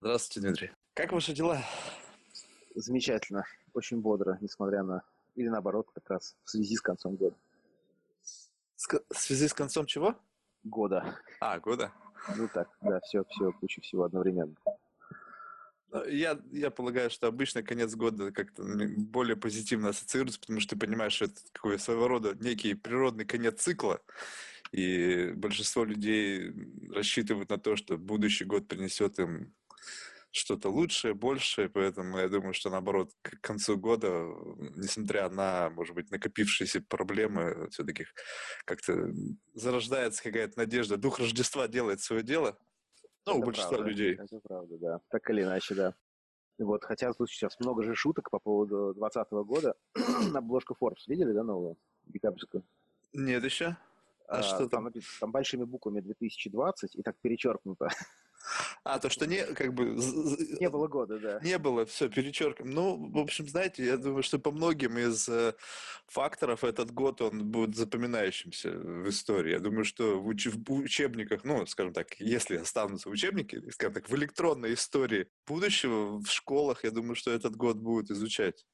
Здравствуйте, Дмитрий. Как ваши дела? Замечательно, очень бодро, несмотря на... Или наоборот, как раз в связи с концом года. С- в связи с концом чего? Года. А, года. Ну так, да, все, все, куча всего одновременно. Ну, Я, я полагаю, что обычно конец года как-то м, более позитивно ассоциируется, потому что ты понимаешь, что это какой своего рода некий природный конец цикла, и большинство людей рассчитывают на то, что будущий год принесет им что-то лучшее, большее, поэтому я думаю, что наоборот, к концу года, несмотря на, может быть, накопившиеся проблемы, все-таки как-то зарождается какая-то надежда. Дух Рождества делает свое дело, ну, у Это большинства правда, людей. Это правда, да. Так или иначе, да. Вот, хотя тут сейчас много же шуток по поводу 2020 года. Обложку Forbes видели, да, новую? Декабрьскую. Нет еще? А, что там? написано, там большими буквами 2020 и так перечеркнуто. А, то, что не, как бы, Не было года, да. не было, все, перечеркиваем. Ну, в общем, знаете, я думаю, что по многим из э, факторов этот год, он будет запоминающимся в истории. Я думаю, что в учебниках, ну, скажем так, если останутся учебники, скажем так, в электронной истории будущего, в школах, я думаю, что этот год будут изучать.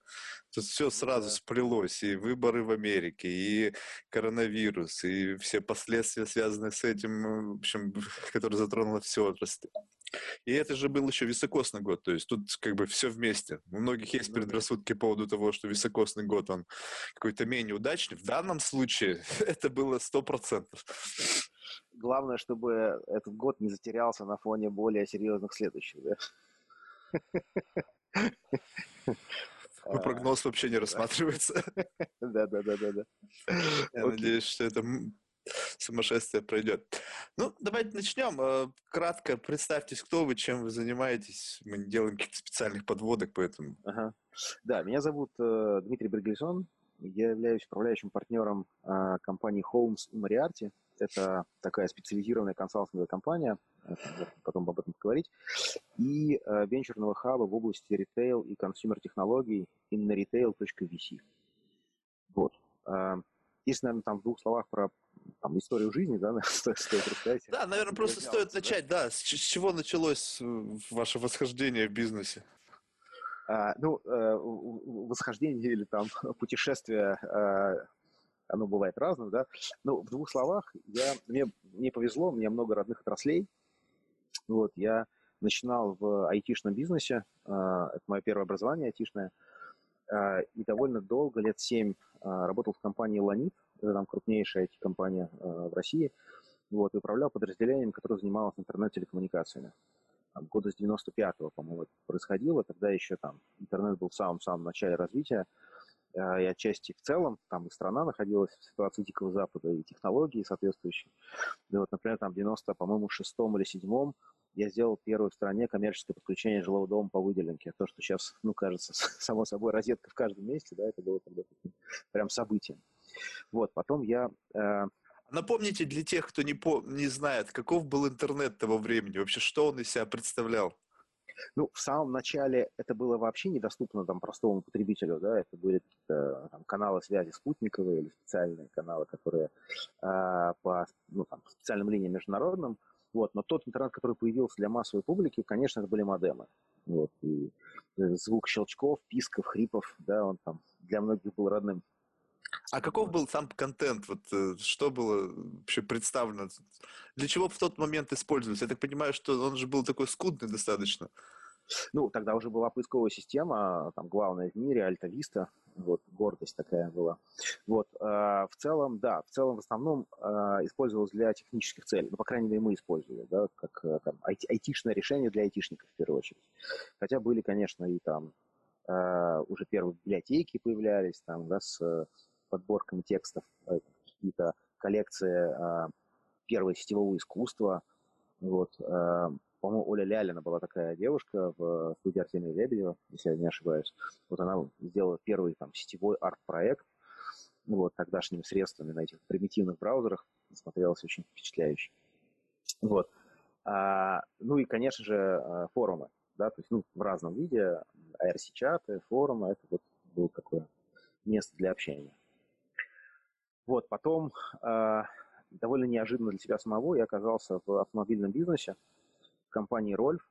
Тут все сразу Да. сплелось, и выборы в Америке, и коронавирус, и все последствия, связанные с этим, в общем, которые затронуло все отрасли. И это же был еще високосный год, то есть тут как бы все вместе. У многих есть Ну предрассудки по поводу того, что високосный год, он какой-то менее удачный. В данном случае это было сто процентов. Главное, чтобы этот год не затерялся на фоне более серьезных следующих, да. Такой прогноз вообще не рассматривается. Да, да, да, да, да. Я надеюсь, что это сумасшествие пройдет. Ну, давайте начнем. Э, Кратко представьтесь, кто вы, чем вы занимаетесь. Мы не делаем каких-то специальных подводок, поэтому... Ага. Да, меня зовут э, Дмитрий Бергельсон. Я являюсь управляющим партнером э, компании Holmes и Moriarty. Это такая специализированная консалтинговая компания, э, потом об этом поговорить, и э, венчурного хаба в области ритейл и consumer технологий inneretail.vc. Вот. Э, Если, наверное, там в двух словах про там, историю жизни, да, стоит, стоит рассказать. Да, наверное, просто стоит да? начать, да, с чего началось э, ваше восхождение в бизнесе? А, ну, э, восхождение или там путешествие, оно бывает разным, да. Ну, в двух словах, я, мне, мне повезло, у меня много родных отраслей. Вот, я начинал в айтишном бизнесе, э, это мое первое образование айтишное, э, и довольно долго, лет семь, э, работал в компании «Ланит», это там крупнейшая IT-компания в России, вот, и управлял подразделением, которое занималось интернет-телекоммуникациями там, года с 95-го, по-моему, это происходило. Тогда еще там интернет был в самом-самом начале развития, и отчасти в целом, там и страна находилась в ситуации Дикого Запада, и технологии соответствующие. И вот, например, там в 90, по-моему, шестом или седьмом я сделал первое в стране коммерческое подключение жилого дома по выделенке. То, что сейчас, ну, кажется, само собой, розетка в каждом месте, да, это было тогда прям событием. Вот, потом я э, Напомните для тех, кто не, по, не знает, каков был интернет того времени, вообще что он из себя представлял? Ну, в самом начале это было вообще недоступно там простому потребителю, да, это были там, каналы связи спутниковые или специальные каналы, которые э, по ну, там, специальным линиям международным, вот, но тот интернет, который появился для массовой публики, конечно, это были модемы, вот, и э, звук щелчков, писков, хрипов, да, он там для многих был родным. А каков был сам контент? Вот э, что было вообще представлено? Для чего в тот момент использовался? Я так понимаю, что он же был такой скудный достаточно. Ну, тогда уже была поисковая система, там, главная в мире, Альта Виста, вот, гордость такая была. Вот, э, в целом, да, в целом, в основном э, использовалось для технических целей, ну, по крайней мере, мы использовали, да, как э, там, айти- айтишное решение для айтишников, в первую очередь. Хотя были, конечно, и там э, уже первые библиотеки появлялись, там, да, с подборками текстов, э, какие-то коллекции э, первого сетевого искусства, вот, э, по-моему, Оля Лялина была такая девушка в студии Артемия Лебедева, если я не ошибаюсь. Вот она сделала первый там сетевой арт-проект, ну, вот, тогдашними средствами на этих примитивных браузерах. Смотрелось очень впечатляюще. Вот. А, ну и, конечно же, форумы, да, то есть, ну, в разном виде, IRC-чаты, форумы, это вот было такое место для общения. Вот, потом э, довольно неожиданно для себя самого я оказался в автомобильном бизнесе, в компании Рольф.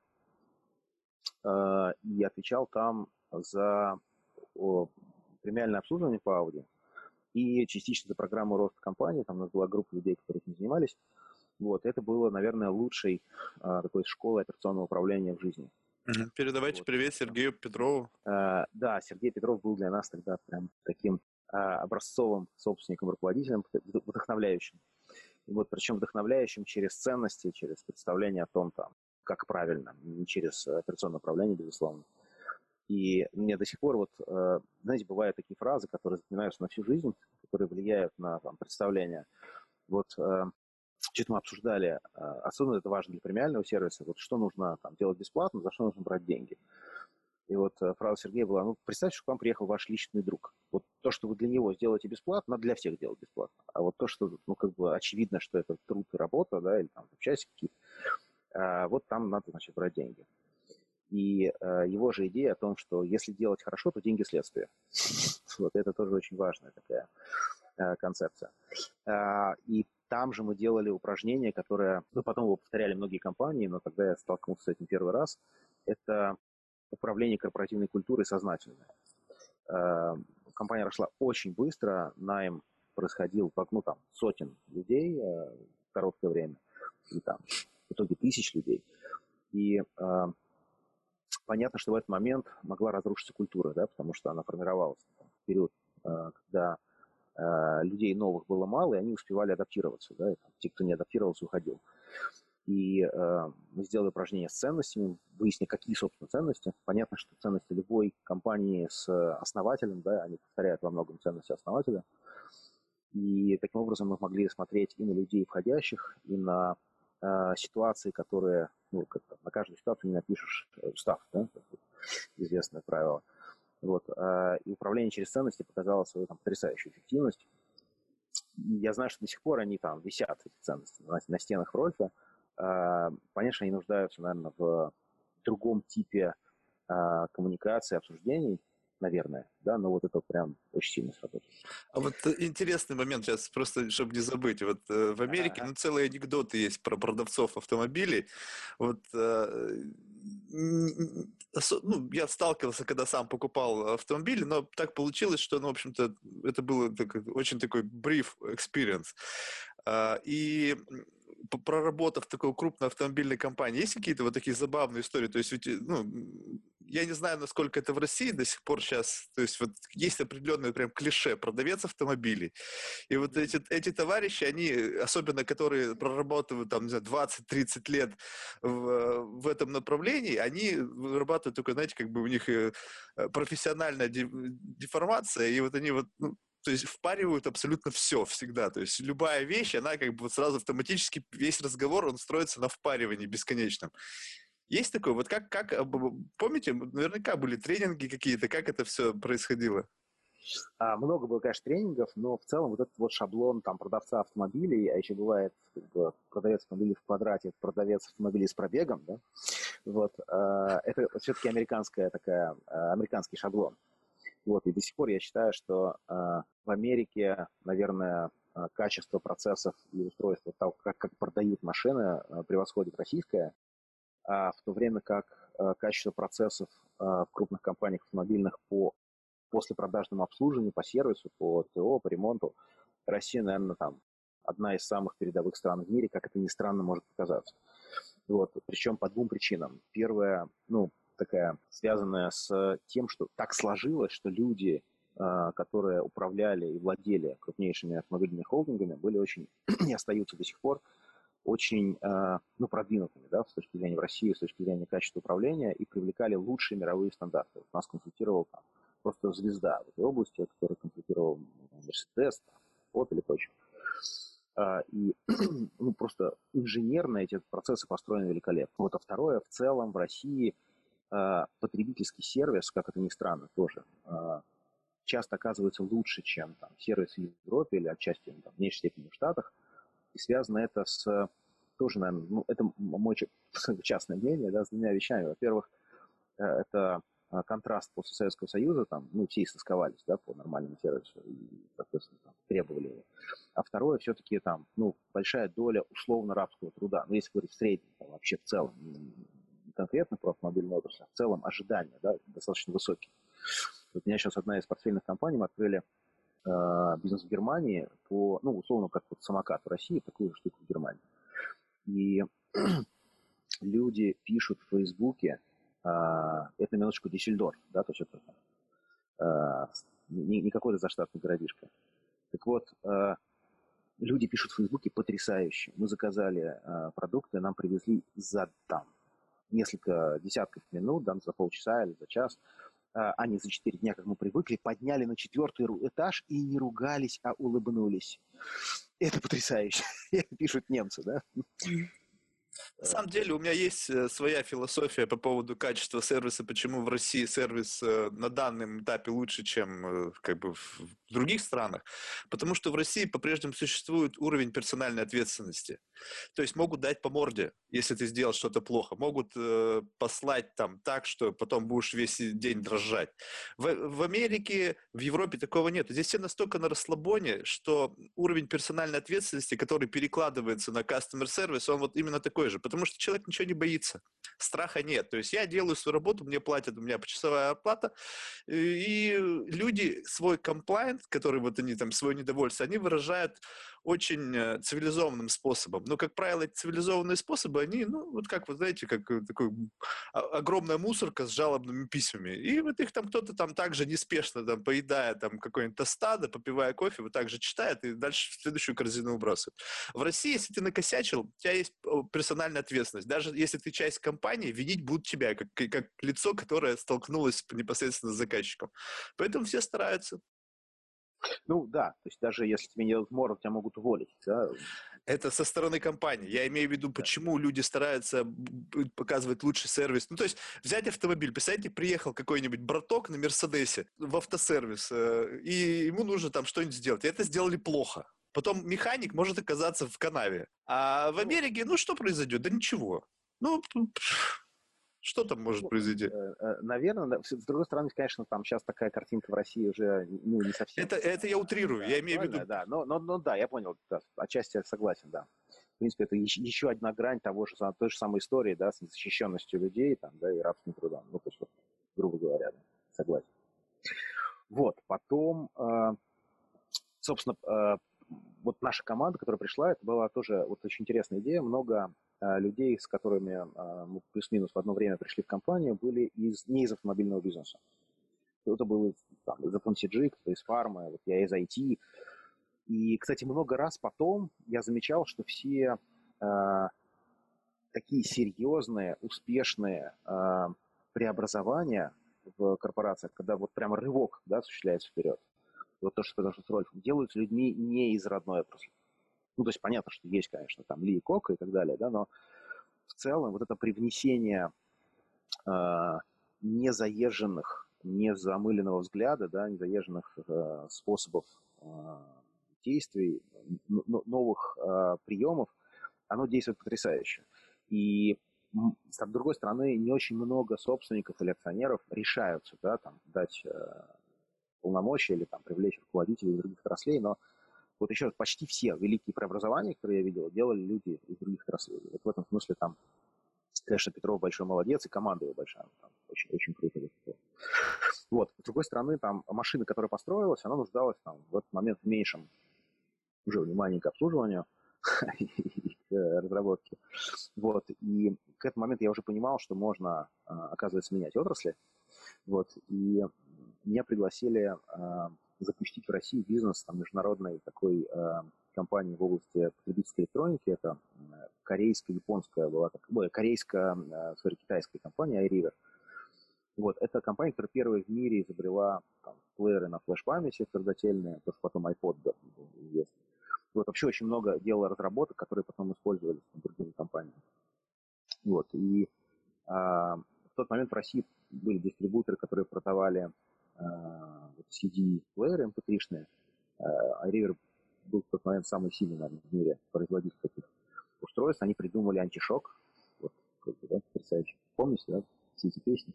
и отвечал там за премиальное обслуживание по Audi и частично за программу роста компании. Там у нас была группа людей, которые этим занимались. Вот, это было, наверное, лучшей а, такой школой операционного управления в жизни. Передавайте вот. привет Сергею Петрову. А, да, Сергей Петров был для нас тогда прям таким образцовым собственником, руководителем, вдохновляющим. Вот, причем вдохновляющим через ценности, через представление о том, там, как правильно, не через операционное управление, безусловно. И мне до сих пор, вот, э, знаете, бывают такие фразы, которые запоминаются на всю жизнь, которые влияют на там, представление. Вот э, что-то мы обсуждали, э, особенно это важно для премиального сервиса, вот что нужно там, делать бесплатно, за что нужно брать деньги. И вот фраза Сергея была, ну, представьте, что к вам приехал ваш личный друг. Вот то, что вы для него сделаете бесплатно, надо для всех делать бесплатно. А вот то, что, ну, как бы очевидно, что это труд и работа, да, или там часики какие-то, вот там надо, значит, брать деньги. И э, его же идея о том, что если делать хорошо, то деньги следствие. Вот это тоже очень важная такая э, концепция. Э, и там же мы делали упражнение, которое, ну, потом его повторяли многие компании, но тогда я столкнулся с этим первый раз. Это управление корпоративной культурой сознательное. Э, компания росла очень быстро, найм происходил, ну, там, сотен людей э, в короткое время, и там, в итоге тысяч людей. И э, понятно, что в этот момент могла разрушиться культура, да, потому что она формировалась в период, когда людей новых было мало, и они успевали адаптироваться. Да, и, там, те, кто не адаптировался, уходил. И э, сделали упражнение с ценностями, выяснили, какие, собственно, ценности. Понятно, что ценности любой компании с основателем, да, они повторяют во многом ценности основателя. И таким образом мы могли смотреть и на людей входящих, и на э, ситуации, которые ну, как на каждую ситуацию не напишешь э, устав, да, известное правило. Вот. А, и управление через ценности показало свою там, потрясающую эффективность. Я знаю, что до сих пор они там висят, эти ценности, на, на стенах Рольфа. А, понятно, они нуждаются, наверное, в другом типе а, коммуникации, обсуждений, наверное, да, но вот это прям очень сильно сработало. А вот э, интересный момент сейчас, просто чтобы не забыть, вот э, в Америке, ну, целые анекдоты есть про продавцов автомобилей, вот э, ну, я сталкивался, когда сам покупал автомобили, но так получилось, что, ну, в общем-то, это был очень такой brief experience. А, и проработав в такой крупной автомобильной компании, есть какие-то вот такие забавные истории? То есть, ведь, ну, я не знаю, насколько это в России до сих пор сейчас, то есть вот есть определенное прям клише продавец автомобилей. И вот эти, эти товарищи, они, особенно которые прорабатывают там, не знаю, 20-30 лет в, в этом направлении, они вырабатывают только, знаете, как бы у них э, профессиональная деформация, и вот они вот, ну, то есть впаривают абсолютно все всегда. То есть любая вещь, она как бы вот сразу автоматически, весь разговор, он строится на впаривании бесконечном. Есть такое? Вот как, как помните, наверняка были тренинги какие-то, как это все происходило? А, много было, конечно, тренингов, но в целом вот этот вот шаблон там продавца автомобилей, а еще бывает как бы, продавец автомобилей в квадрате, продавец автомобилей с пробегом, да, вот, а, это все-таки американская такая, а, американский шаблон. Вот, и до сих пор я считаю, что а, в Америке, наверное, а, качество процессов и устройства того, как, как продают машины, а, превосходит российское, а в то время как качество процессов в крупных компаниях автомобильных по послепродажному обслуживанию, по сервису, по ТО, по ремонту, Россия, наверное, там одна из самых передовых стран в мире, как это ни странно может показаться. Вот, причем по двум причинам. Первая, ну, такая, связанная с тем, что так сложилось, что люди, а, которые управляли и владели крупнейшими автомобильными холдингами, были очень, и остаются до сих пор, очень а, ну, продвинутыми да, с точки зрения в России, с точки зрения качества управления и привлекали лучшие мировые стандарты. Вот нас консультировал там, просто звезда в этой области, который консультировал Mercedes, вот или прочее. А, и ну, просто инженерно эти процессы построены великолепно. Вот, а второе, в целом в России а, потребительский сервис, как это ни странно, тоже а, часто оказывается лучше, чем там, сервис в Европе или отчасти там, в меньшей степени в Штатах. И связано это с тоже, наверное, ну, это мое частное мнение, да, с двумя вещами. Во-первых, э, это а, контраст после Советского Союза, там, ну, все истосковались, да, по нормальному сервису и, соответственно, там, требовали его. А второе, все-таки там, ну, большая доля условно рабского труда, ну, если говорить в среднем, там, вообще в целом, конкретно про автомобильную отрасль, а в целом ожидания да, достаточно высокие. Вот у меня сейчас одна из портфельных компаний, мы открыли э, бизнес в Германии по, ну, условно, как вот самокат в России, такую же штуку в Германии. И люди пишут в Фейсбуке, э, это минуточку Диссельдорф, да, то есть это э, не, не какой-то заштатный городишко. Так вот, э, люди пишут в Фейсбуке потрясающе. Мы заказали э, продукты, нам привезли за там несколько десятков минут, да, за полчаса или за час, а не за четыре дня, как мы привыкли, подняли на четвертый этаж и не ругались, а улыбнулись. Это потрясающе. Пишут немцы, да? На самом деле у меня есть э, своя философия по поводу качества сервиса, почему в России сервис э, на данном этапе лучше, чем э, как бы в других странах. Потому что в России по-прежнему существует уровень персональной ответственности. То есть могут дать по морде, если ты сделал что-то плохо. Могут э, послать там так, что потом будешь весь день дрожать. В, в Америке, в Европе такого нет. Здесь все настолько на расслабоне, что уровень персональной ответственности, который перекладывается на customer service, он вот именно такой же. Потому что человек ничего не боится. Страха нет. То есть я делаю свою работу, мне платят, у меня почасовая оплата. И люди свой комплайент, который вот они там, свое недовольство, они выражают очень э, цивилизованным способом. Но, как правило, эти цивилизованные способы, они, ну, вот как, вы знаете, как э, такой огромная мусорка с жалобными письмами. И вот их там кто-то там также неспешно, там, поедая там какой-нибудь тостадо, попивая кофе, вот так же читает и дальше в следующую корзину выбрасывает. В России, если ты накосячил, у тебя есть персональная ответственность. Даже если ты часть компании, винить будут тебя, как, как лицо, которое столкнулось непосредственно с заказчиком. Поэтому все стараются. Ну да, то есть даже если тебе не дадут морду, тебя могут уволить. Да? Это со стороны компании. Я имею в виду, почему люди стараются показывать лучший сервис. Ну, то есть взять автомобиль. Представьте, приехал какой-нибудь браток на Мерседесе в автосервис, э, и ему нужно там что-нибудь сделать. И это сделали плохо. Потом механик может оказаться в канаве. А в ну Америке, ну, что произойдет? Да ничего. Ну, что там может ну, произойти? Э, э, Наверное, с другой стороны, конечно, там сейчас такая картинка в России уже ну, не совсем. Это, это я утрирую, да, я имею в виду. Да, но, но, но да, я понял, да, отчасти я согласен, да. В принципе, это еще, одна грань того же, той же самой истории, да, с защищенностью людей, там, да, и рабским трудом. Ну, то есть, вот, грубо говоря, да, согласен. Вот, потом, э, собственно, вот наша команда, которая пришла, это была тоже вот очень интересная идея. Много а, людей, с которыми а, мы плюс-минус в одно время пришли в компанию, были из, не из автомобильного бизнеса. Кто-то был там, из FMCG, кто-то из фармы, вот я из IT. И, кстати, много раз потом я замечал, что все э, такие серьезные, успешные э, преобразования в корпорациях, когда вот прямо рывок да, осуществляется вперед, вот то, что сказал с Рольфом, делают людьми не из родной отрасли. Ну, то есть понятно, что есть, конечно, там Ли и Кока и так далее, да, но в целом вот это привнесение э, незаезженных, незамыленного взгляда, да, незаезженных э, способов э, действий, новых э, приемов, оно действует потрясающе. И с другой стороны, не очень много собственников или акционеров решаются да, там, дать э, полномочия или там, привлечь руководителей из других отраслей, но вот еще раз, почти все великие преобразования, которые я видел, делали люди из других отраслей. Вот в этом смысле там, конечно, Петров большой молодец, и команда его большая, там, очень, очень круто. Вот. С другой стороны, там машина, которая построилась, она нуждалась там, в этот момент в меньшем уже внимании к обслуживанию и к разработке. Вот. И к этому моменту я уже понимал, что можно, а, оказывается, менять отрасли. Вот. И меня пригласили а, запустить в России бизнес там, международной такой э, компании в области потребительской электроники. Это корейская, японская была, так, ой, корейская, э, sorry, китайская компания iRiver. Вот, это компания, которая первая в мире изобрела там, плееры на флеш-памяти твердотельные, то, что потом iPod был известен. Вот, вообще очень много делала разработок, которые потом использовались другими компаниями. Вот, и а, в тот момент в России были дистрибьюторы, которые продавали а, CD-плееры MP3-шные. А River был в тот момент самый сильный, наверное, в мире производитель таких устройств. Они придумали антишок. Вот, да, потрясающе. Помните, да, все эти песни?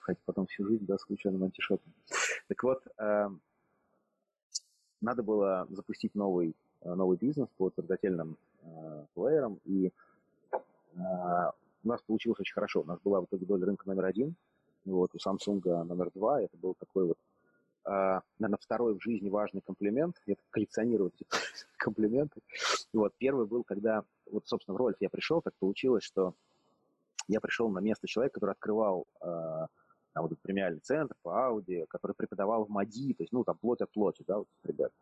Хотя потом всю жизнь, да, с включенным антишоком. Так вот, э, надо было запустить новый, новый бизнес по твердотельным э, плеерам, и э, у нас получилось очень хорошо. У нас была в итоге доля рынка номер один, вот, у Samsung номер два. Это был такой вот, э, наверное, второй в жизни важный комплимент. Я коллекционирую эти комплименты. Вот, первый был, когда, вот, собственно, в Рольф я пришел, так получилось, что я пришел на место человека, который открывал э, там, вот, премиальный центр по Audi, который преподавал в МАДИ, то есть, ну, там, плоть от плоти, да, вот, ребят.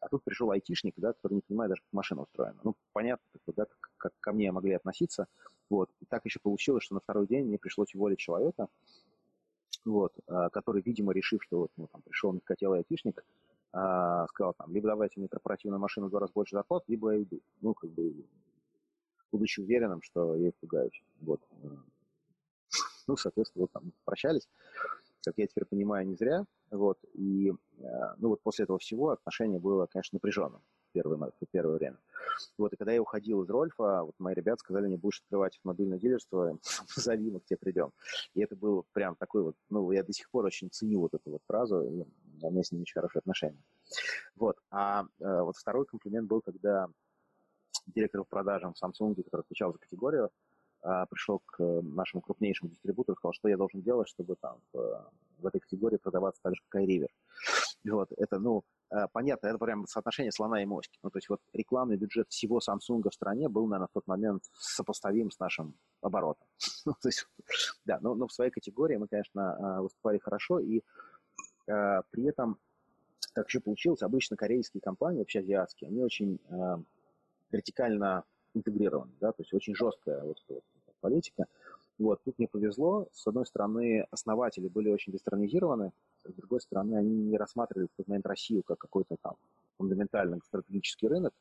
А тут пришел айтишник, да, который не понимает даже, как машина устроена. Ну, понятно, да, как, как ко мне могли относиться. Вот. И так еще получилось, что на второй день мне пришлось уволить человека, вот, а, который, видимо, решив, что вот, ну, там, пришел мягкотелый айтишник, а, сказал там, либо давайте мне корпоративную машину в два раза больше зарплат, либо я иду. Ну, как бы, будучи уверенным, что я испугаюсь. Вот. Ну, соответственно, вот там прощались, как я теперь понимаю, не зря. Вот. И, ну, вот после этого всего отношение было, конечно, напряженным первое, в первое время. Вот, и когда я уходил из Рольфа, вот мои ребята сказали, не будешь открывать мобильное дилерство, зови, мы к тебе придем. И это было прям такой вот, ну, я до сих пор очень ценю вот эту вот фразу, и у меня с ним очень хорошие отношения. Вот, а э, вот второй комплимент был, когда директор по продажам в Samsung, который отвечал за категорию, э, пришел к нашему крупнейшему дистрибутору и сказал, что я должен делать, чтобы там в, в этой категории продаваться так же, как iRiver. Вот, это, ну, Э, понятно, это прям соотношение слона и моськи. Ну, то есть вот рекламный бюджет всего Samsung в стране был, наверное, в тот момент сопоставим с нашим оборотом. ну, то есть, да, но, но в своей категории мы, конечно, э, выступали хорошо, и э, при этом, как еще получилось, обычно корейские компании, вообще азиатские, они очень э, вертикально интегрированы, да, то есть очень жесткая вот, вот политика. Вот, тут мне повезло. С одной стороны, основатели были очень дестронизированы, с другой стороны, они не рассматривали в тот момент Россию как какой-то там фундаментальный стратегический рынок.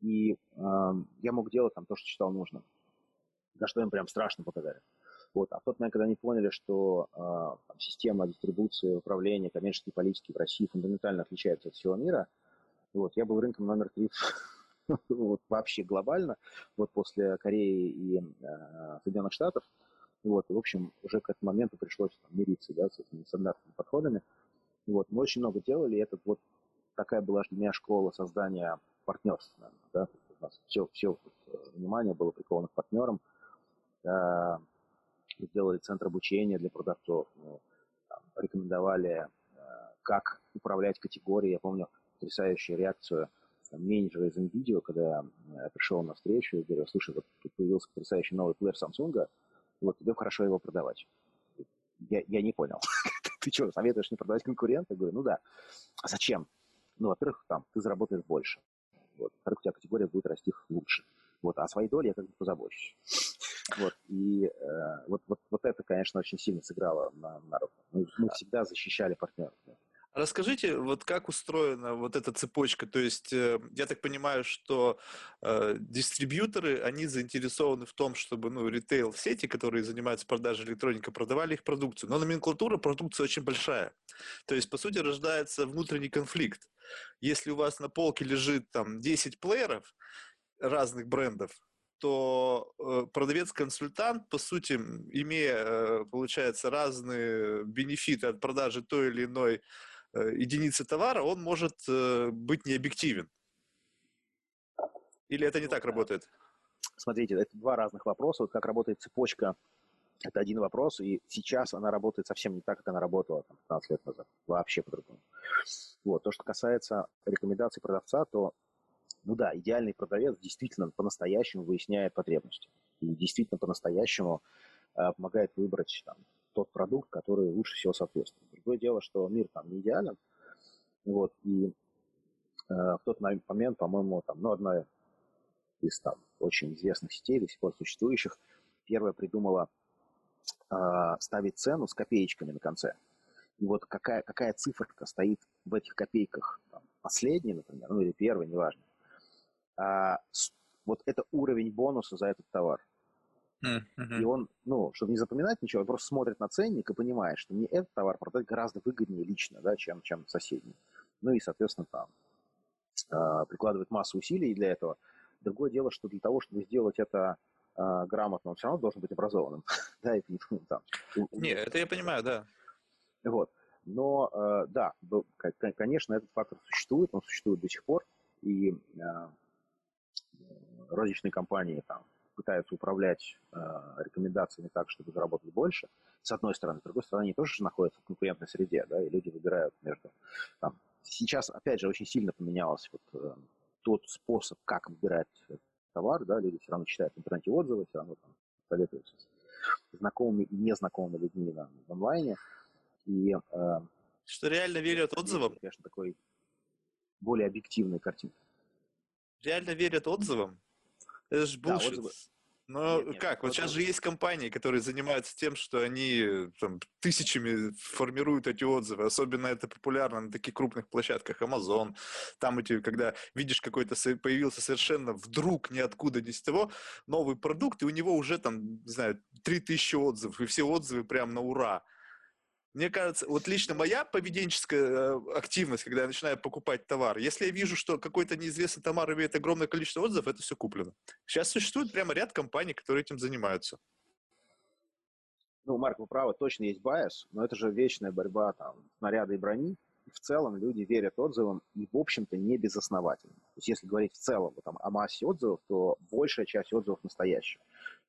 И э, я мог делать там то, что считал нужным. За что им прям страшно показали. Вот. А в тот момент, когда они поняли, что э, там, система дистрибуции, управления, коммерческой политики в России фундаментально отличается от всего мира, вот, я был рынком номер три вот, вообще глобально, вот после Кореи и э, Соединенных Штатов. Вот, и, в общем, уже к этому моменту пришлось там, мириться да, с этими стандартными подходами. Вот, мы очень много делали, и это вот такая была для меня школа создания партнерств. Наверное, да? У нас все, все внимание было приковано к партнерам. Э, сделали центр обучения для продавцов, ну, там, рекомендовали, э, как управлять категорией. Я помню потрясающую реакцию там, менеджера из NVIDIA, когда я пришел на встречу и говорю, слушай, вот тут появился потрясающий новый плеер Samsung, вот тебе хорошо его продавать. Я, я не понял. ты что, советуешь не продавать конкурента? Я говорю, ну да. А зачем? Ну, во-первых, там, ты заработаешь больше. Вот. Во-вторых, у тебя категория будет расти лучше. Вот. А о своей доле я как бы позабочусь. Вот. И э, вот, вот, вот это, конечно, очень сильно сыграло на, на руку. Мы, мы всегда защищали партнеров. Расскажите, вот как устроена вот эта цепочка? То есть э, я так понимаю, что э, дистрибьюторы, они заинтересованы в том, чтобы ну, ритейл-сети, которые занимаются продажей электроники, продавали их продукцию. Но номенклатура продукции очень большая. То есть, по сути, рождается внутренний конфликт. Если у вас на полке лежит там 10 плееров разных брендов, то э, продавец-консультант, по сути, имея, э, получается, разные бенефиты от продажи той или иной единицы товара, он может э, быть необъективен. Или это не так работает? Смотрите, это два разных вопроса. Вот как работает цепочка, это один вопрос, и сейчас она работает совсем не так, как она работала там, 15 лет назад. Вообще по-другому. Вот. То, что касается рекомендаций продавца, то, ну да, идеальный продавец действительно по-настоящему выясняет потребности. И действительно по-настоящему э, помогает выбрать там, тот продукт, который лучше всего соответствует. Другое дело, что мир там не идеален, вот, и э, в тот момент, по-моему, там, ну, одна из там очень известных сетей, до сих пор существующих, первая придумала э, ставить цену с копеечками на конце. И вот какая, какая циферка стоит в этих копейках, там, последняя, например, ну или первая, неважно, а, вот это уровень бонуса за этот товар. Mm-hmm. И он, ну, чтобы не запоминать ничего, он просто смотрит на ценник и понимает, что мне этот товар продать гораздо выгоднее лично, да, чем, чем соседний. Ну и, соответственно, там э, прикладывает массу усилий для этого. Другое дело, что для того, чтобы сделать это э, грамотно, он все равно должен быть образованным. да, и, ну, там, Не, это я понимаю, да. Вот. Но, э, да, конечно, этот фактор существует, он существует до сих пор, и э, розничные компании там пытаются управлять э, рекомендациями так, чтобы заработать больше, с одной стороны. С другой стороны, они тоже же находятся в конкурентной среде, да, и люди выбирают между... Там, сейчас, опять же, очень сильно поменялось вот, э, тот способ, как выбирать товар, да, люди все равно читают в интернете отзывы, все равно там советуются с знакомыми и незнакомыми людьми да, в онлайне. И, э, что реально верят отзывам? Конечно, такой более объективной картинкой. Реально верят отзывам? Это же bullshit. Да, отзывы. Но нет, нет, как? Вот сейчас же есть компании, которые занимаются тем, что они там, тысячами формируют эти отзывы. Особенно это популярно на таких крупных площадках. Amazon. Там эти, когда видишь какой-то появился совершенно вдруг ниоткуда ни с того новый продукт, и у него уже там, не знаю, 3000 отзывов, и все отзывы прям на ура. Мне кажется, вот лично моя поведенческая э, активность, когда я начинаю покупать товар, если я вижу, что какой-то неизвестный товар имеет огромное количество отзывов, это все куплено. Сейчас существует прямо ряд компаний, которые этим занимаются. Ну, Марк, вы правы, точно есть байс, но это же вечная борьба там снаряда и брони. В целом люди верят отзывам и, в общем-то, не безосновательно. То есть, если говорить в целом там, о массе отзывов, то большая часть отзывов настоящая.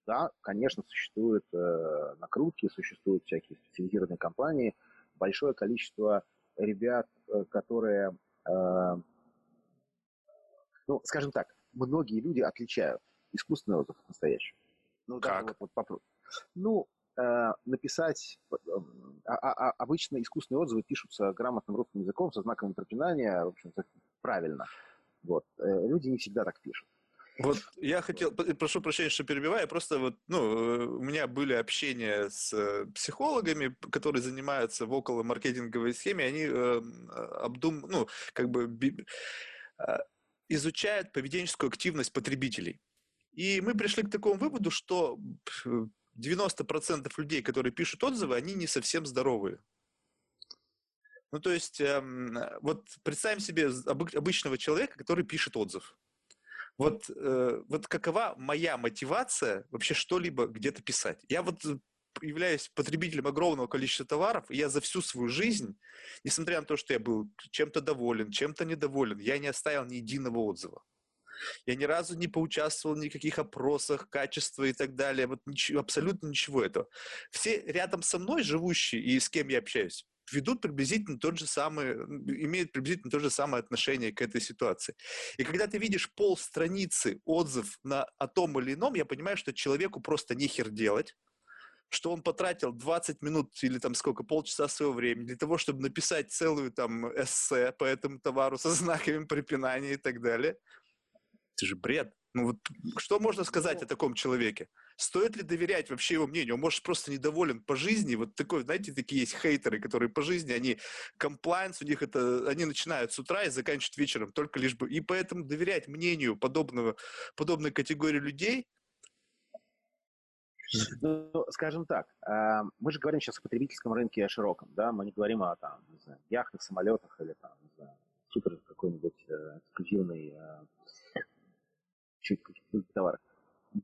Да, конечно, существуют э, накрутки, существуют всякие специализированные компании, большое количество ребят, э, которые, э, ну, скажем так, многие люди отличают искусственный отзыв от настоящего. Ну, как? Вот, вот. Ну, э, написать... Э, а, а, а, обычно искусственные отзывы пишутся грамотным русским языком со знаком препинания, в общем правильно. Вот. Э, люди не всегда так пишут. Вот я хотел, прошу прощения, что перебиваю, просто вот, ну, у меня были общения с э, психологами, которые занимаются в около маркетинговой схеме, они э, обдум, ну, как бы э, изучают поведенческую активность потребителей. И мы пришли к такому выводу, что 90% людей, которые пишут отзывы, они не совсем здоровые. Ну, то есть, эм, вот представим себе обычного человека, который пишет отзыв. Вот, э, вот какова моя мотивация вообще что-либо где-то писать? Я вот э, являюсь потребителем огромного количества товаров, и я за всю свою жизнь, несмотря на то, что я был чем-то доволен, чем-то недоволен, я не оставил ни единого отзыва. Я ни разу не поучаствовал в никаких опросах, качества и так далее. Вот ничего, абсолютно ничего этого. Все рядом со мной живущие и с кем я общаюсь, ведут приблизительно тот же самый, имеют приблизительно то же самое отношение к этой ситуации. И когда ты видишь пол страницы отзыв на, о том или ином, я понимаю, что человеку просто нехер делать, что он потратил 20 минут или там сколько, полчаса своего времени для того, чтобы написать целую там эссе по этому товару со знаками препинания и так далее. Это же бред. Ну вот что можно сказать о таком человеке? Стоит ли доверять вообще его мнению? Он может просто недоволен по жизни. Вот такой, знаете, такие есть хейтеры, которые по жизни, они комплайнс у них это, они начинают с утра и заканчивают вечером, только лишь бы. И поэтому доверять мнению подобного, подобной категории людей ну, скажем так, а, мы же говорим сейчас о потребительском рынке широком, да, мы не говорим о там, не знаю, яхтах, самолетах или там, не знаю, супер какой-нибудь э, э, товар.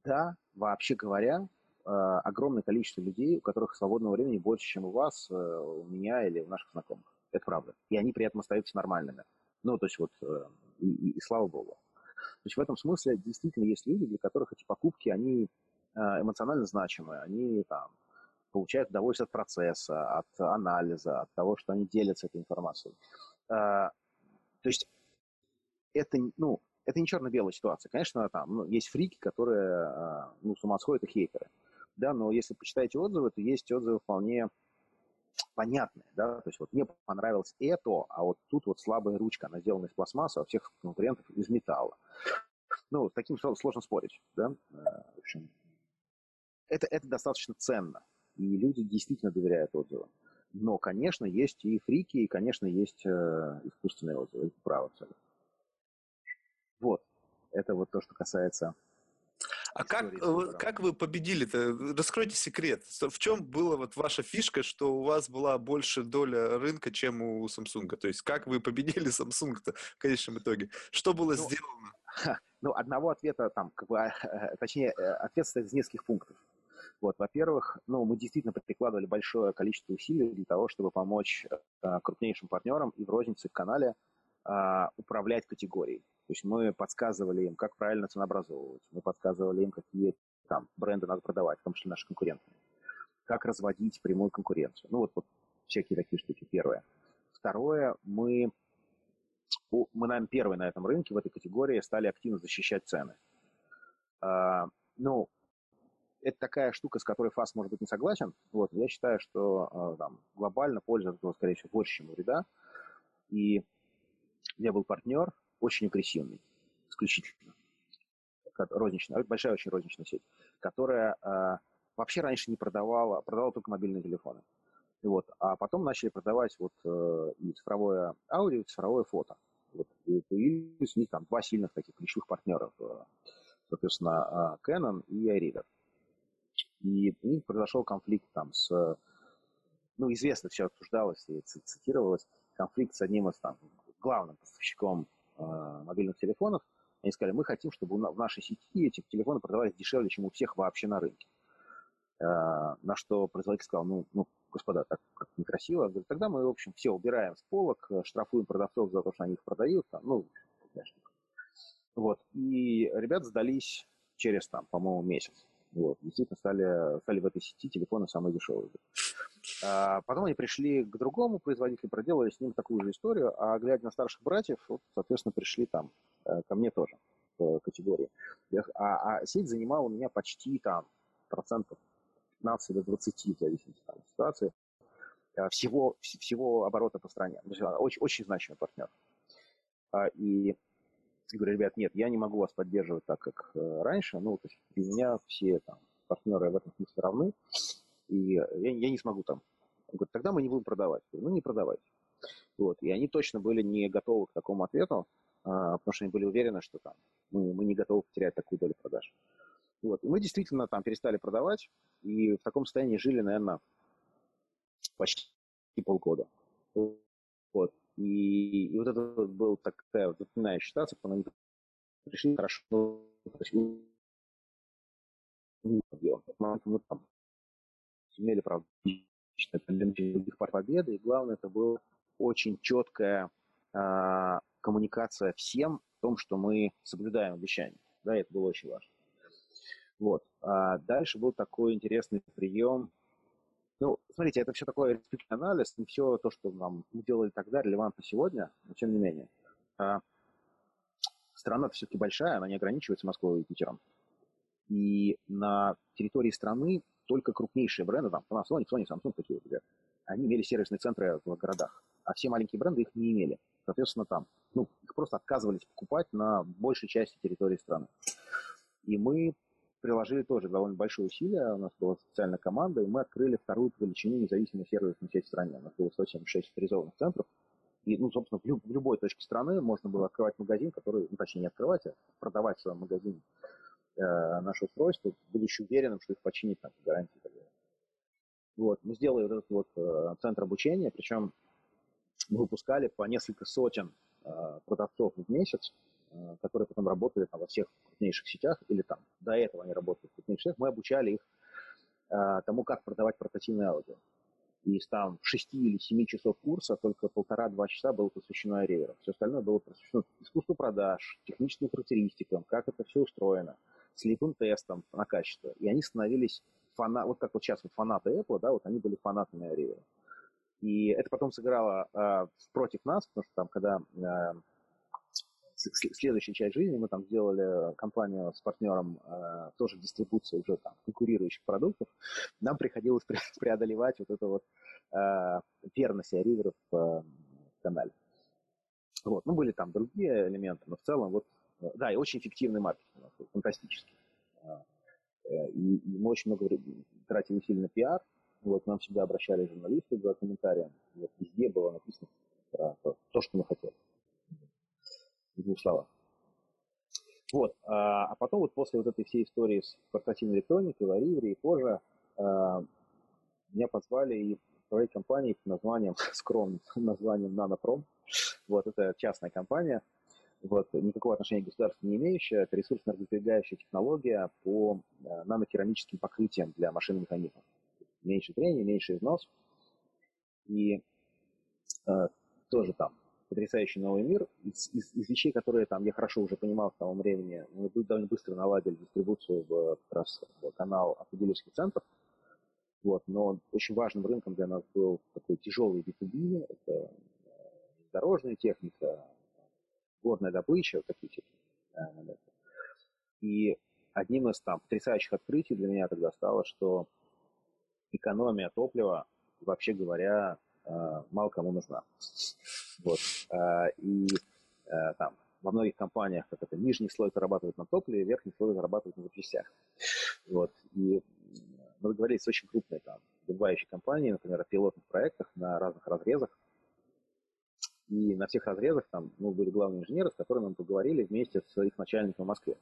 Да, вообще говоря, э, огромное количество людей, у которых свободного времени больше, чем у вас, э, у меня или у наших знакомых. Это правда. И они при этом остаются нормальными. Ну, то есть вот, э, и, и, и слава богу. То есть в этом смысле действительно есть люди, для которых эти покупки, они эмоционально значимые, они там получают удовольствие от процесса, от анализа, от того, что они делятся этой информацией. То есть это, ну, это не черно-белая ситуация. Конечно, там ну, есть фрики, которые а, ну, с ума сходят и хейтеры. Да, но если почитаете отзывы, то есть отзывы вполне понятные, да, то есть вот мне понравилось это, а вот тут вот слабая ручка, она сделана из пластмассы, а у всех конкурентов из металла. Ну, с таким сложно спорить, да, а, в общем, это, это достаточно ценно, и люди действительно доверяют отзывам. Но, конечно, есть и фрики, и, конечно, есть э, искусственные отзывы, это право абсолютно. Вот. Это вот то, что касается а как, э, как вы победили-то? Раскройте секрет. В чем была вот ваша фишка, что у вас была больше доля рынка, чем у Samsung? То есть как вы победили Samsung-то в конечном итоге? Что было ну, сделано? Ну, одного ответа там, как бы, а, точнее, э, ответ состоит из нескольких пунктов. Вот, во-первых, ну, мы действительно прикладывали большое количество усилий для того, чтобы помочь э, крупнейшим партнерам и в рознице в канале э, управлять категорией. То есть мы подсказывали им, как правильно ценообразовывать, мы подсказывали им, какие там бренды надо продавать, в том числе наши конкуренты. Как разводить прямую конкуренцию. Ну вот, вот всякие такие штуки. Первое. Второе, мы, мы, наверное, первые на этом рынке в этой категории стали активно защищать цены. А, ну, это такая штука, с которой ФАС может быть не согласен. Вот, я считаю, что а, там, глобально польза этого, скорее всего, больше, чем вреда. И я был партнер, очень агрессивный, исключительно. Розничная, большая очень розничная сеть, которая э, вообще раньше не продавала, продавала только мобильные телефоны. Вот. А потом начали продавать вот, э, и цифровое аудио, и цифровое фото. Вот. И появились у них там два сильных таких ключевых партнеров. Э, соответственно, э, Canon и iReader. И у них произошел конфликт там с... Ну, известно, все обсуждалось и цитировалось. Конфликт с одним из там главным поставщиком мобильных телефонов. Они сказали, мы хотим, чтобы в нашей сети эти телефоны продавались дешевле, чем у всех вообще на рынке. Э, на что производитель сказал, ну, ну господа, так как некрасиво. Говорит, тогда мы, в общем, все убираем с полок, э, штрафуем продавцов за то, что они их продают. Там, ну, вот. И ребята сдались через, там, по-моему, месяц. Вот. Действительно стали, стали в этой сети телефоны самые дешевые. А потом они пришли к другому производителю, проделали с ним такую же историю, а глядя на старших братьев, вот, соответственно, пришли там э, ко мне тоже в категории. А, а сеть занимала у меня почти там процентов 15 до 20, в зависимости от ситуации, э, всего, всего оборота по стране. Есть очень, очень значимый партнер. А, и говорю, ребят, нет, я не могу вас поддерживать так, как э, раньше. Ну, то есть для меня все там, партнеры в этом смысле равны, и я, я не смогу там. Он говорит, тогда мы не будем продавать. Я говорю, ну, не продавайте. Вот. И они точно были не готовы к такому ответу, а, потому что они были уверены, что там мы, мы не готовы потерять такую долю продаж. Вот. И мы действительно там перестали продавать, и в таком состоянии жили, наверное, почти полгода. Вот. И, и вот это была такая запоминающая ситуация, потому они пришли хорошо, мы там имели, правда, других пар победы, и главное, это была очень четкая э, коммуникация всем в том, что мы соблюдаем обещания. Да, это было очень важно. Вот. А дальше был такой интересный прием ну, смотрите, это все такое респективный анализ, не все то, что нам мы делали тогда, релевантно сегодня, но тем не менее. А, страна все-таки большая, она не ограничивается Москвой и Питером. И на территории страны только крупнейшие бренды, там, Panasonic, Sony, Samsung, такие вот, они имели сервисные центры в городах, а все маленькие бренды их не имели. Соответственно, там, ну, их просто отказывались покупать на большей части территории страны. И мы приложили тоже довольно большое усилие. У нас была специальная команда, и мы открыли вторую по величине независимую сервисную сеть в стране. У нас было 176 авторизованных центров. И, ну, собственно, в, люб- в любой точке страны можно было открывать магазин, который, ну, точнее, не открывать, а продавать в своем магазине наше устройство, будучи уверенным, что их починит там, гарантии так далее. Вот, мы сделали вот этот вот э, центр обучения, причем мы выпускали по несколько сотен э, продавцов в месяц, Э, которые потом работали там, во всех крупнейших сетях, или там до этого они работали в крупнейших сетях, мы обучали их э, тому, как продавать портативное аудио. Из там 6 или 7 часов курса только полтора-два часа было посвящено реверу. Все остальное было посвящено искусству продаж, техническим характеристикам, как это все устроено, слепым тестам на качество. И они становились фана... вот как вот сейчас вот фанаты Apple, да, вот они были фанатами ревера. И это потом сыграло э, против нас, потому что там, когда э, следующая часть жизни мы там сделали компанию с партнером э, тоже дистрибуции уже там конкурирующих продуктов, нам приходилось преодолевать вот это вот э, верность риверов э, в канале. Вот. Ну, были там другие элементы, но в целом вот, да, и очень эффективный маркетинг, фантастический. Э, и, и мы очень много тратили усилий на пиар, вот, нам всегда обращались журналисты за комментарием, вот, везде было написано про то, то что мы хотели в двух словах. Вот. А, а потом вот после вот этой всей истории с портативной электроникой, Лариври и позже меня позвали и управлять компанией под названием, скромным названием Нанопром. Вот, это частная компания, вот, никакого отношения к государству не имеющая, это ресурсно-разбегающая технология по а, нанокерамическим покрытиям для машин и механизмов. Меньше трения, меньше износ. И э, тоже там потрясающий новый мир. Из, из, из вещей, которые там я хорошо уже понимал к тому времени, мы довольно быстро наладили дистрибуцию в, как раз, в канал автодилерский центр. Вот, но очень важным рынком для нас был такой тяжелый B2B, это э, дорожная техника, горная добыча, вот такие всякие. И одним из там потрясающих открытий для меня тогда стало, что экономия топлива, вообще говоря, э, мало кому нужна. Вот. Э, и э, там во многих компаниях, как это, нижний слой зарабатывает на топливе, верхний слой зарабатывает на запчастях. Вот. И мы договорились с очень крупной там, добывающей компанией, например, о пилотных проектах на разных разрезах. И на всех разрезах там ну, были главные инженеры, с которыми мы поговорили вместе с их начальником в Москве.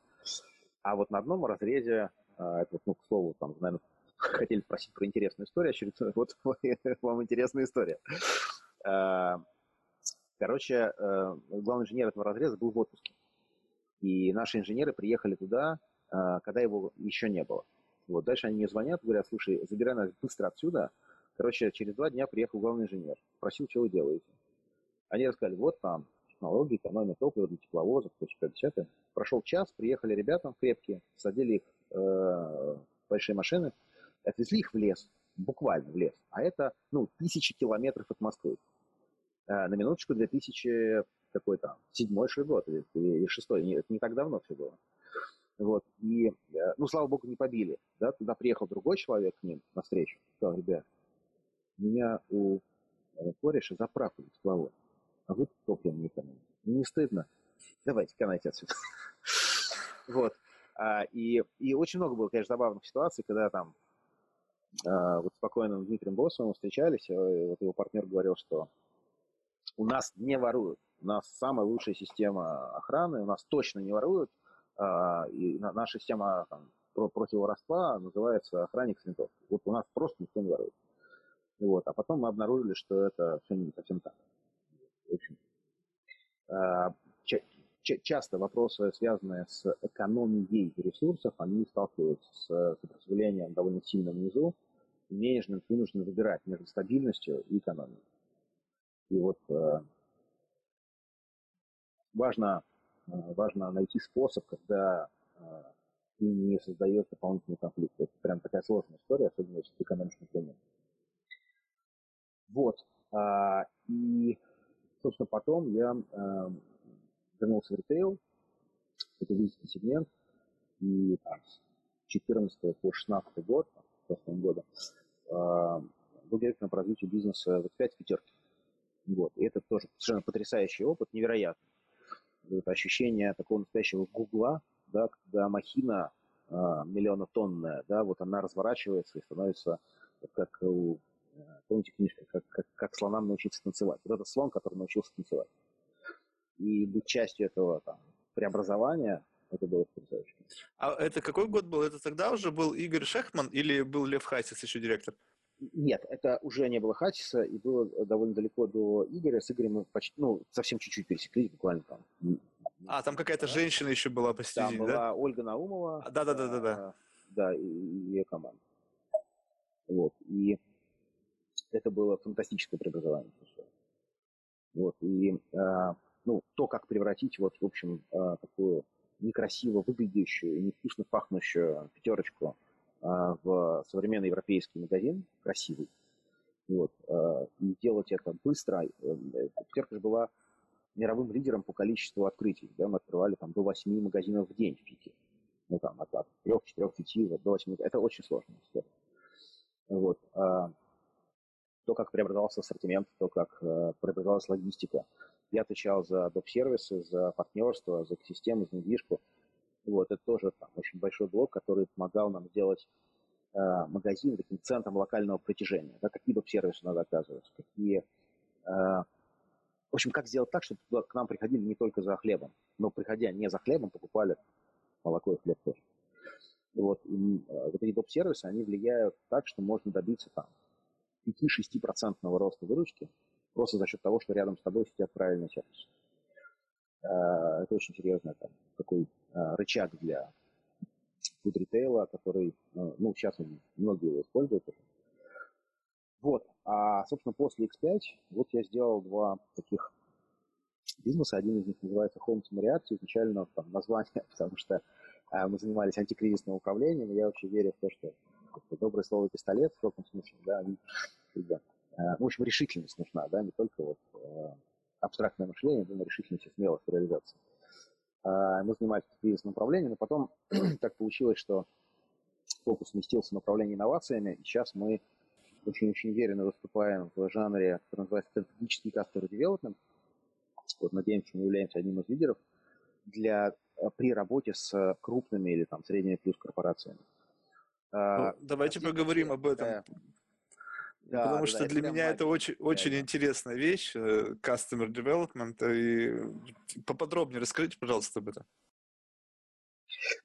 А вот на одном разрезе, это, ну, к слову, там, наверное, хотели спросить про интересную историю, очередную, вот вам интересная история. А, короче, э, главный инженер этого разреза был в отпуске. И наши инженеры приехали туда, а, когда его еще не было. Вот, дальше они мне звонят, говорят, слушай, забирай нас быстро отсюда. Короче, через два дня приехал главный инженер, спросил, что вы делаете. Они рассказали, вот там технологии, экономия топлива для тепловозов, 50 Прошел час, приехали ребята крепкие, садили их э, в большие машины, отвезли их в лес, буквально в лес. А это, ну, тысячи километров от Москвы. А, на минуточку 2000 какой там, седьмой шесть год или, шестой, это не так давно все было. Вот, и, э, ну, слава богу, не побили, да, туда приехал другой человек к ним навстречу, сказал, ребят, меня у э, кореша заправку тепловой, а вы топливом не экономите. Не стыдно? Давайте, канайте отсюда. Вот. А, и, и очень много было, конечно, забавных ситуаций, когда там а, вот спокойным Дмитрием Босовым встречались, и вот его партнер говорил, что у нас не воруют, у нас самая лучшая система охраны, у нас точно не воруют, а, и наша система там, против воровства называется охранник с винтовкой. Вот у нас просто никто не ворует. Вот. А потом мы обнаружили, что это все не совсем так. Общем, а, часто вопросы, связанные с экономией ресурсов, они сталкиваются с сопротивлением довольно сильно внизу, менеджмент вынужден выбирать между стабильностью и экономией. И вот э, важно, э, важно найти способ, когда э, ты не создаешь дополнительный конфликт. Это прям такая сложная история, особенно если ты экономишь на Вот. А, и, собственно, потом я э, вернулся в ритейл, это визитный сегмент, и там, с 14 по 16 год, прошлого года, э, был директором по развитию бизнеса в X5 пятерки. Вот. И это тоже совершенно потрясающий опыт, невероятный. Это ощущение такого настоящего гугла, да, когда махина э, миллионотонная, да, вот она разворачивается и становится как у помните книжка, как, как, как слонам научиться танцевать. Вот это слон, который научился танцевать и быть частью этого там, преобразования, это было потрясающе. А это какой год был? Это тогда уже был Игорь Шехман или был Лев Хасис еще директор? Нет, это уже не было Хатиса, и было довольно далеко до Игоря. С Игорем мы почти, ну, совсем чуть-чуть пересеклись, буквально там. А, там какая-то женщина еще была посетитель, Там была Ольга Наумова. А, да-да-да-да. Да, и ее команда. Вот, и это было фантастическое преобразование. Вот, и а, ну, то, как превратить вот, в общем, а, такую некрасиво выглядящую и невкусно пахнущую пятерочку а, в современный европейский магазин, красивый, вот, а, и делать это быстро. Э, пятерка же была мировым лидером по количеству открытий. Да, мы открывали там до 8 магазинов в день в пике. Ну, там, от, от 3, 4, 5 до 8. Это очень история. Вот. То, как преобразовался ассортимент, то, как э, преобразовалась логистика, я отвечал за доп-сервисы, за партнерство, за экосистему, за недвижку. Вот, это тоже там, очень большой блок, который помогал нам сделать э, магазин таким центром локального притяжения. Да, какие доп-сервисы надо оказывать, какие... Э, в общем, как сделать так, чтобы к нам приходили не только за хлебом, но приходя не за хлебом, покупали молоко и хлеб тоже. Вот, и, э, вот эти доп-сервисы, они влияют так, что можно добиться там 5-6% роста выручки, просто за счет того, что рядом с тобой сидят правильные сервисы. Это очень серьезный там, такой а, рычаг для фуд-ритейла, который, а, ну, сейчас многие его используют. Вот. А, собственно, после X5 вот я сделал два таких бизнеса. Один из них называется Home React, изначально там, название, потому что а, мы занимались антикризисным управлением, я вообще верю в то, что доброе слово пистолет в каком смысле, да, они, да. в общем, решительность нужна, да, не только вот абстрактное мышление, но решительность и смелость в реализации. Мы занимались кризисным управлением, но потом так получилось, что фокус сместился на управление инновациями, и сейчас мы очень-очень уверенно выступаем в жанре, который называется стратегический customer development. Вот, надеемся, мы являемся одним из лидеров для, э, при работе с крупными или там средними плюс корпорациями. А, ну, давайте поговорим об этом. Да, Потому да, что для меня это очень, очень да, интересная вещь, э, customer development. И поподробнее расскажите, пожалуйста, об этом.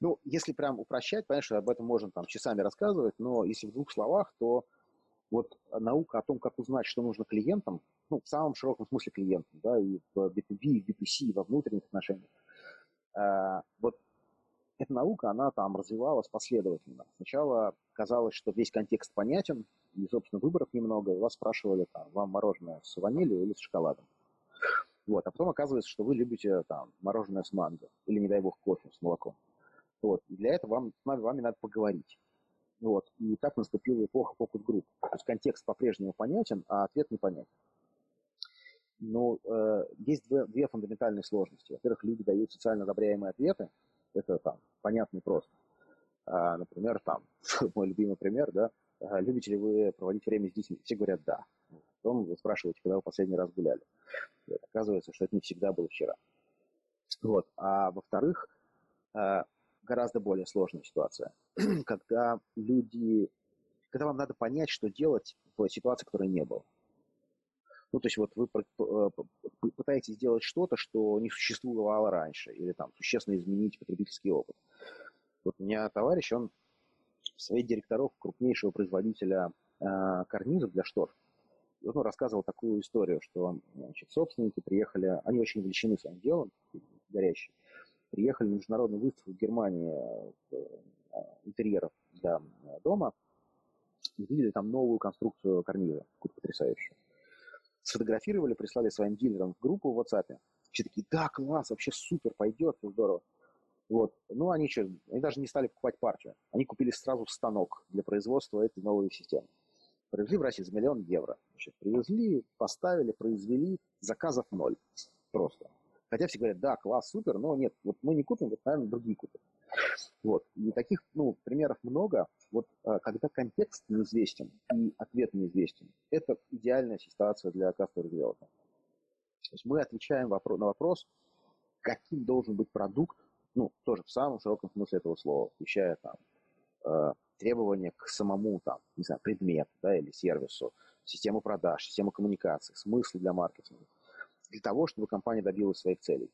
Ну, если прям упрощать, что об этом можно там часами рассказывать, но если в двух словах, то вот наука о том, как узнать, что нужно клиентам, ну, в самом широком смысле клиентам, да, и в B2B, и в B2C, и во внутренних отношениях, э, вот эта наука, она там развивалась последовательно. Сначала казалось, что весь контекст понятен, и, собственно, выборов немного, и вас спрашивали, там, вам мороженое с ванилью или с шоколадом. Вот, а потом оказывается, что вы любите там мороженое с манго, или, не дай бог, кофе с молоком. Вот, и для этого вам, с вами надо поговорить. Вот. И так наступила эпоха фокус-групп. То есть контекст по-прежнему понятен, а ответ непонятен. Но э, есть две, две фундаментальные сложности. Во-первых, люди дают социально одобряемые ответы. Это там понятно и просто. А, например, там, мой любимый пример, да, а, любите ли вы проводить время с детьми? Все говорят «да». Потом вы спрашиваете, когда вы последний раз гуляли. И оказывается, что это не всегда было вчера. Вот. А во-вторых, э, гораздо более сложная ситуация, когда люди, когда вам надо понять, что делать в ситуации, которой не было. Ну, то есть вот вы э, пытаетесь сделать что-то, что не существовало раньше, или там существенно изменить потребительский опыт. Вот у меня товарищ, он в директоров крупнейшего производителя э, карнизов для штор. И он рассказывал такую историю, что значит, собственники приехали, они очень увлечены своим делом, горящие, приехали на международную выставку в Германии э, интерьеров для дома, и видели там новую конструкцию карниза, какую-то потрясающую. Сфотографировали, прислали своим дилерам в группу в WhatsApp. Все такие, да, класс, вообще супер, пойдет, здорово. Вот. Ну, они что, они даже не стали покупать партию. Они купили сразу станок для производства этой новой системы. Привезли в Россию за миллион евро. Значит, привезли, поставили, произвели, заказов ноль. Просто. Хотя все говорят, да, класс, супер, но нет, вот мы не купим, вот, наверное, другие купят. Вот. И таких ну, примеров много. Вот а, когда контекст неизвестен и ответ неизвестен, это идеальная ситуация для development. То есть мы отвечаем на вопрос, каким должен быть продукт, ну, тоже в самом широком смысле этого слова, включая там э, требования к самому там, не знаю, предмету, да, или сервису, систему продаж, систему коммуникации, смысл для маркетинга для того, чтобы компания добилась своих целей.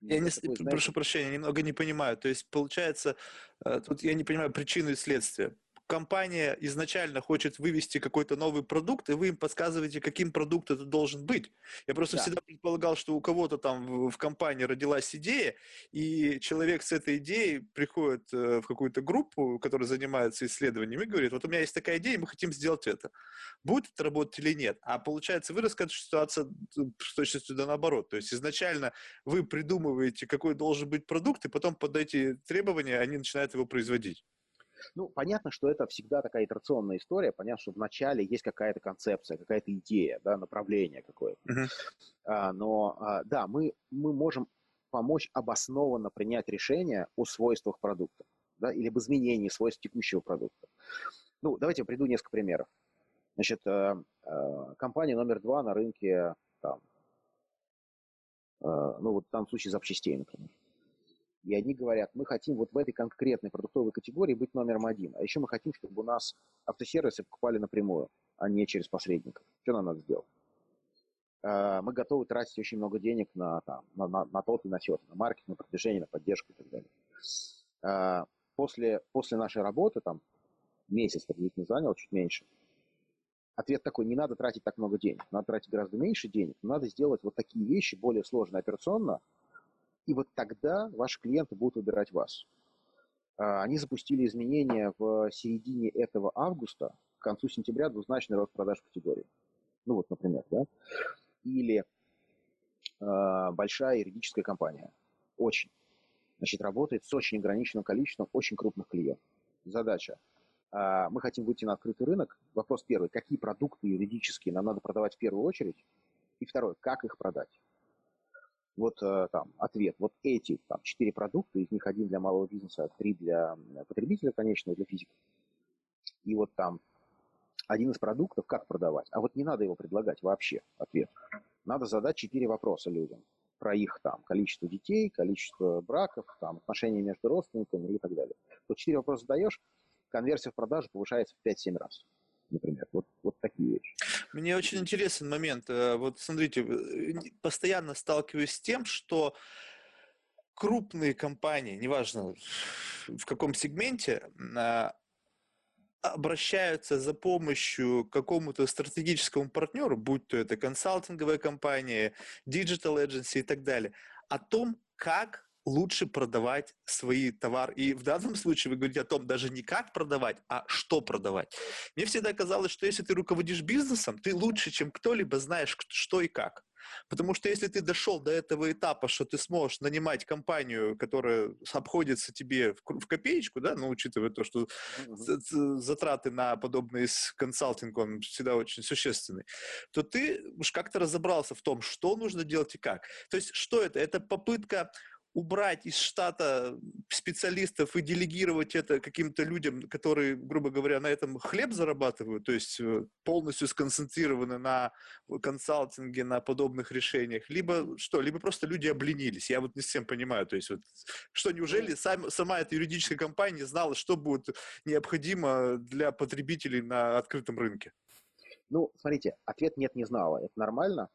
Я не, такой, знаете... прошу прощения, немного не понимаю. То есть, получается, э, тут я не понимаю причины и следствия компания изначально хочет вывести какой-то новый продукт, и вы им подсказываете, каким продукт это должен быть. Я просто да. всегда предполагал, что у кого-то там в, компании родилась идея, и человек с этой идеей приходит э, в какую-то группу, которая занимается исследованием, и говорит, вот у меня есть такая идея, мы хотим сделать это. Будет это работать или нет? А получается, вы рассказываете, ситуация с точностью да наоборот. То есть изначально вы придумываете, какой должен быть продукт, и потом под эти требования они начинают его производить. Ну, понятно, что это всегда такая итерационная история. Понятно, что вначале есть какая-то концепция, какая-то идея, да, направление какое-то. Uh-huh. А, но, а, да, мы, мы можем помочь обоснованно принять решение о свойствах продукта, да, или об изменении свойств текущего продукта. Ну, давайте я приду несколько примеров. Значит, э, э, компания номер два на рынке, там, э, ну, вот в данном случае запчастей, например. И они говорят, мы хотим вот в этой конкретной продуктовой категории быть номером один. А еще мы хотим, чтобы у нас автосервисы покупали напрямую, а не через посредников. Что нам надо сделать? А, мы готовы тратить очень много денег на, там, на, на, на тот и на сет, на маркетинг, на продвижение, на поддержку и так далее. А, после, после нашей работы, там, месяц приблизительно занял, чуть меньше, ответ такой, не надо тратить так много денег, надо тратить гораздо меньше денег, надо сделать вот такие вещи более сложные операционно, и вот тогда ваши клиенты будут выбирать вас. А, они запустили изменения в середине этого августа, к концу сентября двузначный рост продаж в категории. Ну вот, например, да. Или э, большая юридическая компания. Очень. Значит, работает с очень ограниченным количеством очень крупных клиентов. Задача. Э, мы хотим выйти на открытый рынок. Вопрос первый. Какие продукты юридические нам надо продавать в первую очередь? И второй. Как их продать? Вот э, там ответ. Вот эти там четыре продукта, из них один для малого бизнеса, три для потребителя конечного, для физиков. И вот там один из продуктов, как продавать. А вот не надо его предлагать вообще, ответ. Надо задать четыре вопроса людям про их там количество детей, количество браков, там, отношения между родственниками и так далее. Вот четыре вопроса задаешь, конверсия в продажу повышается в 5-7 раз например. Вот, вот такие вещи. Мне очень интересен момент. Э, вот смотрите, э, постоянно сталкиваюсь с тем, что крупные компании, неважно в каком сегменте, а, обращаются за помощью какому-то стратегическому партнеру, будь то это консалтинговая компания, digital agency и так далее, о том, как лучше продавать свои товары. И в данном случае вы говорите о том, даже не как продавать, а что продавать. Мне всегда казалось, что если ты руководишь бизнесом, ты лучше, чем кто-либо знаешь, что и как. Потому что если ты дошел до этого этапа, что ты сможешь нанимать компанию, которая обходится тебе в копеечку, да, ну, учитывая то, что затраты на подобный консалтинг, он всегда очень существенный, то ты уж как-то разобрался в том, что нужно делать и как. То есть что это? Это попытка убрать из штата специалистов и делегировать это каким-то людям, которые, грубо говоря, на этом хлеб зарабатывают, то есть э, полностью сконцентрированы на консалтинге, на подобных решениях, либо что, либо просто люди обленились. Я вот не всем понимаю, то есть вот, что неужели сам, сама эта юридическая компания знала, что будет необходимо для потребителей на открытом рынке? Ну, смотрите, ответ нет, не знала. Это нормально,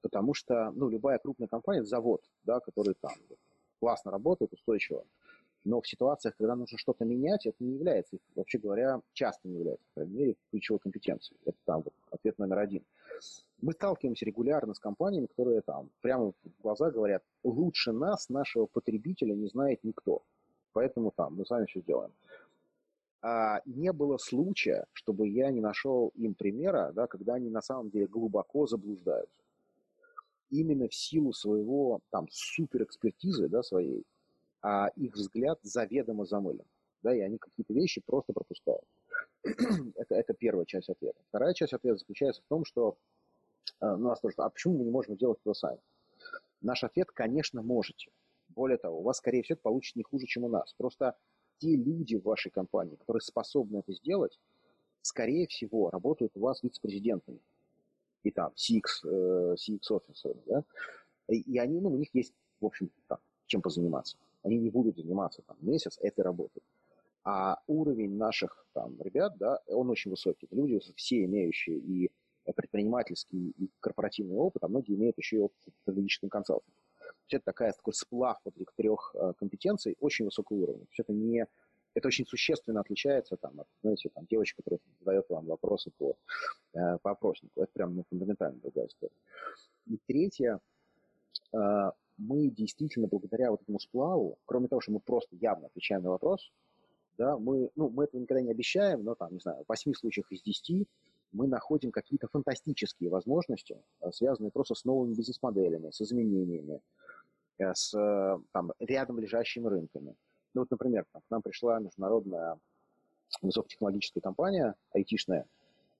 потому что, ну, любая крупная компания, завод, да, который там классно работает, устойчиво. Но в ситуациях, когда нужно что-то менять, это не является, вообще говоря, часто не является, по крайней мере, ключевой компетенцией. Это там вот ответ номер один. Мы сталкиваемся регулярно с компаниями, которые там прямо в глаза говорят, лучше нас, нашего потребителя, не знает никто. Поэтому там мы сами все делаем. А не было случая, чтобы я не нашел им примера, да, когда они на самом деле глубоко заблуждаются именно в силу своего там суперэкспертизы, да, своей, а их взгляд заведомо замылен, да, и они какие-то вещи просто пропускают. это, это первая часть ответа. Вторая часть ответа заключается в том, что э, ну, нас тоже, а почему мы не можем делать это сами? Наш ответ, конечно, можете. Более того, у вас, скорее всего, это получится не хуже, чем у нас. Просто те люди в вашей компании, которые способны это сделать, скорее всего, работают у вас вице-президентами и там CX, э, CX офисеры, да, и они, ну, у них есть, в общем, там, чем позаниматься. Они не будут заниматься там месяц этой работой. А уровень наших там ребят, да, он очень высокий. Это люди все имеющие и предпринимательский, и корпоративный опыт, а многие имеют еще и опыт в стратегическом консалтинге. То есть это такая, такой сплав вот этих трех э, компетенций очень высокого уровня. То есть это не это очень существенно отличается там, от, знаете, там, девочки, которая задает вам вопросы по, э, по опроснику. Это прям ну, фундаментально другая история. И третье, э, мы действительно благодаря вот этому сплаву, кроме того, что мы просто явно отвечаем на вопрос, да, мы, ну, мы этого никогда не обещаем, но там, не знаю, в 8 случаях из 10 мы находим какие-то фантастические возможности, э, связанные просто с новыми бизнес-моделями, с изменениями, э, с там, рядом лежащими рынками. Ну вот, например, к нам пришла международная высокотехнологическая компания, айтишная,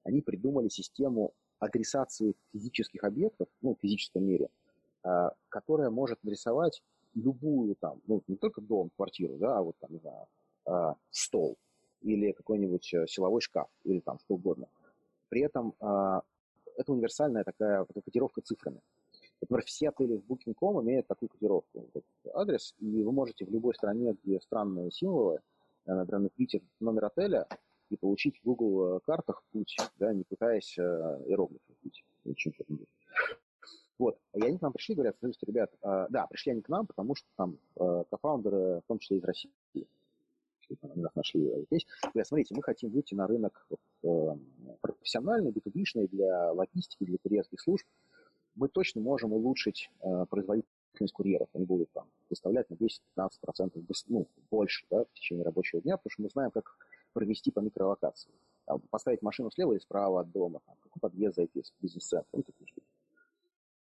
они придумали систему адресации физических объектов, ну, в физическом мире, э, которая может адресовать любую там, ну, не только дом, квартиру, да, а вот там, не знаю, э, стол или какой-нибудь э, силовой шкаф или там что угодно. При этом э, это универсальная такая котировка цифрами. Например, все отели в Booking.com имеют такую котировку, вот адрес, и вы можете в любой стране, где странные символы, э, например, напить номер отеля и получить в Google э, картах путь, да, не пытаясь э, иероглифы путь Вот. И они к нам пришли, говорят, слушайте, ребят, э, да, пришли они к нам, потому что там э, кофаундеры, в том числе из России, они нас нашли здесь, говорят, смотрите, мы хотим выйти на рынок вот, э, профессиональный, b для логистики, для курьерских служб, мы точно можем улучшить э, производительность курьеров. Они будут там доставлять на 10-15% ну, больше да, в течение рабочего дня, потому что мы знаем, как провести по микролокации. Там, поставить машину слева или справа от дома, там, какой подъезд зайти в бизнес-центр, ну, такие штуки.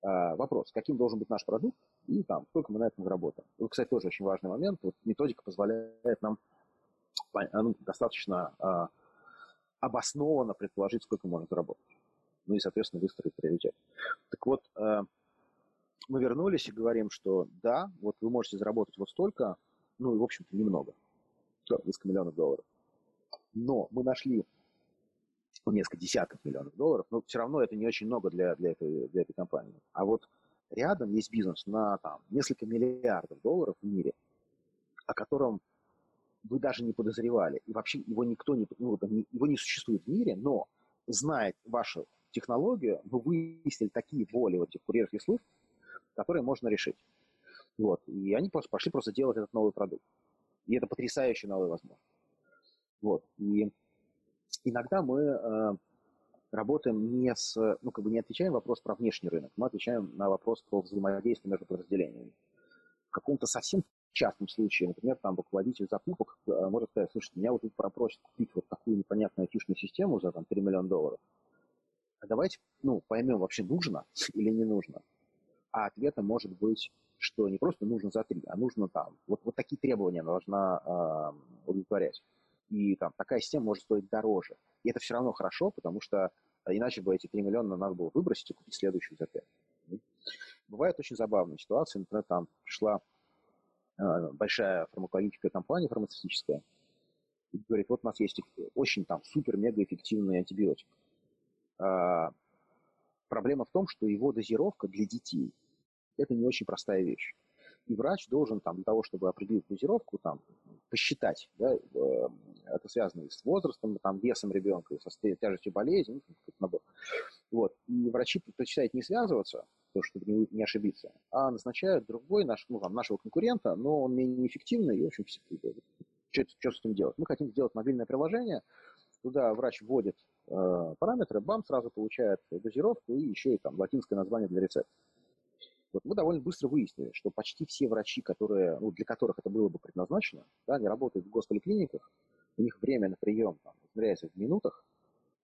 А, вопрос, каким должен быть наш продукт и там, сколько мы на этом заработаем. Вот, кстати, тоже очень важный момент. Вот методика позволяет нам ну, достаточно а, обоснованно предположить, сколько можно заработать. Ну и, соответственно, выстроить приоритет. Так вот, а, мы вернулись и говорим, что да, вот вы можете заработать вот столько, ну и, в общем-то, немного, несколько миллионов долларов. Но мы нашли ну, несколько десятков миллионов долларов, но все равно это не очень много для, для, этой, для этой компании. А вот рядом есть бизнес на там, несколько миллиардов долларов в мире, о котором вы даже не подозревали. И вообще его никто не, ну, его не существует в мире, но зная вашу технологию, вы выяснили такие боли вот этих курьерских служб, которые можно решить. Вот. И они просто пошли просто делать этот новый продукт. И это потрясающая новая возможность. Вот. И иногда мы э, работаем не с, ну, как бы не отвечаем на вопрос про внешний рынок, мы отвечаем на вопрос про взаимодействие между подразделениями. В каком-то совсем частном случае, например, там руководитель закупок э, может сказать, слушайте, меня вот тут просят купить вот такую непонятную айтишную систему за там 3 миллиона долларов. А давайте, ну, поймем, вообще нужно или не нужно. А ответом может быть, что не просто нужно за 3, а нужно там, вот, вот такие требования должна э, удовлетворять и там такая система может стоить дороже. И это все равно хорошо, потому что а, иначе бы эти 3 миллиона надо было выбросить и купить следующую за 5. Бывают очень забавные ситуации. Например, там пришла э, большая фармакологическая компания фармацевтическая и говорит, вот у нас есть очень там супер-мега эффективный антибиотик. А, проблема в том, что его дозировка для детей – это не очень простая вещь и врач должен там для того, чтобы определить дозировку, там, посчитать, да, э, это связано и с возрастом, там, весом ребенка, и со тяжестью болезни, ну, набор. Вот. И врачи предпочитают не связываться, то, чтобы не, не ошибиться, а назначают другой наш, ну, там, нашего конкурента, но он менее эффективный, и, в общем, что, что с этим делать? Мы хотим сделать мобильное приложение, туда врач вводит э, параметры, бам, сразу получает дозировку и еще и там латинское название для рецепта. Вот мы довольно быстро выяснили, что почти все врачи, которые, ну, для которых это было бы предназначено, да, они работают в госполиклиниках, у них время на прием там, измеряется в минутах,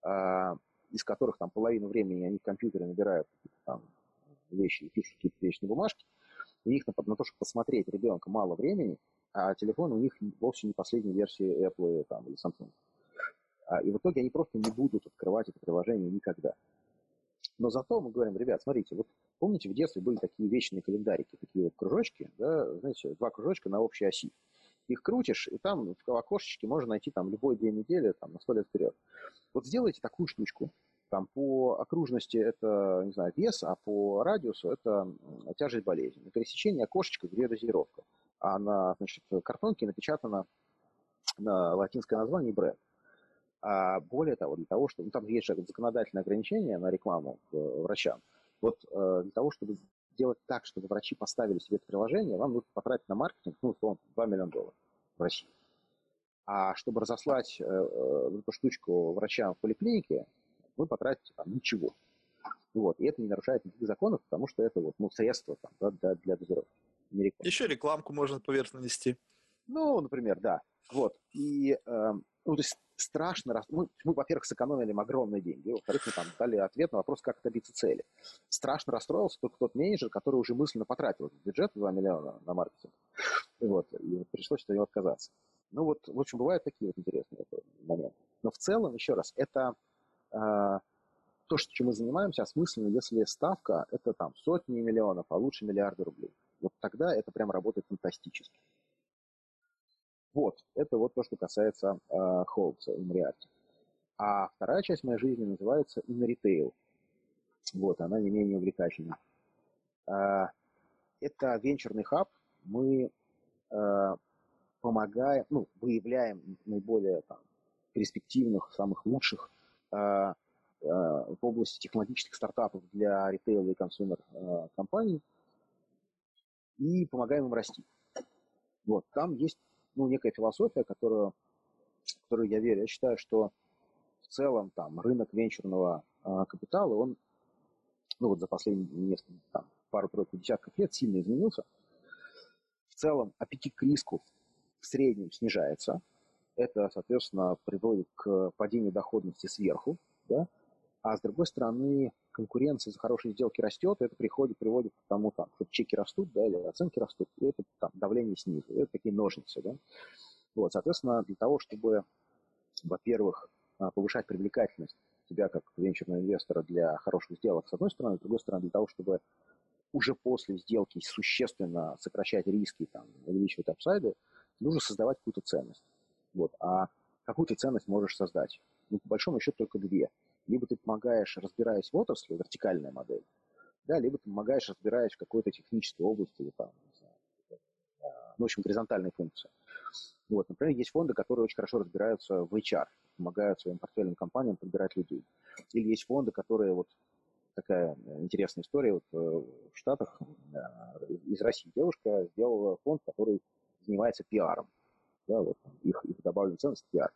а, из которых там половину времени они в компьютере набирают там, вещи, пишут какие-то вещи на бумажке, у них на, на то, чтобы посмотреть ребенка, мало времени, а телефон у них вовсе не последней версии Apple там, или Samsung. А, и в итоге они просто не будут открывать это приложение никогда. Но зато мы говорим, ребят, смотрите, вот помните, в детстве были такие вечные календарики, такие вот кружочки, да, знаете, два кружочка на общей оси. Их крутишь, и там в окошечке можно найти там любой день недели, там, на сто лет вперед. Вот сделайте такую штучку, там по окружности это, не знаю, вес, а по радиусу это тяжесть болезни. На пересечении окошечка, где дозировка. А на значит, картонке напечатано на латинское название бренд. А более того, для того, чтобы... Ну, там есть же законодательное ограничение на рекламу э, врачам. Вот э, для того, чтобы сделать так, чтобы врачи поставили себе это приложение, вам нужно потратить на маркетинг, ну, условно, 2 миллиона долларов в России. А чтобы разослать э, э, эту штучку врачам в поликлинике, вы потратите там ничего. Вот. И это не нарушает никаких законов, потому что это вот, ну, средство там, да, для, для дозировки. Еще рекламку можно поверх нанести. Ну, например, да. Вот. И, э, ну, то есть страшно... Мы, мы во-первых, сэкономили им огромные деньги. Во-вторых, мы там дали ответ на вопрос, как добиться цели. Страшно расстроился только тот менеджер, который уже мысленно потратил бюджет 2 миллиона на маркетинг. И вот, и пришлось от него отказаться. Ну вот, в общем, бывают такие вот интересные моменты. Но в целом, еще раз, это э, то, чем мы занимаемся, осмысленно, если ставка – это там сотни миллионов, а лучше миллиарды рублей. Вот тогда это прям работает фантастически. Вот, это вот то, что касается э, Холмса и Мариарти. А вторая часть моей жизни называется In Retail. Вот, она не менее увлекательна. Э, это венчурный хаб. Мы э, помогаем, ну, выявляем наиболее там, перспективных, самых лучших э, в области технологических стартапов для ритейла и консумер компаний и помогаем им расти. Вот, там есть ну, некая философия, которую, которую я верю. Я считаю, что в целом там рынок венчурного э, капитала, он ну, вот за последние несколько, там, пару-тройку десятков лет сильно изменился. В целом аппетит к риску в среднем снижается. Это, соответственно, приводит к падению доходности сверху. Да? а с другой стороны конкуренция за хорошие сделки растет, это приходит, приводит к тому, там, что чеки растут, да, или оценки растут, и это там, давление снизу. Это такие ножницы. Да? Вот, соответственно, для того, чтобы, во-первых, а, повышать привлекательность тебя как венчурного инвестора для хороших сделок, с одной стороны, с другой стороны, для того, чтобы уже после сделки существенно сокращать риски, там, увеличивать апсайды, нужно создавать какую-то ценность. Вот. А какую ты ценность можешь создать? Ну, по большому счету, только две. Либо ты помогаешь, разбираясь в отрасли, вертикальная модель, да, либо ты помогаешь, разбираясь в какой-то технической области, или там, не знаю, ну, в общем, горизонтальные функции. Вот, например, есть фонды, которые очень хорошо разбираются в HR, помогают своим портфельным компаниям подбирать людей. Или есть фонды, которые вот такая интересная история. Вот э, в Штатах э, из России девушка сделала фонд, который занимается пиаром. Да, вот их, их добавленная ценность – пиар.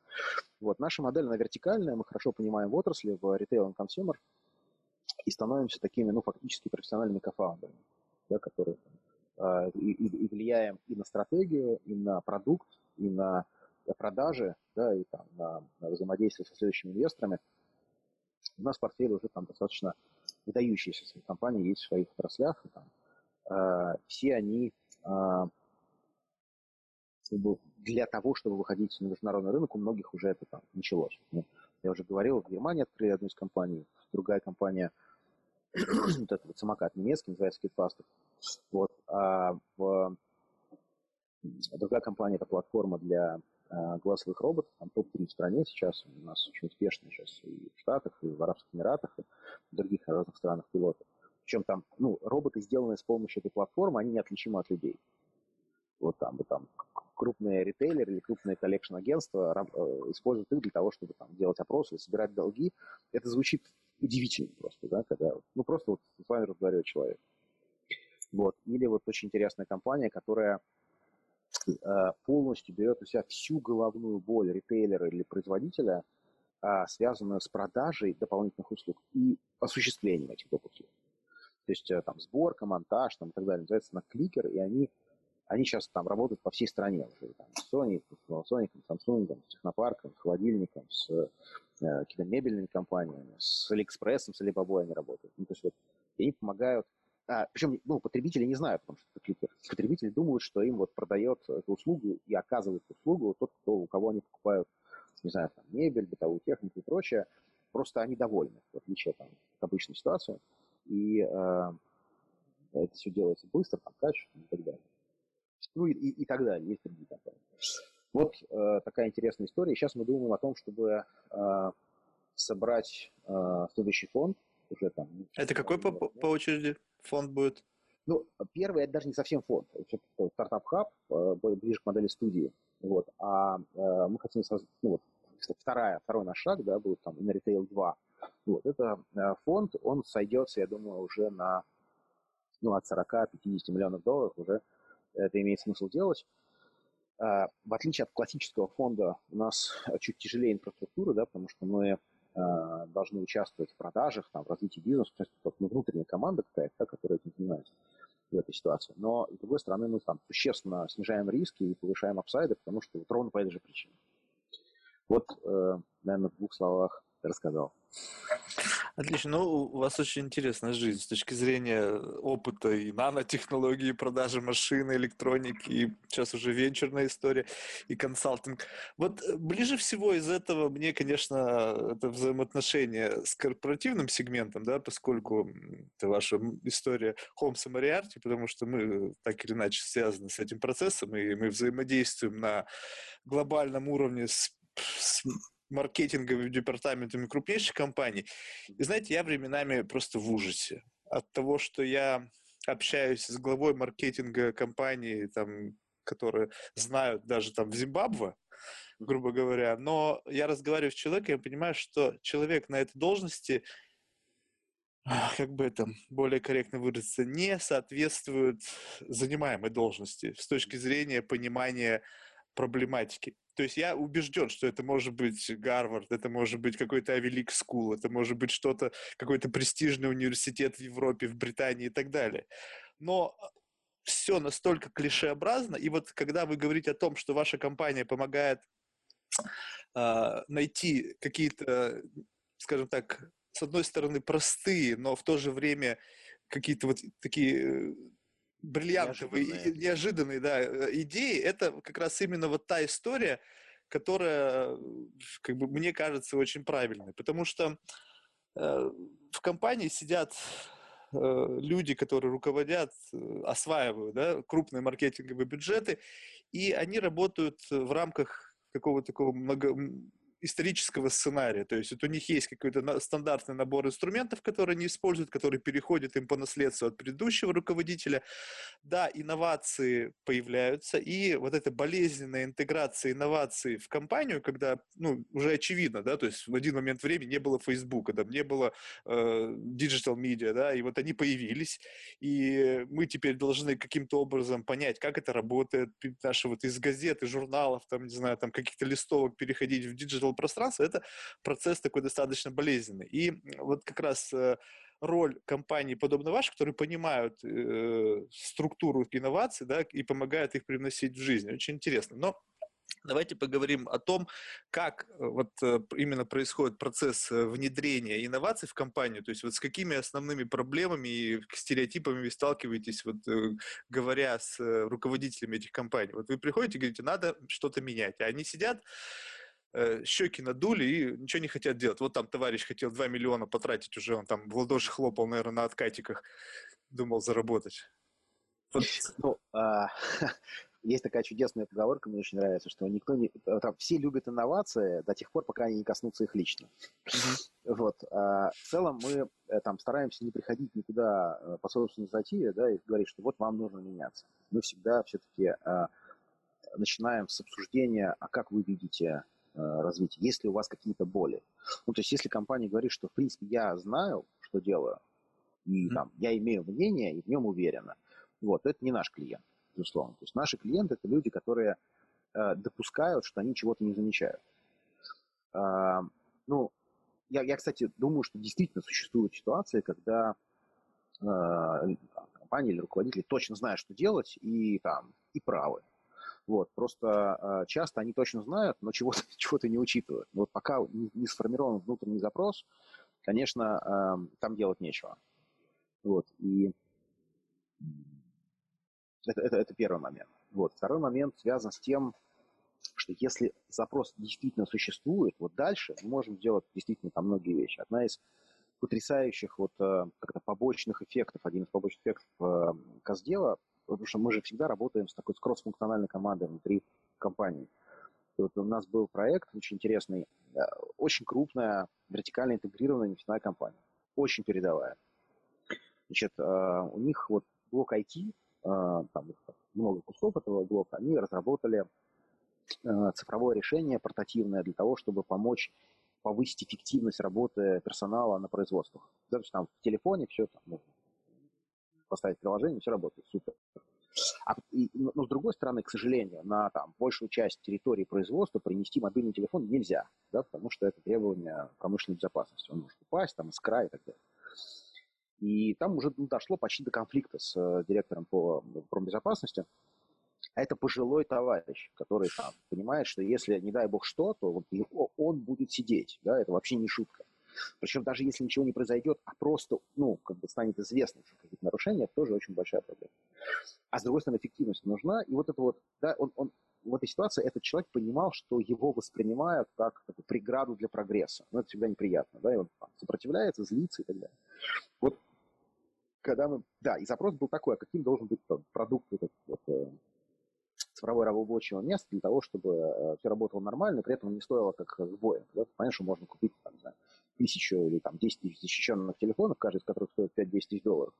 Вот, наша модель, она вертикальная, мы хорошо понимаем в отрасли, в ритейл и consumer, и становимся такими, ну, фактически профессиональными co-founder ами, да, которые э, и, и, влияем и на стратегию, и на продукт, и на продажи, да, и там, на, на взаимодействие со следующими инвесторами. У нас в портфеле уже там достаточно выдающиеся компании есть в своих отраслях. И, там, э, все они э, для того, чтобы выходить на международный рынок, у многих уже это там началось. Ну, я уже говорил, в Германии открыли одну из компаний, другая компания, вот этот вот самокат немецкий, называется Kitfaster. Вот, а в, другая компания, это платформа для а, голосовых роботов, там топ-3 в стране сейчас, у нас очень успешно сейчас и в Штатах, и в Арабских Эмиратах, и в других разных странах пилоты. Причем там, ну, роботы, сделанные с помощью этой платформы, они неотличимы от людей. Вот там, вот там крупные ритейлеры или крупные collection -агентства э, используют их для того, чтобы там, делать опросы, собирать долги. Это звучит удивительно просто, да, когда, ну, просто вот с вами разговаривает человек. Вот. Или вот очень интересная компания, которая э, полностью берет у себя всю головную боль ритейлера или производителя, э, связанную с продажей дополнительных услуг и осуществлением этих доп. услуг. То есть э, там сборка, монтаж там, и так далее. Называется на кликер, и они они сейчас там работают по всей стране уже, там, с Sony, с Panasonic, Samsung, с Технопарком, с холодильником, с э, какими-то мебельными компаниями, с Алиэкспрессом, с Alibaba они работают. Ну, то есть вот они помогают а, причем, ну, потребители не знают, потому что это. Потребители думают, что им вот продает эту услугу и оказывает услугу тот, кто, у кого они покупают, не знаю, там, мебель, бытовую технику и прочее. Просто они довольны, в отличие там, от обычной ситуации. И э, это все делается быстро, там, качественно и так далее ну и, и, и так далее, есть другие компании. Вот э, такая интересная история. Сейчас мы думаем о том, чтобы э, собрать э, следующий фонд. Уже там, это какой по, по очереди фонд будет? Ну, первый это даже не совсем фонд, это стартап-хаб, э, ближе к модели студии. Вот. А э, мы хотим создать, ну вот, вторая, второй наш шаг, да, будет там на Retail 2. Вот, это э, фонд, он сойдется, я думаю, уже на ну, от 40-50 миллионов долларов уже это имеет смысл делать. А, в отличие от классического фонда, у нас чуть тяжелее инфраструктура, да, потому что мы а, должны участвовать в продажах, там, в развитии бизнеса, то есть вот, ну, внутренняя команда какая-то, которая этим занимается в этой ситуации. Но, с другой стороны, мы там существенно снижаем риски и повышаем апсайды, потому что вот ровно по этой же причине. Вот, э, наверное, в двух словах рассказал. Отлично. Ну, у вас очень интересная жизнь с точки зрения опыта и нанотехнологии, продажи машины, электроники, и сейчас уже венчурная история, и консалтинг. Вот э, ближе всего из этого мне, конечно, это взаимоотношения с корпоративным сегментом, да, поскольку это ваша история Холмса Мариарти, потому что мы так или иначе связаны с этим процессом, и мы взаимодействуем на глобальном уровне с с маркетинговыми департаментами крупнейших компаний. И знаете, я временами просто в ужасе от того, что я общаюсь с главой маркетинга компании, там, которые знают даже там в Зимбабве, грубо говоря, но я разговариваю с человеком и понимаю, что человек на этой должности, как бы это более корректно выразиться, не соответствует занимаемой должности с точки зрения понимания проблематики. То есть я убежден, что это может быть Гарвард, это может быть какой-то Ivy League School, это может быть что-то, какой-то престижный университет в Европе, в Британии и так далее. Но все настолько клишеобразно, и вот когда вы говорите о том, что ваша компания помогает э, найти какие-то, скажем так, с одной стороны, простые, но в то же время какие-то вот такие бриллиантовые, неожиданные, неожиданные да, идеи, это как раз именно вот та история, которая, как бы, мне кажется, очень правильной. Потому что э, в компании сидят э, люди, которые руководят, э, осваивают да, крупные маркетинговые бюджеты, и они работают в рамках какого-то такого много, исторического сценария. То есть вот у них есть какой-то стандартный набор инструментов, которые они используют, которые переходят им по наследству от предыдущего руководителя. Да, инновации появляются, и вот эта болезненная интеграция инноваций в компанию, когда, ну, уже очевидно, да, то есть в один момент времени не было Facebook, там не было э, digital media, да, и вот они появились, и мы теперь должны каким-то образом понять, как это работает, наши вот из газет, из журналов, там, не знаю, там каких-то листовок переходить в digital пространство, это процесс такой достаточно болезненный. И вот как раз э, роль компаний, подобно вашей, которые понимают э, структуру инноваций да, и помогают их привносить в жизнь. Очень интересно. Но Давайте поговорим о том, как э, вот э, именно происходит процесс внедрения инноваций в компанию, то есть вот с какими основными проблемами и стереотипами вы сталкиваетесь, вот говоря с руководителями этих компаний. Вот вы приходите и говорите, надо что-то менять, а они сидят э, щеки надули и ничего не хотят делать. Вот там товарищ хотел 2 миллиона потратить уже, он там в ладоши хлопал, наверное, на откатиках, думал заработать. Вот. Ну, а, есть такая чудесная поговорка, мне очень нравится, что никто не, э, там, все любят инновации до тех пор, пока они не коснутся их лично. Mm-hmm. Вот. А, в целом мы э, там стараемся не приходить никуда по собственной инициативе, да, и говорить, что вот вам нужно меняться. Мы всегда все-таки а, начинаем с обсуждения, а как вы видите развития, если у вас какие-то боли. Ну, то есть, если компания говорит, что, в принципе, я знаю, что делаю, и mm-hmm. там, я имею мнение и в нем уверена, вот, это не наш клиент, безусловно. То есть, наши клиенты – это люди, которые э, допускают, что они чего-то не замечают. Э, ну, я, я, кстати, думаю, что действительно существуют ситуации, когда э, компания или руководители точно знают, что делать, и там, и правы. Вот, просто э, часто они точно знают, но чего-то чего не учитывают. Вот пока не, не сформирован внутренний запрос, конечно, там делать нечего. Вот, и это, это, это первый момент. Вот. Второй момент связан с тем, что если запрос действительно существует, вот дальше мы можем сделать действительно там многие вещи. Одна из потрясающих вот э, как-то побочных эффектов, один из побочных эффектов э, Каздела потому что мы же всегда работаем с такой кросс-функциональной командой внутри компании. И вот у нас был проект очень интересный, э, очень крупная, вертикально интегрированная нефтяная компания, очень передовая. Значит, э, у них вот блок IT, э, там много кусков этого блока, они разработали цифровое решение портативное для того, чтобы помочь повысить эффективность работы персонала на производствах. То есть там в телефоне все там поставить приложение, все работает, супер. А, и, но с другой стороны, к сожалению, на там, большую часть территории производства принести мобильный телефон нельзя, да, потому что это требование промышленной безопасности. Он может упасть, там, искра и так далее. И там уже ну, дошло почти до конфликта с э, директором по промбезопасности. А это пожилой товарищ, который там понимает, что если, не дай бог что, то вот он будет сидеть. Да, это вообще не шутка. Причем даже если ничего не произойдет, а просто, ну, как бы станет известно, что какие-то нарушения, это тоже очень большая проблема. А с другой стороны, эффективность нужна. И вот это вот, да, он, он в этой ситуации этот человек понимал, что его воспринимают как такую преграду для прогресса. Но это всегда неприятно, да, и он там, сопротивляется, злится и так далее. Вот когда мы... Да, и запрос был такой, а каким должен быть там, продукт этот, вот, э, цифровое рабочего места для того, чтобы э, все работало нормально, при этом не стоило как Boeing. Да? Понятно, что можно купить там, не знаю, тысячу или там 10 тысяч защищенных телефонов, каждый из которых стоит 5-10 тысяч долларов.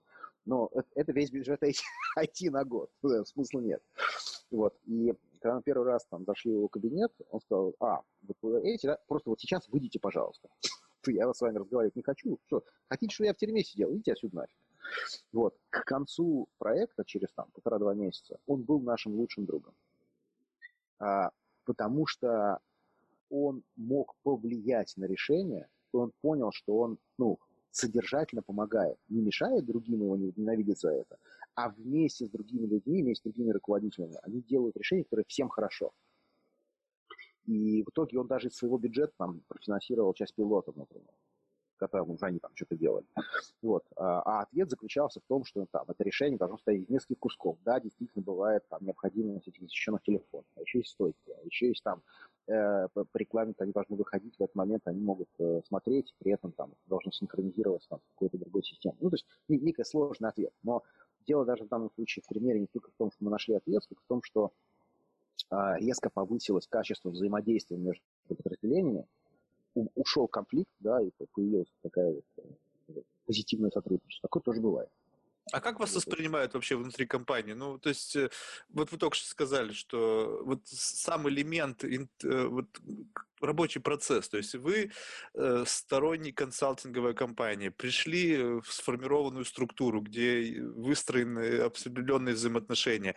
Но это, весь бюджет IT на год. Смысла нет. Вот. И когда мы первый раз там зашли в его кабинет, он сказал, а, вот эти, да, просто вот сейчас выйдите, пожалуйста. Я с вами разговаривать не хочу. Что, хотите, чтобы я в тюрьме сидел? Идите отсюда нафиг. Вот. К концу проекта, через там полтора-два месяца, он был нашим лучшим другом. А, потому что он мог повлиять на решение, и он понял, что он, ну, содержательно помогает, не мешает другим его ненавидеть за это, а вместе с другими людьми, вместе с другими руководителями, они делают решения, которые всем хорошо. И в итоге он даже из своего бюджета там профинансировал часть пилотов, например которым уже они там что-то делали. Вот. А, а ответ заключался в том, что там, это решение должно стоять из нескольких кусков. Да, действительно бывает там необходимость этих защищенных телефонов, а еще есть стойки, а еще есть там по рекламе они должны выходить в этот момент, они могут э, смотреть, при этом там должно синхронизироваться там, с какой-то другой системой. Ну, то есть некий сложный ответ. Но дело даже в данном случае в примере не только в том, что мы нашли ответ, сколько в том, что э, резко повысилось качество взаимодействия между подразделениями, ушел конфликт, да, и появилась такая вот э, позитивное сотрудничество. Такое тоже бывает. А как вас воспринимают вообще внутри компании? Ну, то есть, э, вот вы только что сказали, что вот сам элемент, э, вот рабочий процесс. То есть вы э, сторонник консалтинговой компании, пришли в сформированную структуру, где выстроены определенные взаимоотношения.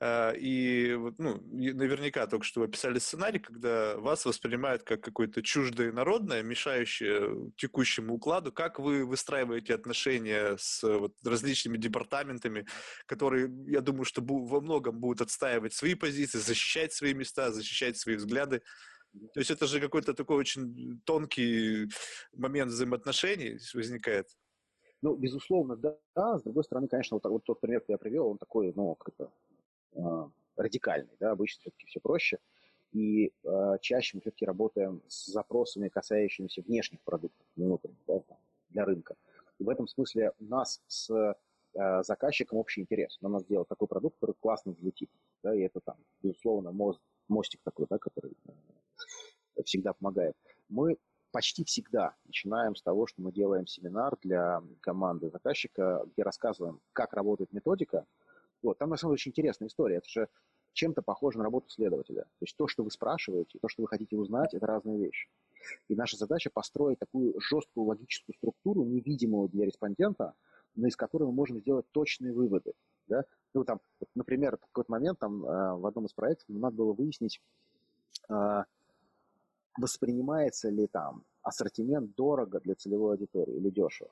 Э, и ну, наверняка только что вы описали сценарий, когда вас воспринимают как какое-то чуждое народное, мешающее текущему укладу. Как вы выстраиваете отношения с вот, различными департаментами, которые, я думаю, что во многом будут отстаивать свои позиции, защищать свои места, защищать свои взгляды. То есть это же какой-то такой очень тонкий момент взаимоотношений возникает. Ну, безусловно, да. С другой стороны, конечно, вот, вот тот пример, который я привел, он такой, ну, как-то э, радикальный, да, обычно все-таки все проще. И э, чаще мы все-таки работаем с запросами, касающимися внешних продуктов, внутренних, да, для рынка. И в этом смысле у нас с э, заказчиком общий интерес. Нам надо сделать такой продукт, который классно взлетит. Да, и это там, безусловно, мост, мостик такой, да, который всегда помогает. Мы почти всегда начинаем с того, что мы делаем семинар для команды заказчика, где рассказываем, как работает методика. Вот, там на самом деле очень интересная история. Это же чем-то похоже на работу следователя. То есть то, что вы спрашиваете, то, что вы хотите узнать, это разные вещи. И наша задача построить такую жесткую логическую структуру, невидимую для респондента, из которой мы можем сделать точные выводы. Да? Ну, там, например, в какой-то момент там, э, в одном из проектов нам надо было выяснить, э, воспринимается ли там ассортимент дорого для целевой аудитории или дешево.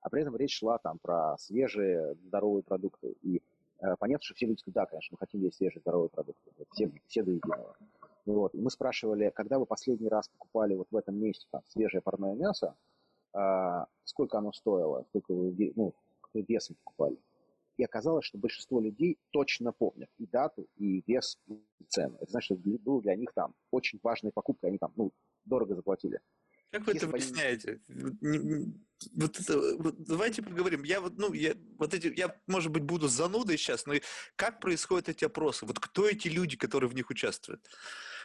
А при этом речь шла там про свежие здоровые продукты. И э, понятно, что все люди сказали, да, конечно, мы хотим есть свежие здоровые продукты. Все, все до единого. Вот. И мы спрашивали, когда вы последний раз покупали вот в этом месте там, свежее парное мясо, э, сколько оно стоило, сколько вы ну, какой весом покупали. И оказалось, что большинство людей точно помнят и дату, и вес, и цену. Это значит, что было для них там очень важная покупка, они там, ну, дорого заплатили. Как вы это объясняете? Они... Вот это, вот давайте поговорим. Я вот, ну, я, вот эти, я, может быть, буду занудой сейчас, но как происходят эти опросы? Вот кто эти люди, которые в них участвуют?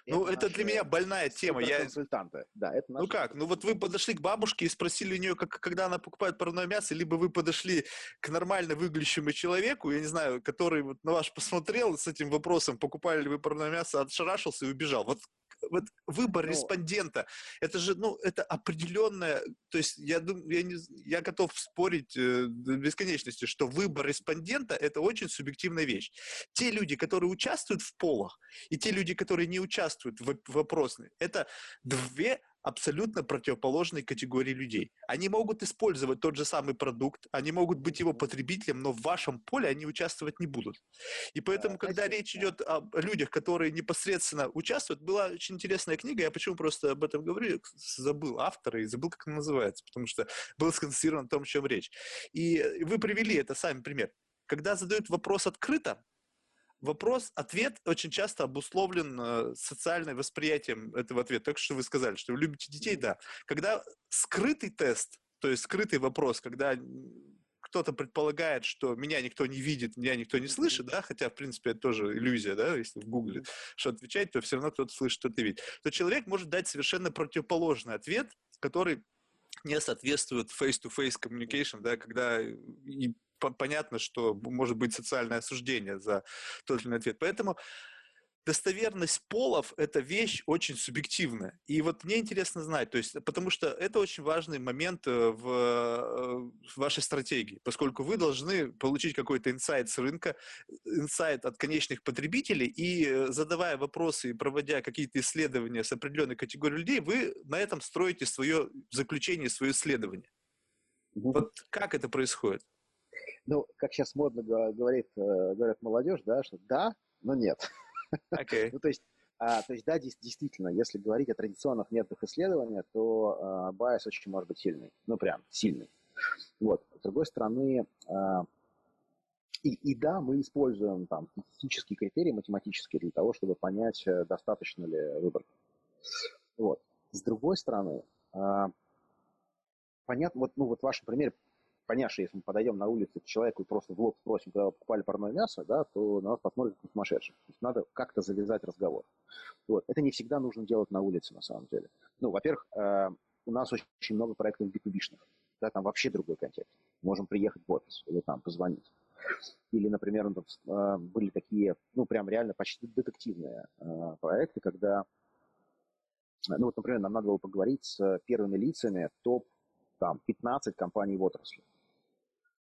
Ну, это, это для меня больная тема. Я... Консультанты. Да, это наши... Ну как? Ну вот вы подошли к бабушке и спросили у нее, как, когда она покупает парное мясо, либо вы подошли к нормально выглядящему человеку, я не знаю, который вот на вас посмотрел с этим вопросом, покупали ли вы парное мясо, отшарашился и убежал. Вот вот выбор ну, респондента, это же, ну, это определенное, то есть я думаю, я, не, я готов спорить э, до бесконечности, что выбор респондента – это очень субъективная вещь. Те люди, которые участвуют в полах, и те люди, которые не участвуют в, в опросной, это две абсолютно противоположной категории людей. Они могут использовать тот же самый продукт, они могут быть его потребителем, но в вашем поле они участвовать не будут. И поэтому, когда речь идет о людях, которые непосредственно участвуют, была очень интересная книга, я почему просто об этом говорю, забыл автора и забыл, как она называется, потому что был сконцентрирован на том, о чем речь. И вы привели это сами пример. Когда задают вопрос открыто, вопрос, ответ очень часто обусловлен э, социальным восприятием этого ответа. Так что вы сказали, что вы любите детей, да. Когда скрытый тест, то есть скрытый вопрос, когда кто-то предполагает, что меня никто не видит, меня никто не слышит, да, хотя, в принципе, это тоже иллюзия, да, если в Гугле что отвечать, то все равно кто-то слышит, что ты видит, то человек может дать совершенно противоположный ответ, который не соответствует face-to-face communication, да, когда и понятно, что может быть социальное осуждение за тот или иной ответ. Поэтому достоверность полов – это вещь очень субъективная. И вот мне интересно знать, то есть, потому что это очень важный момент э, в, э, в вашей стратегии, поскольку вы должны получить какой-то инсайт с рынка, инсайт от конечных потребителей, и э, задавая вопросы и проводя какие-то исследования с определенной категорией людей, вы на этом строите свое заключение, свое исследование. Вот как это происходит? Ну, как сейчас модно говорит, говорят молодежь, да, что да, но нет. Okay. ну, то есть А, то есть, да, действительно, если говорить о традиционных методах исследования, то а, bias очень может быть сильный. Ну, прям сильный. Вот. С другой стороны, а, и, и да, мы используем там статистические критерии математические для того, чтобы понять, э, достаточно ли выборки. Вот. С другой стороны, а, понятно, вот, ну, вот в вашем примере, понятно, если мы подойдем на улице к человеку и просто в лоб спросим, когда вы покупали парное мясо, да, то на нас посмотрят как сумасшедших. То есть надо как-то завязать разговор. Вот. Это не всегда нужно делать на улице, на самом деле. Ну, во-первых, э, у нас очень, много проектов B2B-шных. Да, там вообще другой контекст. Можем приехать в офис или там позвонить. Или, например, э, были такие, ну, прям реально почти детективные э, проекты, когда ну вот, например, нам надо было поговорить с первыми лицами топ там, 15 компаний в отрасли.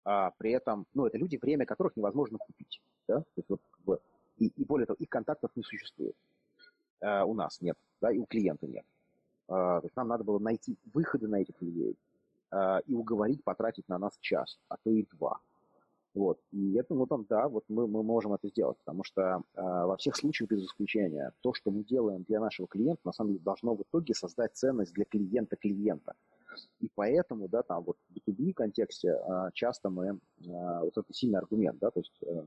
А при этом, ну, это люди, время которых невозможно купить. Да? То есть, вот, и, и более того, их контактов не существует. А, у нас нет, да, и у клиента нет. А, то есть нам надо было найти выходы на этих людей а, и уговорить потратить на нас час, а то и два. Вот. И это, ну там, да, вот мы, мы можем это сделать, потому что э, во всех случаях без исключения то, что мы делаем для нашего клиента, на самом деле должно в итоге создать ценность для клиента клиента. И поэтому, да, там вот в B2B контексте э, часто мы, э, вот это сильный аргумент, да, то есть, э,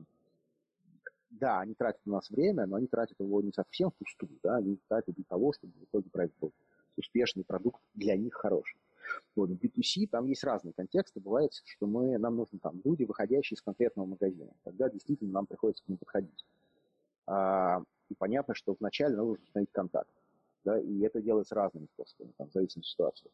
да, они тратят на нас время, но они тратят его не совсем впустую, да, они тратят для того, чтобы в итоге проект был успешный, продукт для них хороший. Вот, в B2C там есть разные контексты. Бывает, что мы, нам нужны там люди, выходящие из конкретного магазина. Тогда действительно нам приходится к ним подходить. А, и понятно, что вначале нужно установить контакт. Да, и это делается разными способами, там, в зависимости от ситуации.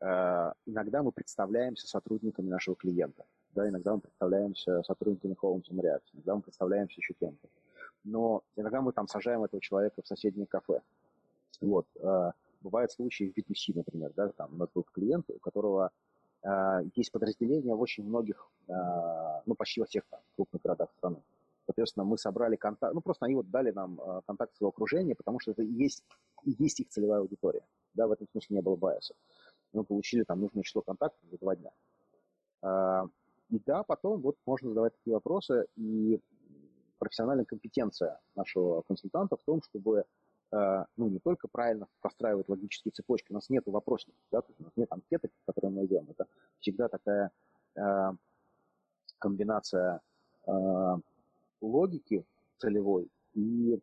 А, иногда мы представляемся сотрудниками нашего клиента. Да, иногда мы представляемся сотрудниками Home React, иногда мы представляемся еще кем-то. Но иногда мы там сажаем этого человека в соседнее кафе. Вот. А, бывают случаи в B2C, например, да, там у нас был клиент, у которого э, есть подразделения в очень многих, э, ну, почти во всех там, крупных городах страны. Соответственно, мы собрали контакт, ну, просто они вот дали нам э, контакт своего окружения, потому что это и есть, и есть их целевая аудитория. Да, в этом смысле не было байса. Мы получили там нужное число контактов за два дня. Э, и да, потом вот можно задавать такие вопросы, и профессиональная компетенция нашего консультанта в том, чтобы Э, ну, не только правильно простраивать логические цепочки, у нас нет вопросников, да, то есть у нас нет анкеток, которые мы идем. Это всегда такая э, комбинация логики целевой и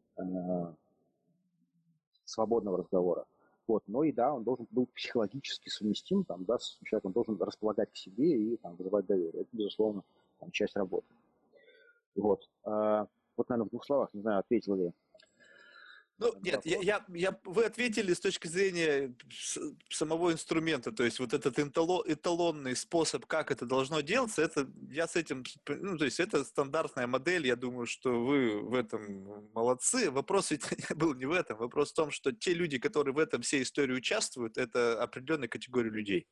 свободного разговора. Вот, но и да, он должен быть психологически совместим, там, да, с человеком, он должен располагать к себе и там, вызывать доверие. Это, безусловно, там, часть работы. Вот. Э, вот, наверное, в двух словах, не знаю, ответил ли ну, нет, я, я, я, вы ответили с точки зрения самого инструмента, то есть вот этот эталон, эталонный способ, как это должно делаться, это я с этим, ну, то есть это стандартная модель, я думаю, что вы в этом молодцы. Вопрос ведь был не в этом, вопрос в том, что те люди, которые в этом всей истории участвуют, это определенная категория людей.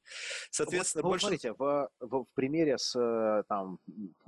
Соответственно, вот, больше... Смотрите, в, в, в примере с э, там,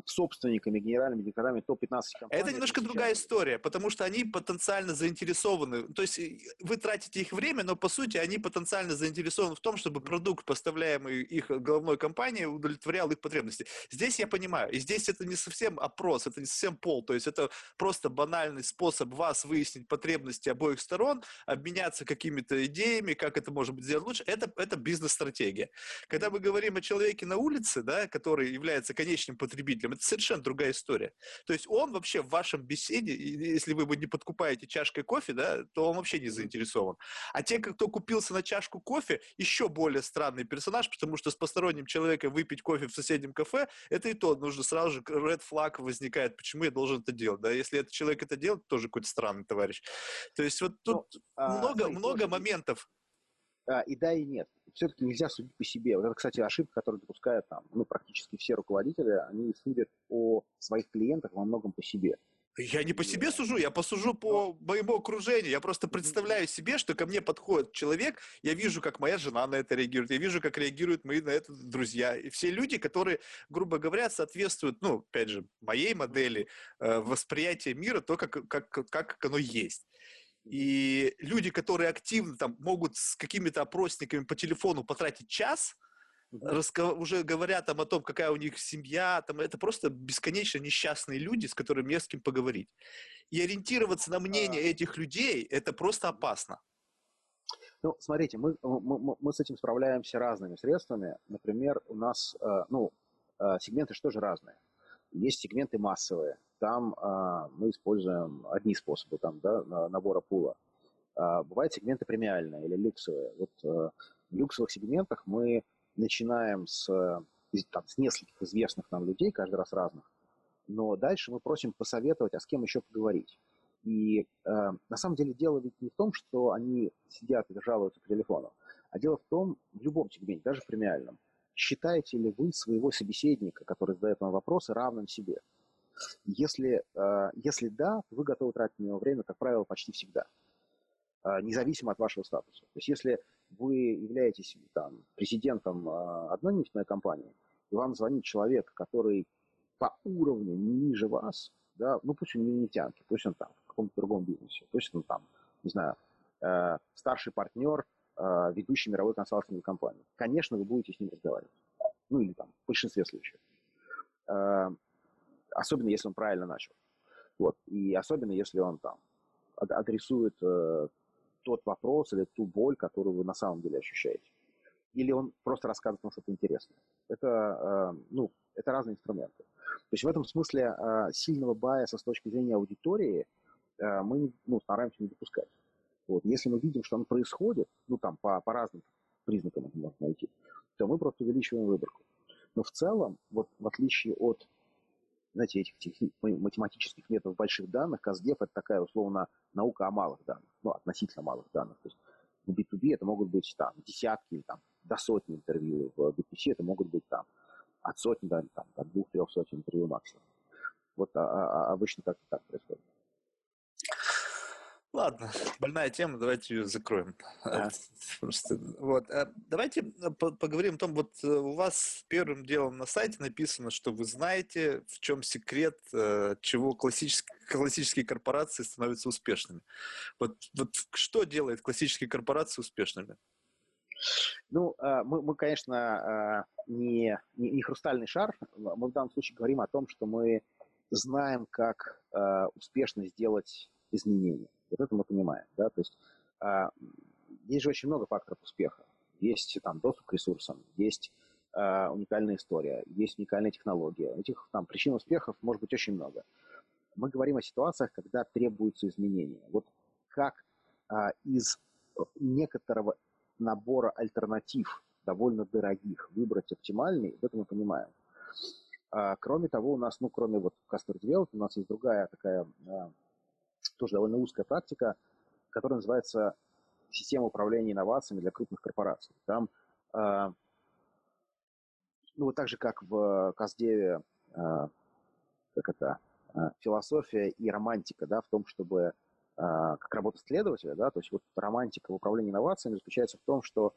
собственниками, генеральными директорами топ-15 компаний... Это немножко другая история, потому что они потенциально заинтересованы заинтересованы, то есть вы тратите их время, но по сути они потенциально заинтересованы в том, чтобы продукт, поставляемый их головной компанией, удовлетворял их потребности. Здесь я понимаю, и здесь это не совсем опрос, это не совсем пол, то есть это просто банальный способ вас выяснить потребности обоих сторон, обменяться какими-то идеями, как это может быть сделать лучше, это, это бизнес-стратегия. Когда мы говорим о человеке на улице, да, который является конечным потребителем, это совершенно другая история. То есть он вообще в вашем беседе, если вы его не подкупаете чашкой кофе, да, то он вообще не заинтересован. А те, кто купился на чашку кофе, еще более странный персонаж, потому что с посторонним человеком выпить кофе в соседнем кафе, это и то нужно сразу же red flag возникает, почему я должен это делать, да, если этот человек это делает, тоже какой-то странный товарищ. То есть вот тут ну, а, много, а, много моментов. А, и да, и нет. Все-таки нельзя судить по себе. Вот это, кстати, ошибка, которую допускают там, ну, практически все руководители, они судят о своих клиентах во многом по себе. Я не по себе сужу, я посужу по моему окружению. Я просто представляю себе, что ко мне подходит человек, я вижу, как моя жена на это реагирует, я вижу, как реагируют мои на это друзья. И все люди, которые, грубо говоря, соответствуют, ну, опять же, моей модели э, восприятия мира, то, как, как, как оно есть. И люди, которые активно там могут с какими-то опросниками по телефону потратить час – раска- уже говорят там о том, какая у них семья, там это просто бесконечно несчастные люди, с которыми не с кем поговорить. И ориентироваться на мнение а... этих людей, это просто опасно. Ну, смотрите, мы, мы, мы с этим справляемся разными средствами. Например, у нас, э, ну, э, сегменты что же разные. Есть сегменты массовые. Там э, мы используем одни способы там, да, набора пула. Бывают сегменты премиальные или люксовые. Вот в люксовых сегментах мы начинаем с, там, с нескольких известных нам людей, каждый раз разных. Но дальше мы просим посоветовать, а с кем еще поговорить. И э, на самом деле дело ведь не в том, что они сидят и жалуются по телефону, а дело в том, в любом сегменте, даже в премиальном, считаете ли вы своего собеседника, который задает вам вопросы, равным себе? Если, э, если да, вы готовы тратить на него время, как правило, почти всегда, э, независимо от вашего статуса. То есть если вы являетесь там, президентом э, одной нефтяной компании, и вам звонит человек, который по уровню не ниже вас, да, ну пусть он не нефтянки, пусть он там каком-то другом бизнесе. Есть, ну, там, не знаю, старший партнер, ведущий мировой консалтинговой компании. Конечно, вы будете с ним разговаривать. Ну, или там, в большинстве случаев. Особенно, если он правильно начал. Вот. И особенно, если он там адресует э, тот вопрос или ту боль, которую вы на самом деле ощущаете. Или он просто рассказывает вам что-то интересное. Это, э, ну, это разные инструменты. То есть в этом смысле э, сильного байса с точки зрения аудитории – Э, мы ну, стараемся не допускать. Вот. Если мы видим, что он происходит, ну там по, по разным признакам это можно найти, то мы просто увеличиваем выборку. Но в целом, вот в отличие от знаете, этих техни- математических методов больших данных, Каздев это такая условно наука о малых данных, ну, относительно малых данных. То есть в B2B это могут быть там десятки там до сотни интервью, в B2C это могут быть там от сотни до, там, до двух-трех сотен интервью максимум. Вот а, а, а обычно и так происходит. Ладно, больная тема, давайте ее закроем. Просто, вот. А давайте э, поговорим о том, вот э, у вас первым делом на сайте написано, что вы знаете, в чем секрет, э, чего классические, классические корпорации становятся успешными. Вот, вот что делает классические корпорации успешными? Ну, мы, мы конечно, не, не, не хрустальный шар. Мы в данном случае говорим о том, что мы знаем, как успешно сделать изменения. Вот это мы понимаем. Да? То есть а, есть же очень много факторов успеха. Есть там доступ к ресурсам, есть а, уникальная история, есть уникальная технология. Этих там причин успехов может быть очень много. Мы говорим о ситуациях, когда требуются изменения. Вот как а, из некоторого набора альтернатив, довольно дорогих, выбрать оптимальный, это мы понимаем. А, кроме того, у нас, ну, кроме вот Customer Development, у нас есть другая такая а, тоже довольно узкая практика, которая называется система управления инновациями для крупных корпораций. Там, э, ну вот так же, как в Каздеве, э, как это, э, философия и романтика, да, в том, чтобы э, как работа следователя, да, то есть вот романтика в управлении инновациями заключается в том, что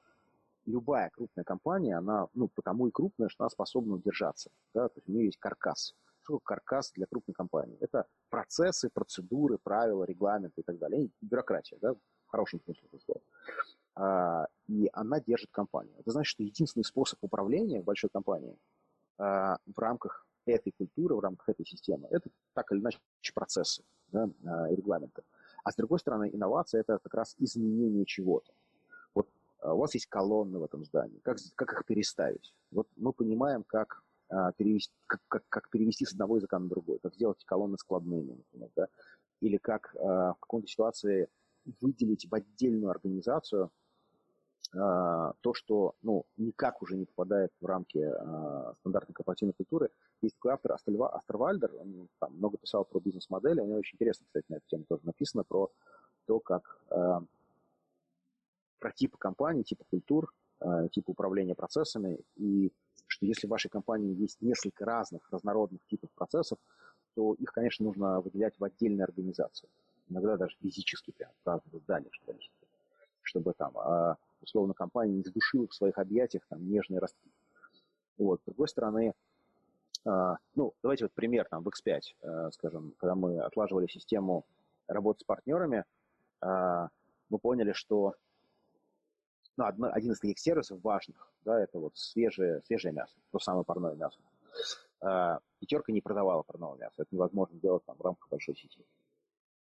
любая крупная компания, она, ну, потому и крупная, что она способна удержаться, да, то есть у нее есть каркас. Что такое каркас для крупной компании? Это процессы, процедуры, правила, регламенты и так далее. Бюрократия, да, в хорошем смысле этого слова. А, и она держит компанию. Это значит, что единственный способ управления большой компанией а, в рамках этой культуры, в рамках этой системы, это так или иначе процессы да, а, и регламенты. А с другой стороны, инновация – это как раз изменение чего-то. Вот у вас есть колонны в этом здании. Как, как их переставить? Вот мы понимаем, как перевести, как, как, как перевести с одного языка на другой, как сделать колонны складными, например, да? или как э, в какой-то ситуации выделить в отдельную организацию э, то, что ну, никак уже не попадает в рамки э, стандартной корпоративной культуры. Есть такой автор Астельва, Астервальдер, он там, много писал про бизнес-модели, у него очень интересно, кстати, на эту тему тоже написано, про то, как э, про типы компаний, типы культур, э, типы управления процессами и что если в вашей компании есть несколько разных, разнородных типов процессов, то их, конечно, нужно выделять в отдельные организации. Иногда даже физически, прям в разных зданиях, что ли, чтобы там, а, условно, компания не сдушила в своих объятиях там нежные ростки. Вот. С другой стороны, а, ну, давайте вот пример там в X5, а, скажем, когда мы отлаживали систему работы с партнерами, мы поняли, что ну, одно, один из таких сервисов важных, да, это вот свежее, свежее мясо, то самое парное мясо. А, пятерка не продавала парного мяса, это невозможно сделать там в рамках большой сети.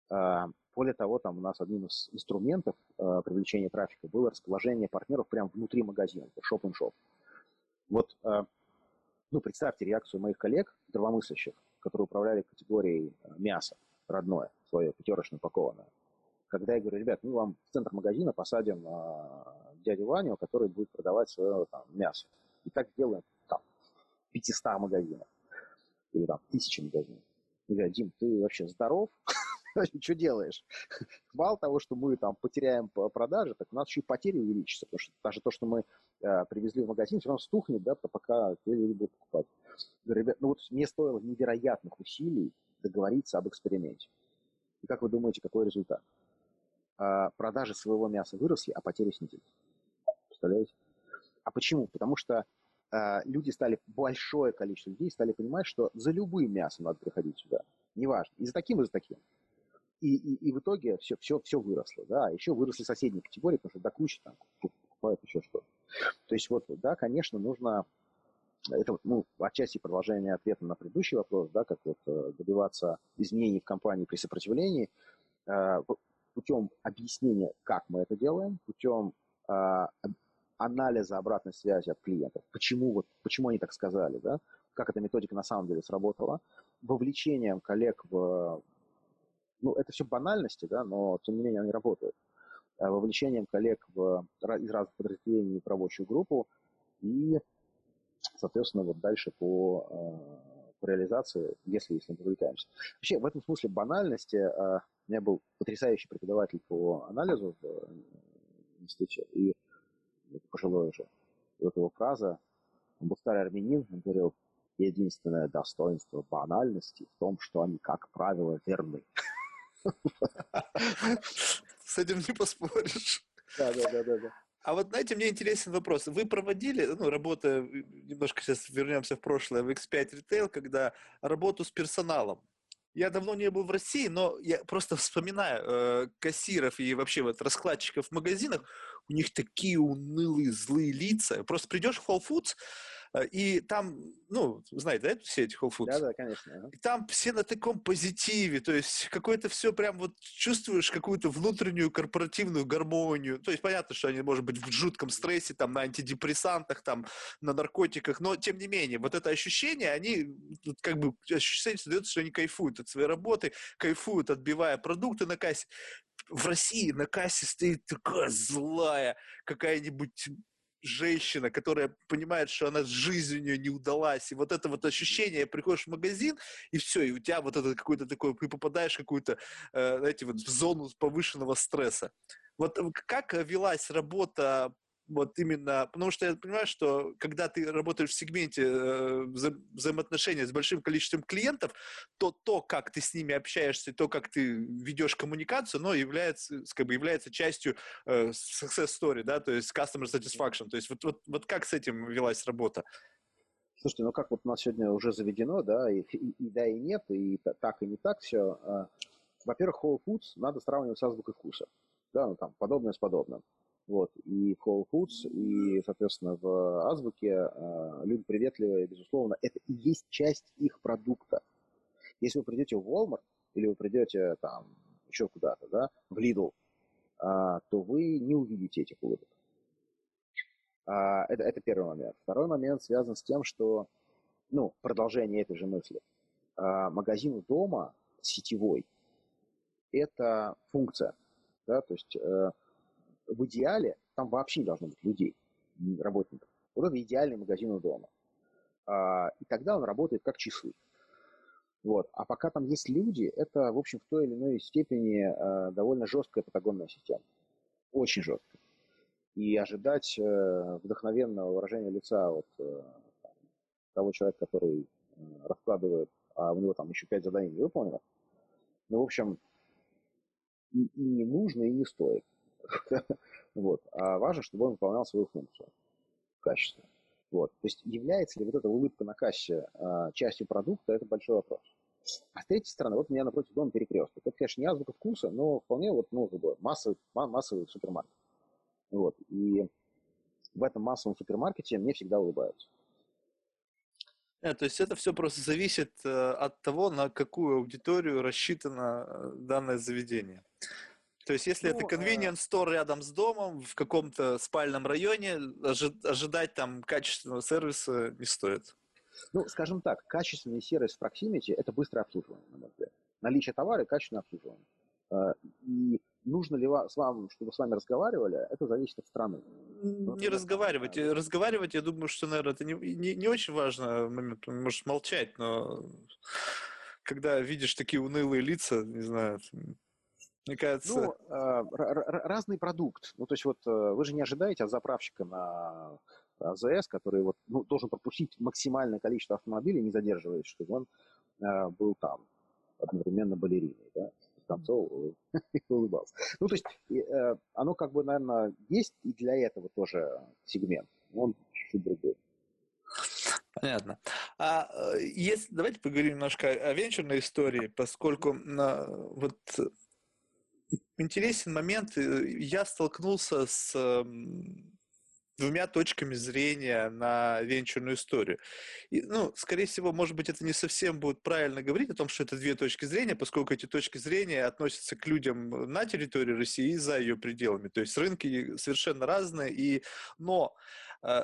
А, более того, там у нас одним из инструментов а, привлечения трафика было расположение партнеров прямо внутри магазина, это шоп-н-шоп. Вот, а, ну, представьте реакцию моих коллег, здравомыслящих, которые управляли категорией мяса родное, свое пятерочное упакованное. Когда я говорю, ребят, мы вам в центр магазина посадим дядю Ваню, который будет продавать свое там, мясо. И так сделаем там 500 магазинов. Или там тысячи магазинов. Я говорю, Дим, ты вообще здоров? что делаешь? Мало того, что мы там потеряем продажи, так у нас еще и потери увеличатся, потому что даже то, что мы э, привезли в магазин, все равно стухнет, да, пока люди будут покупать. Говорю, ребят, ну вот мне стоило невероятных усилий договориться об эксперименте. И как вы думаете, какой результат? А, продажи своего мяса выросли, а потери снизились. Представляете? А почему? Потому что а, люди стали, большое количество людей стали понимать, что за любым мясом надо приходить сюда. Неважно. И за таким, и за таким. И, и, и в итоге все, все, все выросло. Да? Еще выросли соседние категории, потому что до кучи там покупают еще что-то. То есть вот, да, конечно, нужно это вот, ну, отчасти продолжение ответа на предыдущий вопрос, да, как вот э, добиваться изменений в компании при сопротивлении, э, путем объяснения, как мы это делаем, путем э, анализа обратной связи от клиентов, почему, вот, почему они так сказали, да, как эта методика на самом деле сработала, вовлечением коллег в... Ну, это все банальности, да, но тем не менее они работают. Э, вовлечением коллег в, из разных подразделений в рабочую группу и, соответственно, вот дальше по, э, по реализации, если, если мы вовлекаемся. Вообще, в этом смысле банальности э, у меня был потрясающий преподаватель по анализу в институте, и пожилой уже. И вот его фраза, он был старый армянин, он говорил, единственное достоинство банальности в том, что они, как правило, верны. С этим не поспоришь. Да, да, да, да. А вот, знаете, мне интересен вопрос. Вы проводили, ну, работа, немножко сейчас вернемся в прошлое, в X5 Retail, когда работу с персоналом. Я давно не был в России, но я просто вспоминаю э, кассиров и вообще вот раскладчиков в магазинах. У них такие унылые, злые лица. Просто придешь в Whole Foods, Э, и там, ну, знаете, да, все эти Whole Foods? Да, да, конечно. И там все на таком позитиве, то есть какое-то все прям вот чувствуешь какую-то внутреннюю корпоративную гармонию. То есть понятно, что они, может быть, в жутком стрессе, там, на антидепрессантах, там, на наркотиках, но тем не менее, вот это ощущение, они, как бы, ощущение создается, что они кайфуют от своей работы, кайфуют, отбивая продукты на кассе в России на кассе стоит такая злая какая-нибудь женщина, которая понимает, что она жизнь у нее не удалась, и вот это вот ощущение, приходишь в магазин, и все, и у тебя вот это какой-то такой, ты попадаешь в какую-то, э, знаете, вот в зону повышенного стресса. Вот как велась работа вот именно, потому что я понимаю, что когда ты работаешь в сегменте э, вза взаимоотношения с большим количеством клиентов, то то, как ты с ними общаешься, то, как ты ведешь коммуникацию, но является, как бы является частью э, success story, да, то есть customer satisfaction. То есть вот, вот, вот как с этим велась работа? Слушайте, ну как вот у нас сегодня уже заведено, да, и, и, и да, и нет, и так, и не так все. А, во-первых, Whole Foods надо сравнивать с азбукой вкуса. Да, ну там подобное с подобным. Вот. И в Whole Foods, и, соответственно, в Азбуке э, люди приветливые, безусловно, это и есть часть их продукта. Если вы придете в Walmart или вы придете там еще куда-то, да, в Lidl, э, то вы не увидите этих улыбок. А, это, это первый момент. Второй момент связан с тем, что, ну, продолжение этой же мысли. А, магазин дома сетевой – это функция, да, то есть э, в идеале там вообще не должно быть людей, работников. Вот это идеальный магазин у дома. А, и тогда он работает как часы. Вот. А пока там есть люди, это, в общем, в той или иной степени э, довольно жесткая патагонная система. Очень жесткая. И ожидать э, вдохновенного выражения лица от э, того человека, который э, раскладывает, а у него там еще пять заданий не выполнено, ну, в общем, и, и не нужно, и не стоит. вот. А важно, чтобы он выполнял свою функцию качественно. Вот. То есть является ли вот эта улыбка на кассе а, частью продукта, это большой вопрос. А с третьей стороны, вот у меня напротив дома перекресток. Это, конечно, не азбука вкуса, но вполне вот, ну, как бы массовый, массовый супермаркет. Вот. И в этом массовом супермаркете мне всегда улыбаются. Нет, то есть это все просто зависит э, от того, на какую аудиторию рассчитано э, данное заведение. То есть, если ну, это convenience store рядом с домом, в каком-то спальном районе, ожи- ожидать там качественного сервиса не стоит. Ну, скажем так, качественный сервис в Proximity – это быстрое обслуживание, на мой взгляд. Наличие товара и качественное обслуживание. Э, и нужно ли вам, чтобы с вами разговаривали, это зависит от страны. Ну, не разговаривать. Там, разговаривать, я думаю, что, наверное, это не, не, не очень важно момент. Можешь молчать, но когда видишь такие унылые лица, не знаю, мне кажется... Ну, э, разный продукт. Ну, то есть вот э, вы же не ожидаете от заправщика на АЗС, который вот, ну, должен пропустить максимальное количество автомобилей, не задерживаясь, чтобы он э, был там одновременно балериной, да? Танцовал и улыбался. Ну, то есть э, оно как бы, наверное, есть и для этого тоже сегмент. Он чуть-чуть другой. Понятно. А если, давайте поговорим немножко о венчурной истории, поскольку на, вот интересен момент. Э, я столкнулся с двумя точками зрения на венчурную историю. И, ну, скорее всего, может быть, это не совсем будет правильно говорить о том, что это две точки зрения, поскольку эти точки зрения относятся к людям на территории России и за ее пределами. То есть рынки совершенно разные. И, но э,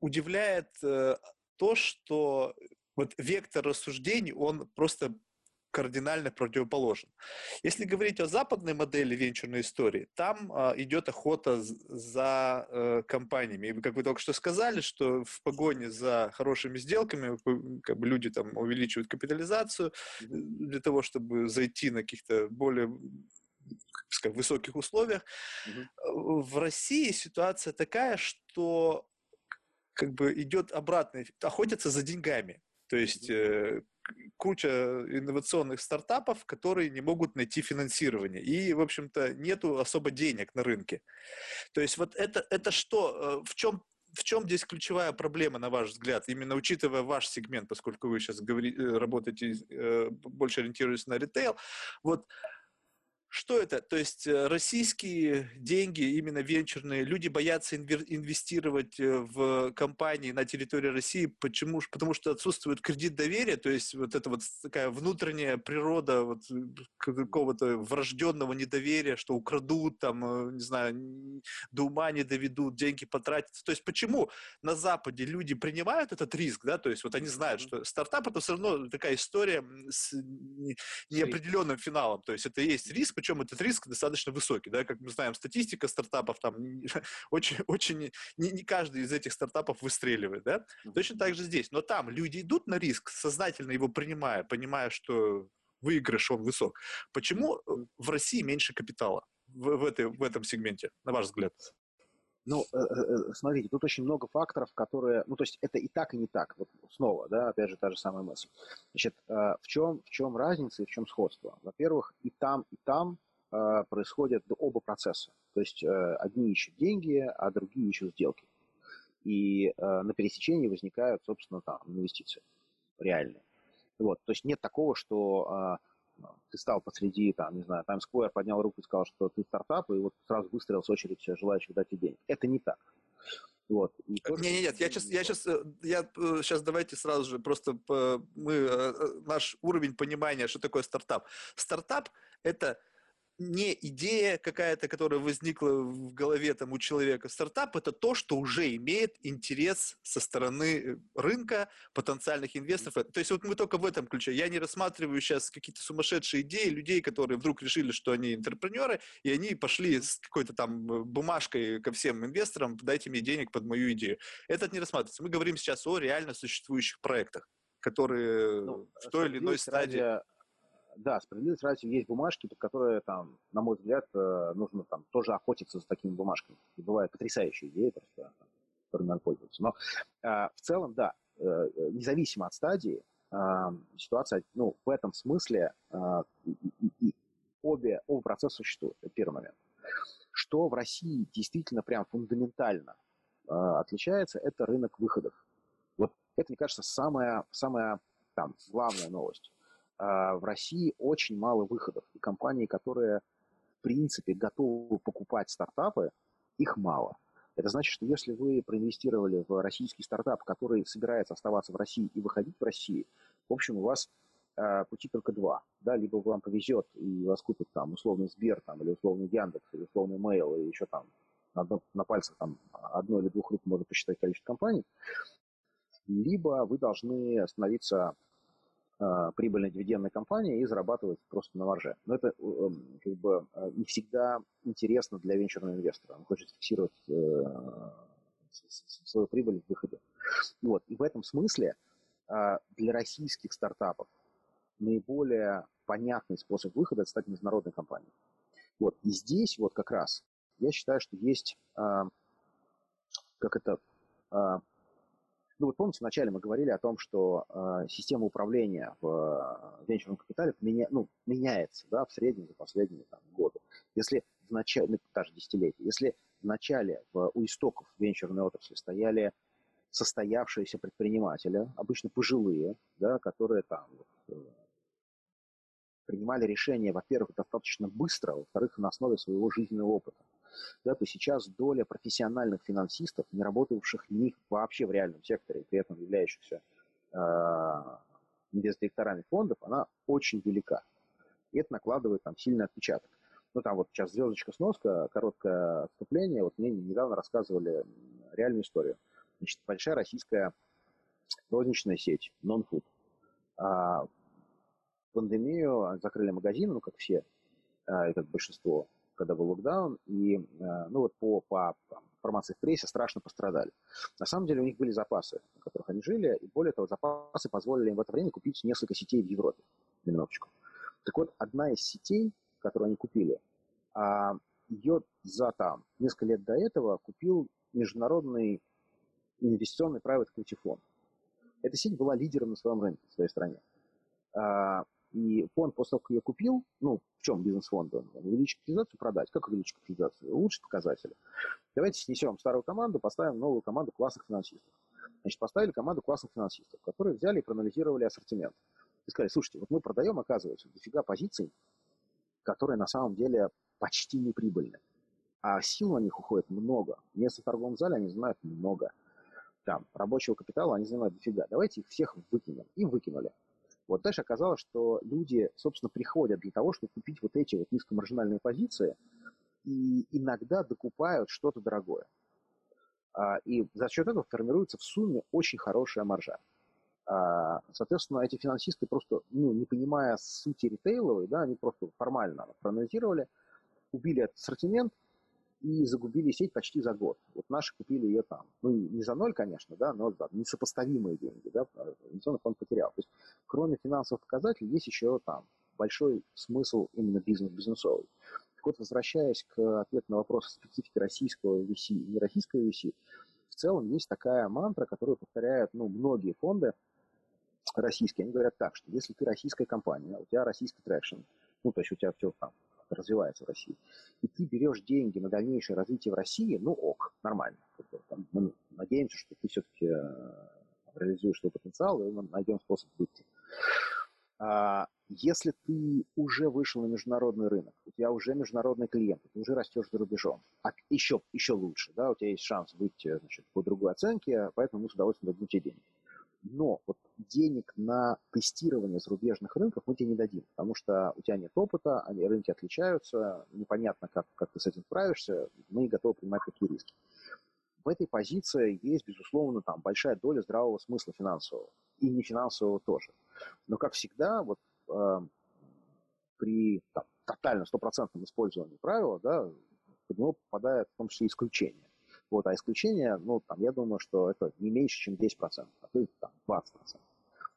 удивляет э, то, что вот вектор рассуждений, он просто кардинально противоположен. Если говорить о западной модели венчурной истории, там э, идет охота за э, компаниями. И как вы только что сказали, что в погоне за хорошими сделками как бы люди там увеличивают капитализацию для того, чтобы зайти на каких-то более скажем, высоких условиях. mm В России ситуация такая, что как бы идет обратно, охотятся за деньгами. То есть э, куча инновационных стартапов, которые не могут найти финансирование. И, в общем-то, нету особо денег на рынке. То есть вот это, это что? Э, в чем в чем здесь ключевая проблема, на ваш взгляд, именно учитывая ваш сегмент, поскольку вы сейчас говорите, э, работаете, э, больше ориентируясь на ритейл, вот что это? То есть э, российские деньги, именно венчурные, люди боятся инвестировать э, в компании на территории России. Почему? Потому что отсутствует кредит доверия, то есть вот эта вот такая внутренняя природа вот э, какого-то врожденного недоверия, что украдут, там, не знаю, до ума не доведут, деньги потратят. То есть почему на Западе люди принимают этот риск, да, то есть вот они знают, что стартап это все равно такая история с неопределенным финалом, то есть это и есть риск, причем этот риск достаточно высокий, да, как мы знаем, статистика стартапов там очень, очень не, не каждый из этих стартапов выстреливает, да, точно так же здесь, но там люди идут на риск, сознательно его принимая, понимая, что выигрыш он высок. Почему в России меньше капитала в, в, этой, в этом сегменте, на ваш взгляд? Ну, э, э, смотрите, тут очень много факторов, которые, ну, то есть это и так, и не так. Вот снова, да, опять же, та же самая мысль. Значит, э, в чем, в чем разница и в чем сходство? Во-первых, и там, и там происходят оба процесса. То есть одни ищут деньги, а другие ищут сделки. И на пересечении возникают, собственно, там инвестиции реальные. Вот, то есть нет такого, что ты стал посреди, там, не знаю, Times Square, поднял руку и сказал, что ты стартап, и вот сразу выстроилась очередь желающих дать тебе денег. Это не так. Вот. Нет, нет, нет, я сейчас, я сейчас, я сейчас давайте сразу же просто мы э, э, наш уровень понимания, что такое стартап. Стартап это не идея какая-то, которая возникла в голове там у человека. Стартап – это то, что уже имеет интерес со стороны рынка, потенциальных инвесторов. То есть вот мы только в этом ключе. Я не рассматриваю сейчас какие-то сумасшедшие идеи людей, которые вдруг решили, что они интерпренеры, и они пошли с какой-то там бумажкой ко всем инвесторам, дайте мне денег под мою идею. Это не рассматривается. Мы говорим сейчас о реально существующих проектах, которые ну, в той или иной стадии... Ради да, справедливость ради есть бумажки, под которые, там, на мой взгляд, э, нужно там тоже охотиться за такими бумажками. И бывают потрясающие идеи, просто, которыми надо пользоваться. Но э, в целом, да, э, независимо от стадии, э, ситуация, ну, в этом смысле э, и, и, обе, оба процесса существуют. Это первый момент. Что в России действительно прям фундаментально э, отличается, это рынок выходов. Вот это, мне кажется, самая, самая там, главная новость. А, в России очень мало выходов. И компании, которые, в принципе, готовы покупать стартапы, их мало. Это значит, что если вы проинвестировали в российский стартап, который собирается оставаться в России и выходить в Россию, в общем, у вас э, пути только два. Да? Либо вам повезет и вас купит там условный Сбер там, или условный Яндекс, или условный Mail, и еще там на, одно, на пальцах там одной или двух рук можно посчитать количество компаний, либо вы должны становиться прибыльной дивидендной компанией и зарабатывать просто на марже. Но это э, как бы э, не всегда интересно для венчурного инвестора. Он хочет фиксировать э, свою прибыль в выходе. Вот. И в этом смысле э, для российских стартапов наиболее понятный способ выхода – это стать международной компанией. Вот. И здесь вот как раз я считаю, что есть, э, как это, ну вот помните, вначале мы говорили о том, что э, система управления в э, венчурном капитале меня, ну, меняется да, в среднем за последние там, годы. Если в начале, ну, даже десятилетия, если в начале в, у истоков венчурной отрасли стояли состоявшиеся предприниматели, обычно пожилые, да, которые там вот, э, принимали решения, во-первых, достаточно быстро, во-вторых, на основе своего жизненного опыта да, то сейчас доля профессиональных финансистов, не работавших ни вообще в реальном секторе, при этом являющихся э, фондов, она очень велика. И это накладывает там сильный отпечаток. Ну, там вот сейчас звездочка сноска, короткое отступление. Вот мне недавно рассказывали реальную историю. Значит, большая российская розничная сеть, non-food. А, в пандемию закрыли магазины, ну, как все, а, и как большинство когда был локдаун, и, э, ну вот по, по там, информации в прессе, страшно пострадали. На самом деле у них были запасы, на которых они жили, и более того, запасы позволили им в это время купить несколько сетей в Европе. Минуточку. Так вот, одна из сетей, которую они купили, а, ее за там несколько лет до этого купил международный инвестиционный private equity фонд. Эта сеть была лидером на своем рынке в своей стране. И фонд после того, как я купил, ну, в чем бизнес фонда? Увеличить капитализацию, продать. Как увеличить капитализацию? Улучшить показатели. Давайте снесем старую команду, поставим новую команду классных финансистов. Значит, поставили команду классных финансистов, которые взяли и проанализировали ассортимент. И сказали, слушайте, вот мы продаем, оказывается, дофига позиций, которые на самом деле почти не прибыльны. А сил на них уходит много. Место в торговом зале они занимают много. Там, рабочего капитала они занимают дофига. Давайте их всех выкинем. И выкинули. Вот дальше оказалось, что люди, собственно, приходят для того, чтобы купить вот эти вот низкомаржинальные позиции, и иногда докупают что-то дорогое. А, и за счет этого формируется в сумме очень хорошая маржа. А, соответственно, эти финансисты просто, ну, не понимая сути ритейловой, да, они просто формально проанализировали, убили этот ассортимент, и загубили сеть почти за год. Вот наши купили ее там. Ну, не за ноль, конечно, да, но да, несопоставимые деньги, да, инвестиционный фонд потерял. То есть, кроме финансовых показателей, есть еще там большой смысл именно бизнес-бизнесовый. Так вот, возвращаясь к ответу на вопрос специфики российского VC и нероссийского VC, в целом есть такая мантра, которую повторяют ну, многие фонды российские. Они говорят так, что если ты российская компания, у тебя российский traction, ну, то есть у тебя все там развивается в России, и ты берешь деньги на дальнейшее развитие в России, ну ок, нормально. Мы надеемся, что ты все-таки э, реализуешь свой потенциал, и мы найдем способ выйти. А если ты уже вышел на международный рынок, у тебя уже международный клиент, ты уже растешь за рубежом, а еще, еще лучше, да, у тебя есть шанс выйти значит, по другой оценке, поэтому мы с удовольствием дадим тебе деньги. Но вот денег на тестирование зарубежных рынков мы тебе не дадим, потому что у тебя нет опыта, они, рынки отличаются, непонятно, как, как ты с этим справишься, мы не готовы принимать такие риски. В этой позиции есть, безусловно, там большая доля здравого смысла финансового и не финансового тоже. Но, как всегда, вот э, при там, тотально стопроцентном использовании правила, да, под него попадает в том числе исключение. Вот, а исключение, ну, там, я думаю, что это не меньше, чем 10%, а то и там, 20%.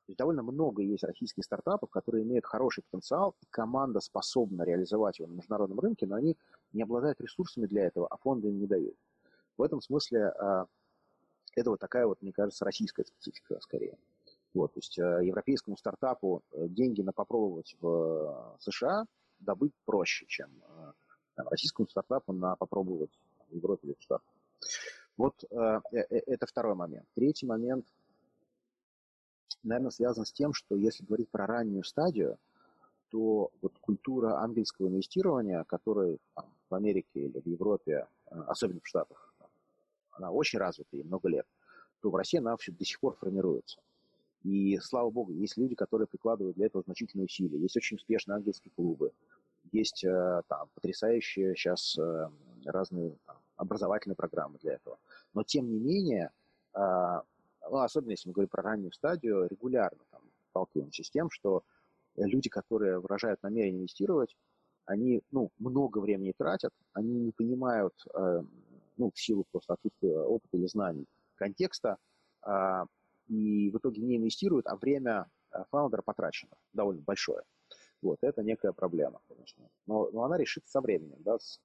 То есть довольно много есть российских стартапов, которые имеют хороший потенциал, и команда способна реализовать его на международном рынке, но они не обладают ресурсами для этого, а фонды им не дают. В этом смысле а, это вот такая вот, мне кажется, российская специфика скорее. Вот, то есть а, европейскому стартапу э, деньги на попробовать в э, США добыть проще, чем э, там, российскому стартапу на попробовать в Европе или в Штатах. Вот э, э, э, это второй момент. Третий момент, наверное, связан с тем, что если говорить про раннюю стадию, то вот культура ангельского инвестирования, которая в Америке или в Европе, особенно в Штатах, она очень развита и много лет, то в России она вообще до сих пор формируется. И слава богу, есть люди, которые прикладывают для этого значительные усилия. Есть очень успешные ангельские клубы, есть там потрясающие сейчас разные там, образовательные программы для этого. Но тем не менее, э, ну, особенно если мы говорим про раннюю стадию, регулярно там, сталкиваемся с тем, что люди, которые выражают намерение инвестировать, они ну, много времени тратят, они не понимают, ну, в силу просто отсутствия опыта или знаний, контекста, и в итоге не инвестируют, а время фаундера потрачено довольно большое. Вот, это некая проблема, конечно. Но, но она решится со временем, да, с,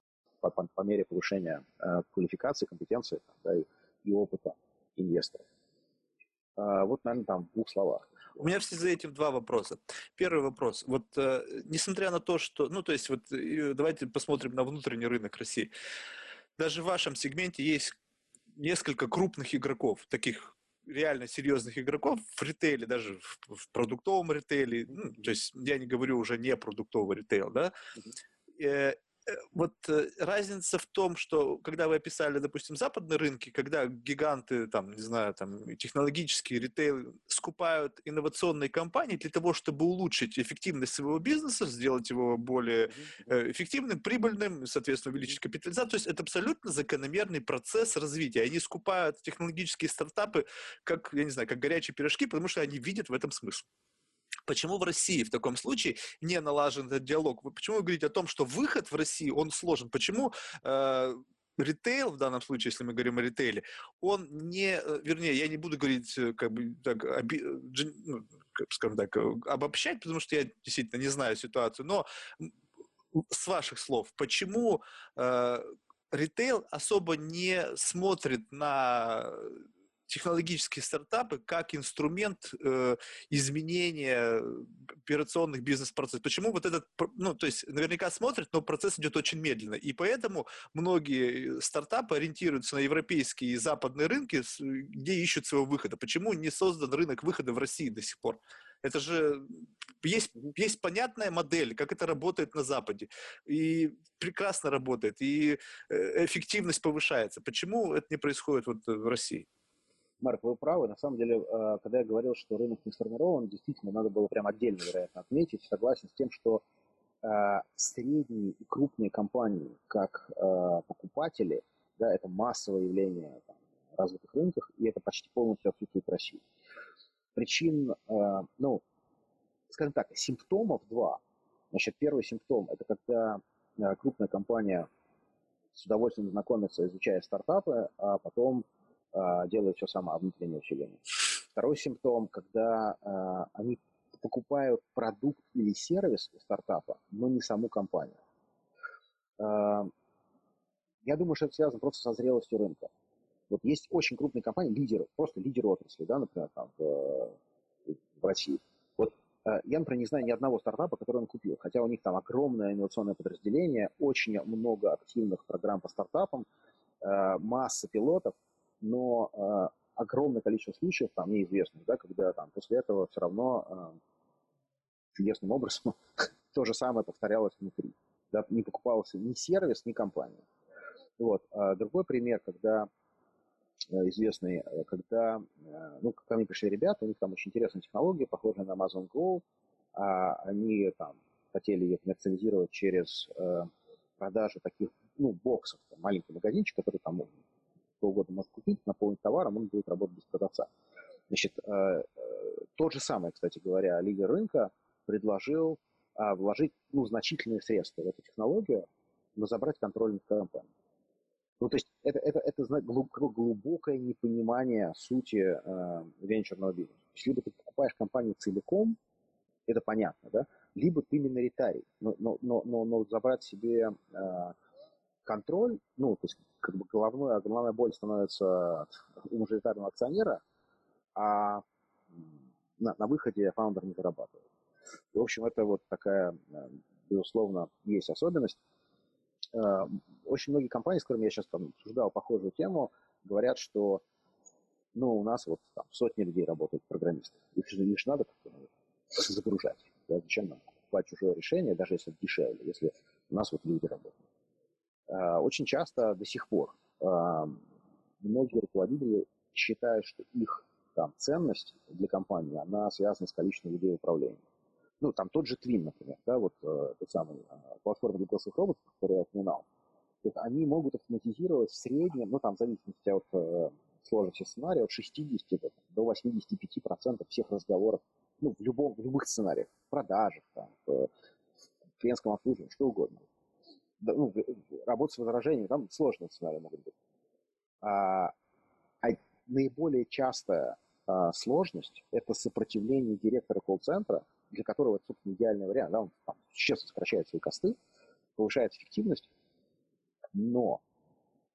по, по, по мере повышения э, квалификации, компетенции да, и, и опыта инвесторов. А, вот, наверное, там в двух словах. У меня в связи с этим два вопроса. Первый вопрос. Вот э, несмотря на то, что... Ну, то есть, вот э, давайте посмотрим на внутренний рынок России. Даже в вашем сегменте есть несколько крупных игроков, таких реально серьезных игроков в ритейле, даже в, в продуктовом ритейле, ну, то есть я не говорю уже не продуктовый ритейл, да, mm-hmm. Э, вот э, разница в том, что когда вы описали, допустим, западные рынки, когда гиганты, там, не знаю, там, технологические ритейл скупают инновационные компании для того, чтобы улучшить эффективность своего бизнеса, сделать его более э, эффективным, прибыльным, соответственно, увеличить капитализацию. То есть это абсолютно закономерный процесс развития. Они скупают технологические стартапы как, я не знаю, как горячие пирожки, потому что они видят в этом смысл. Почему в России в таком случае не налажен этот диалог? Почему вы говорите о том, что выход в России, он сложен? Почему э, ритейл, в данном случае, если мы говорим о ритейле, он не, э, вернее, я не буду говорить, э, как бы, так, оби, ну, скажем так, э, обобщать, потому что я действительно не знаю ситуацию, но с ваших слов, почему э, ритейл особо не смотрит на технологические стартапы как инструмент э, изменения операционных бизнес-процессов. Почему вот этот, ну, то есть наверняка смотрят, но процесс идет очень медленно. И поэтому многие стартапы ориентируются на европейские и западные рынки, где ищут своего выхода. Почему не создан рынок выхода в России до сих пор? Это же есть, есть понятная модель, как это работает на Западе. И прекрасно работает, и э, эффективность повышается. Почему это не происходит вот в России? Марк, вы правы. На самом деле, э, когда я говорил, что рынок не сформирован, действительно, надо было прям отдельно, вероятно, отметить. Согласен с тем, что э, средние и крупные компании, как э, покупатели, да, это массовое явление там, в развитых рынках, и это почти полностью отсутствует в России. Причин, ну, скажем так, симптомов два. Значит, первый симптом – это когда крупная компания с удовольствием знакомится, изучая стартапы, а потом делает все сама, внутреннее усиление. Второй симптом, когда а, они покупают продукт или сервис стартапа, но не саму компанию. А, я думаю, что это связано просто со зрелостью рынка. Вот есть очень крупные компании, лидеры, просто лидеры отрасли, да, например, там, в, в России. Вот я, например, не знаю ни одного стартапа, который он купил, хотя у них там огромное инновационное подразделение, очень много активных программ по стартапам, масса пилотов, но э, огромное количество случаев там неизвестных, да, когда там после этого все равно э, чудесным образом то же самое повторялось внутри. Да, не покупался ни сервис, ни компания. Вот. А другой пример, когда э, известный, э, когда э, ну, ко мне пришли ребята, у них там очень интересная технология, похожая на Amazon Go, а они там хотели ее коммерциализировать через э, продажу таких ну, боксов, там, маленький магазинчик, который там кто угодно может купить, наполнить товаром, он будет работать без продавца. Значит, э, э, тот же самый, кстати говоря, лидер рынка предложил а, вложить ну, значительные средства в эту технологию, но забрать контроль над компанией. Ну, то есть это, это, это глубокое непонимание сути э, венчурного бизнеса. То есть либо ты покупаешь компанию целиком, это понятно, да, либо ты миноритарий, но, но, но, но, но забрать себе э, контроль, ну, то есть как бы головной, головная боль становится у мажоритарного акционера, а на, на выходе фаундер не зарабатывает. И, в общем, это вот такая, э, безусловно, есть особенность. Э, очень многие компании, с которыми я сейчас там обсуждал похожую тему, говорят, что ну, у нас вот там сотни людей работают, программистов. Их же лишь надо как-то загружать. Да? Зачем нам покупать чужое решение, даже если дешевле, если у нас вот люди работают. Э, очень часто до сих пор э, многие руководители считают, что их там, ценность для компании, она связана с количеством людей управления. Ну, там тот же Twin, например, да, вот э, тот самый э, платформа для голосовых роботов, который я упоминал. Они могут автоматизировать в среднем, ну, там, в зависимости от э, сложности сценария, от 60 до 85% всех разговоров, ну, в, любом, в любых сценариях, в продажах, там, в клиентском обслуживании, что угодно. Ну, работа с возражениями, там сложные сценарии могут быть. А, а наиболее частая а, сложность – это сопротивление директора колл-центра, для которого это, собственно, идеальный вариант. Да, он там, честно сокращает свои косты, повышает эффективность, но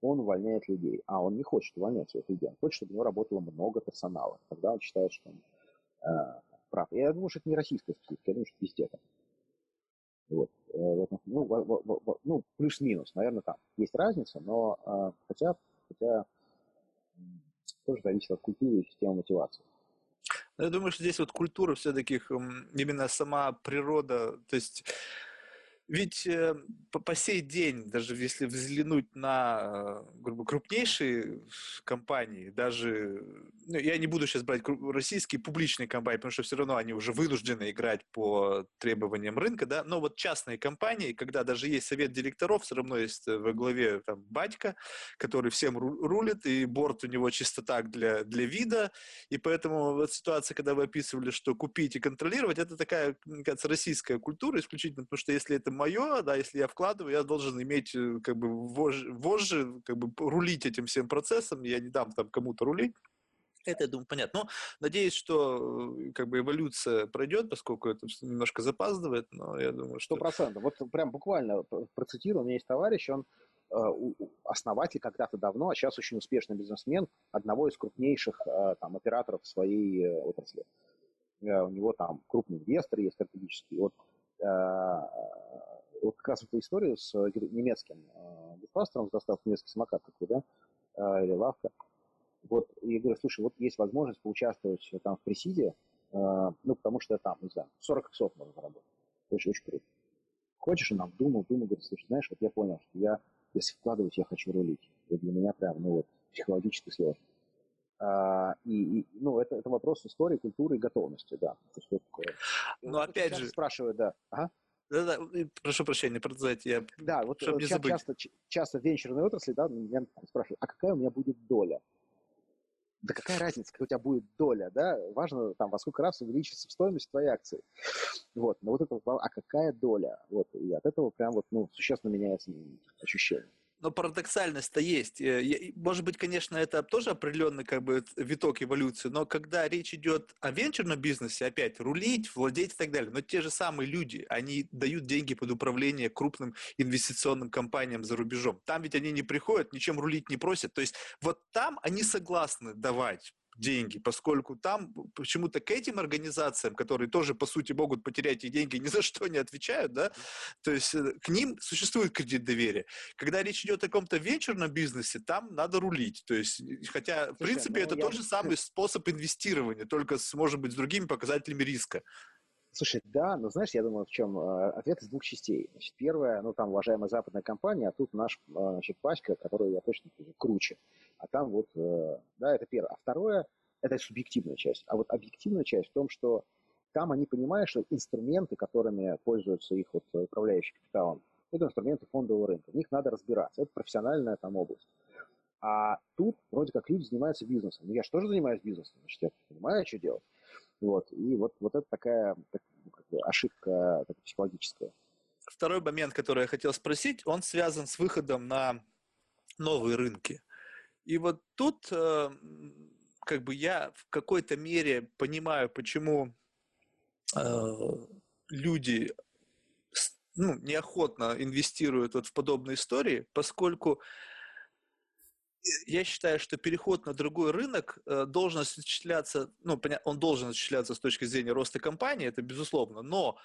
он увольняет людей, а он не хочет увольнять своих людей, он хочет, чтобы у него работало много персонала. Тогда он считает, что он э, прав. Я думаю, что это не российская специфика, я думаю, что везде так. Вот. Э, ну, ну, плюс-минус, наверное, там есть разница, но э, хотя, хотя тоже зависит от культуры и системы мотивации. Ну, я думаю, что здесь вот культура все-таки, именно сама природа, то есть ведь э, по, по сей день, даже если взглянуть на э, грубо, крупнейшие компании, даже, ну, я не буду сейчас брать российские публичные компании, потому что все равно они уже вынуждены играть по требованиям рынка, да, но вот частные компании, когда даже есть совет директоров, все равно есть э, во главе там батька, который всем рулит, и борт у него чисто так для, для вида, и поэтому вот ситуация, когда вы описывали, что купить и контролировать, это такая, мне кажется, российская культура исключительно, потому что если это мое, да, если я вкладываю, я должен иметь э, как бы вожжи, как бы рулить этим всем процессом, я не дам там кому-то рулить. Это, я думаю, понятно. Но надеюсь, что э, как бы эволюция пройдет, поскольку это немножко запаздывает, но я думаю, что... Сто процентов. Вот прям буквально процитирую, у меня есть товарищ, он э, основатель когда-то давно, а сейчас очень успешный бизнесмен одного из крупнейших там, операторов своей отрасли. У него там крупный инвестор есть стратегический. Вот вот как раз эту историю с э, немецким э, диспастером, с доставкой немецкий самокат такой, да, э, или лавка. Вот, и я говорю, слушай, вот есть возможность поучаствовать там в пресиде, ну, потому что там, не знаю, 40 иксов можно заработать. Очень, очень круто. Хочешь, он нам думал, думал, говорит, слушай, знаешь, вот я понял, что я, если вкладывать, я хочу рулить. Это для меня прям, ну вот, психологически сложно. А, и, и, ну, это, это вопрос истории, культуры и готовности, да. То есть, вот, Но вот, опять же... Спрашивают, да. Ага. Да-да, прошу прощения, продолжайте. Я, да, вот чтобы не часто, забыть. часто, часто в венчурной отрасли да, меня спрашивают, а какая у меня будет доля? Да какая разница, какая у тебя будет доля, да? Важно, там, во сколько раз увеличится стоимость твоей акции. Вот, но вот это, а какая доля? Вот, и от этого прям вот, ну, существенно меняется ощущение но парадоксальность-то есть. Э, может быть, конечно, это тоже определенный как бы виток эволюции, но когда речь идет о венчурном бизнесе, опять рулить, владеть и так далее, но те же самые люди, они дают деньги под управление крупным инвестиционным компаниям за рубежом. Там ведь они не приходят, ничем рулить не просят. То есть вот там они согласны давать деньги, поскольку там почему-то к этим организациям, которые тоже, по сути, могут потерять их деньги, ни за что не отвечают, да, то есть э, к ним существует кредит доверия. Когда речь идет о каком-то вечерном бизнесе, там надо рулить, то есть, хотя, Слушай, в принципе, ну, это я... тот же самый способ инвестирования, только, с, может быть, с другими показателями риска. Слушай, да, но знаешь, я думаю, в чем э, ответ из двух частей. Значит, первое, ну там уважаемая западная компания, а тут наш э, значит, пачка, которую я точно круче. А там вот, э, да, это первое. А второе, это субъективная часть. А вот объективная часть в том, что там они понимают, что инструменты, которыми пользуются их вот управляющий капиталом, это инструменты фондового рынка. В них надо разбираться. Это профессиональная там область. А тут вроде как люди занимаются бизнесом. Ну, я же тоже занимаюсь бизнесом, значит, я понимаю, что делать. Вот. И вот, вот это такая так, ну, ошибка так, психологическая. Второй момент, который я хотел спросить, он связан с выходом на новые рынки. И вот тут э, как бы я в какой-то мере понимаю, почему э, люди ну, неохотно инвестируют вот в подобные истории, поскольку я считаю, что переход на другой рынок э, должен осуществляться, ну, он должен осуществляться с точки зрения роста компании, это безусловно, но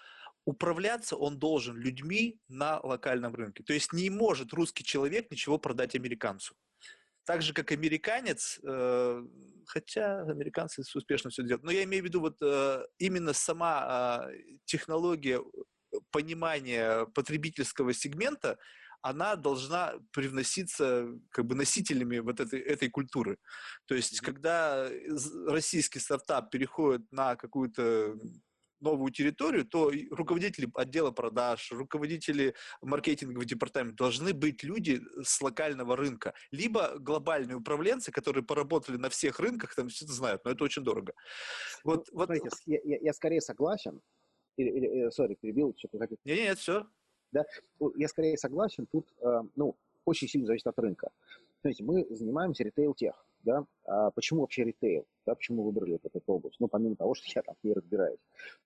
управляться он должен людьми на локальном рынке. То есть не может русский человек ничего продать американцу. Так же, как американец, э, хотя американцы успешно все делают, но я имею в виду вот э, именно сама технология понимания потребительского сегмента, она должна привноситься как бы носителями вот этой, этой культуры. То есть, когда российский стартап переходит на какую-то новую территорию, то руководители отдела продаж, руководители маркетингового департамента должны быть люди с локального рынка, либо глобальные управленцы, которые поработали на всех рынках, там все это знают, но это очень дорого. Вот, ну, вот... Смотрите, я, я, я скорее согласен, или, или, sorry, перебил, что-то. Нет, нет, все. Да, я скорее согласен, тут, э, ну, очень сильно зависит от рынка. Смотрите, мы занимаемся ритейл-тех, да, а почему вообще ритейл, да, почему выбрали эту область, ну, помимо того, что я там не разбираюсь,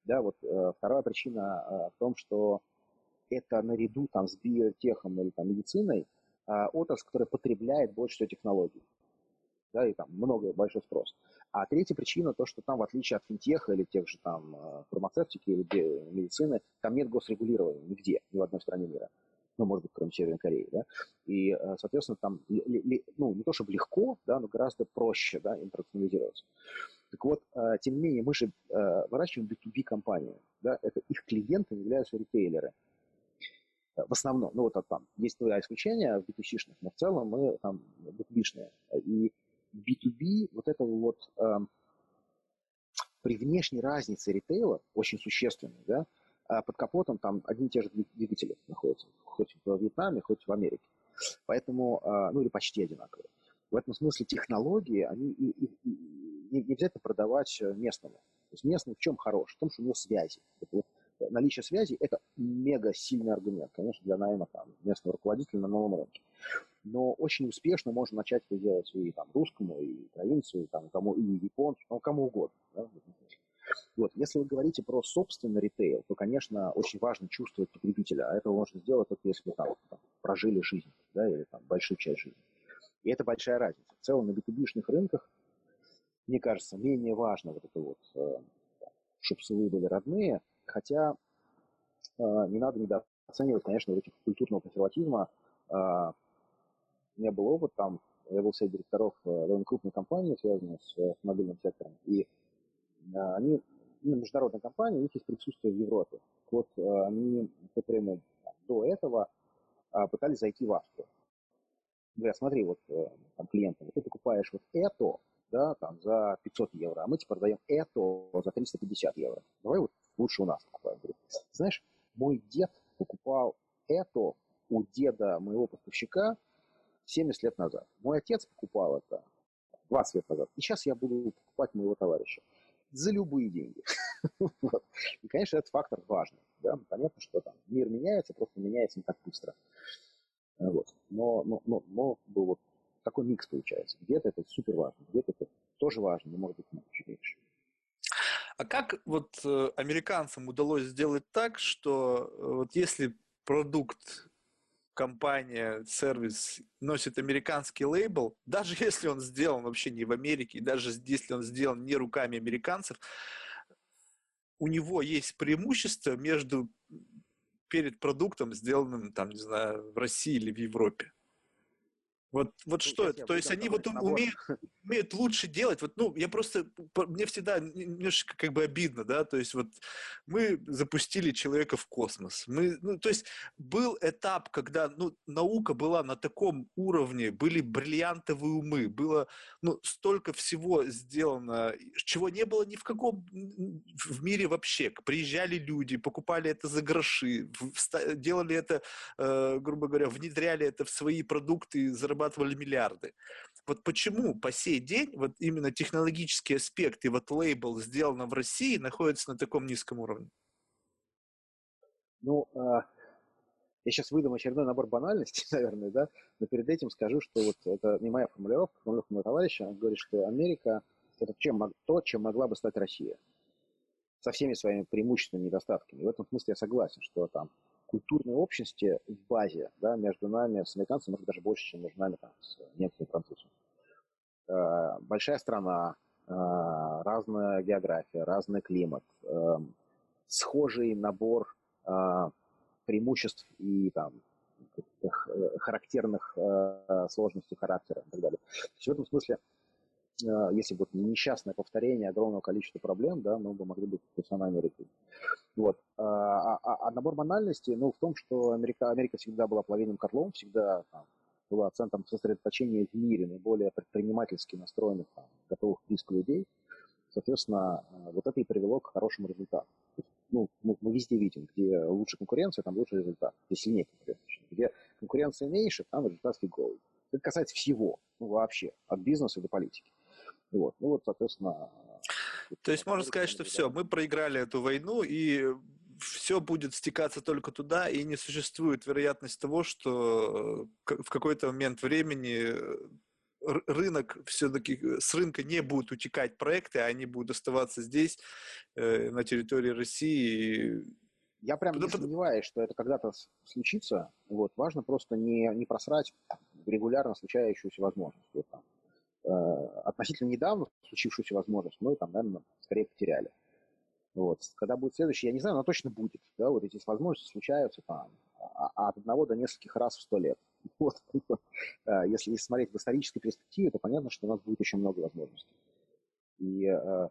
да, вот э, вторая причина э, в том, что это наряду там с биотехом или там медициной э, отрасль, которая потребляет больше всего технологий, да, и там много, большой спрос. А третья причина, то, что там, в отличие от финтеха или тех же там э, фармацевтики или медицины, там нет госрегулирования нигде, ни в одной стране мира ну, может быть, кроме Северной Кореи, да, и, э, соответственно, там, ну, не то чтобы легко, да, но гораздо проще, да, интернационализироваться. Так вот, э, тем не менее, мы же э, выращиваем B2B компанию, да, это их клиенты являются ритейлеры. В основном, ну вот там есть два исключения в B2C-шных, но в целом мы там B2B-шные. И B2B, вот это вот э, при внешней разнице ритейла, очень существенной, да, а под капотом там одни и те же двигатели находятся, хоть в Вьетнаме, хоть в Америке. Поэтому, а, ну или почти одинаковые. В этом смысле технологии, они и, и, и, не, обязательно продавать э, местному. То есть местный в чем хорош? В том, что у него связи. Э, наличие связи – это мега сильный аргумент, конечно, для найма там, местного руководителя на новом рынке. Но очень успешно можно начать это делать и там, русскому, и украинцу, и, там, кому, и японцу, ну, кому угодно. Да. Вот. Если вы говорите про собственный ритейл, то, конечно, очень важно чувствовать потребителя, а это можно сделать только если вы там, там, прожили жизнь, да, или там большую часть жизни. И это большая разница. В целом на B2B рынках, мне кажется, менее важно вот это вот, э, чтобы свои были родные, хотя э, не надо недооценивать, конечно, вот этих культурного консерватизма. Э, у меня был опыт там, я был среди директоров довольно крупной компании, связанной с автомобильным сектором, и они ну, международная компания, у них есть присутствие в Европе. Вот э, они в время до этого пытались зайти в Австрию. Говорят, смотри, вот э, там клиентам, ты покупаешь вот это, да, там за 500 евро, а мы тебе продаем это за 350 евро. Давай вот лучше у нас покупаем. Говорю, знаешь, мой дед покупал это у деда моего поставщика 70 лет назад. Мой отец покупал это 20 лет назад. И сейчас я буду покупать моего товарища за любые деньги. И, конечно, этот фактор важный. Да? Понятно, что там мир меняется, просто меняется не так быстро. Вот. Но, но, но, но вот такой микс получается. Где-то это супер важно, где-то это тоже важно, но может быть чуть меньше. А как вот э, американцам удалось сделать так, что э, вот если продукт компания, сервис носит американский лейбл, даже если он сделан вообще не в Америке, даже если он сделан не руками американцев, у него есть преимущество между перед продуктом, сделанным, там, не знаю, в России или в Европе. Вот, вот что это? То есть они вот умеют, умеют лучше делать. Вот, ну, я просто, мне всегда немножко как бы обидно, да, то есть вот мы запустили человека в космос. Мы, ну, то есть был этап, когда, ну, наука была на таком уровне, были бриллиантовые умы, было, ну, столько всего сделано, чего не было ни в каком в мире вообще. Приезжали люди, покупали это за гроши, делали это, э, грубо говоря, внедряли это в свои продукты, зарабатывали зарабатывали миллиарды. Вот почему по сей день вот именно технологический аспект и вот лейбл сделано в России находится на таком низком уровне? Ну, э, я сейчас выдам очередной набор банальностей, наверное, да, но перед этим скажу, что вот это не моя формулировка, формулировка моего товарища, он говорит, что Америка – это чем, то, чем могла бы стать Россия со всеми своими преимуществами и недостатками. И в этом смысле я согласен, что там культурной общности в базе да, между нами с американцами, может даже больше, чем между нами там, с немцами и французами. Э, большая страна, э, разная география, разный климат, э, схожий набор преимуществ и там, характерных сложностей характера и так далее. То есть в этом смысле если бы не несчастное повторение огромного количества проблем, да, мы бы могли быть профессиональной Америкой. Вот. А, а, а набор банальностей, ну, в том, что Америка, Америка всегда была половинным котлом, всегда там, была центром сосредоточения в мире наиболее предпринимательски настроенных, там, готовых к риску людей. Соответственно, вот это и привело к хорошему результату. Ну, мы, мы везде видим, где лучше конкуренция, там лучше результат, где сильнее конкуренция. Где конкуренция меньше, там результат фиговый. Это касается всего, ну, вообще, от бизнеса до политики. Вот. Ну вот, соответственно... То есть можно сказать, что все, мы проиграли эту войну, и все будет стекаться только туда, и не существует вероятность того, что э, в какой-то момент времени э, рынок все-таки э, с рынка не будут утекать проекты, а они будут оставаться здесь, на территории России. Я прям не сомневаюсь, что это когда-то случится. Вот. Важно просто не, не просрать регулярно случающуюся возможность. Вот, там, э, относительно недавно случившуюся возможность мы там, наверное, скорее потеряли. Вот. Когда будет следующий, я не знаю, но точно будет. Да, вот эти возможности случаются там а, а от одного до нескольких раз в сто лет. Вот. Э, если смотреть в исторической перспективе, то понятно, что у нас будет еще много возможностей. И э,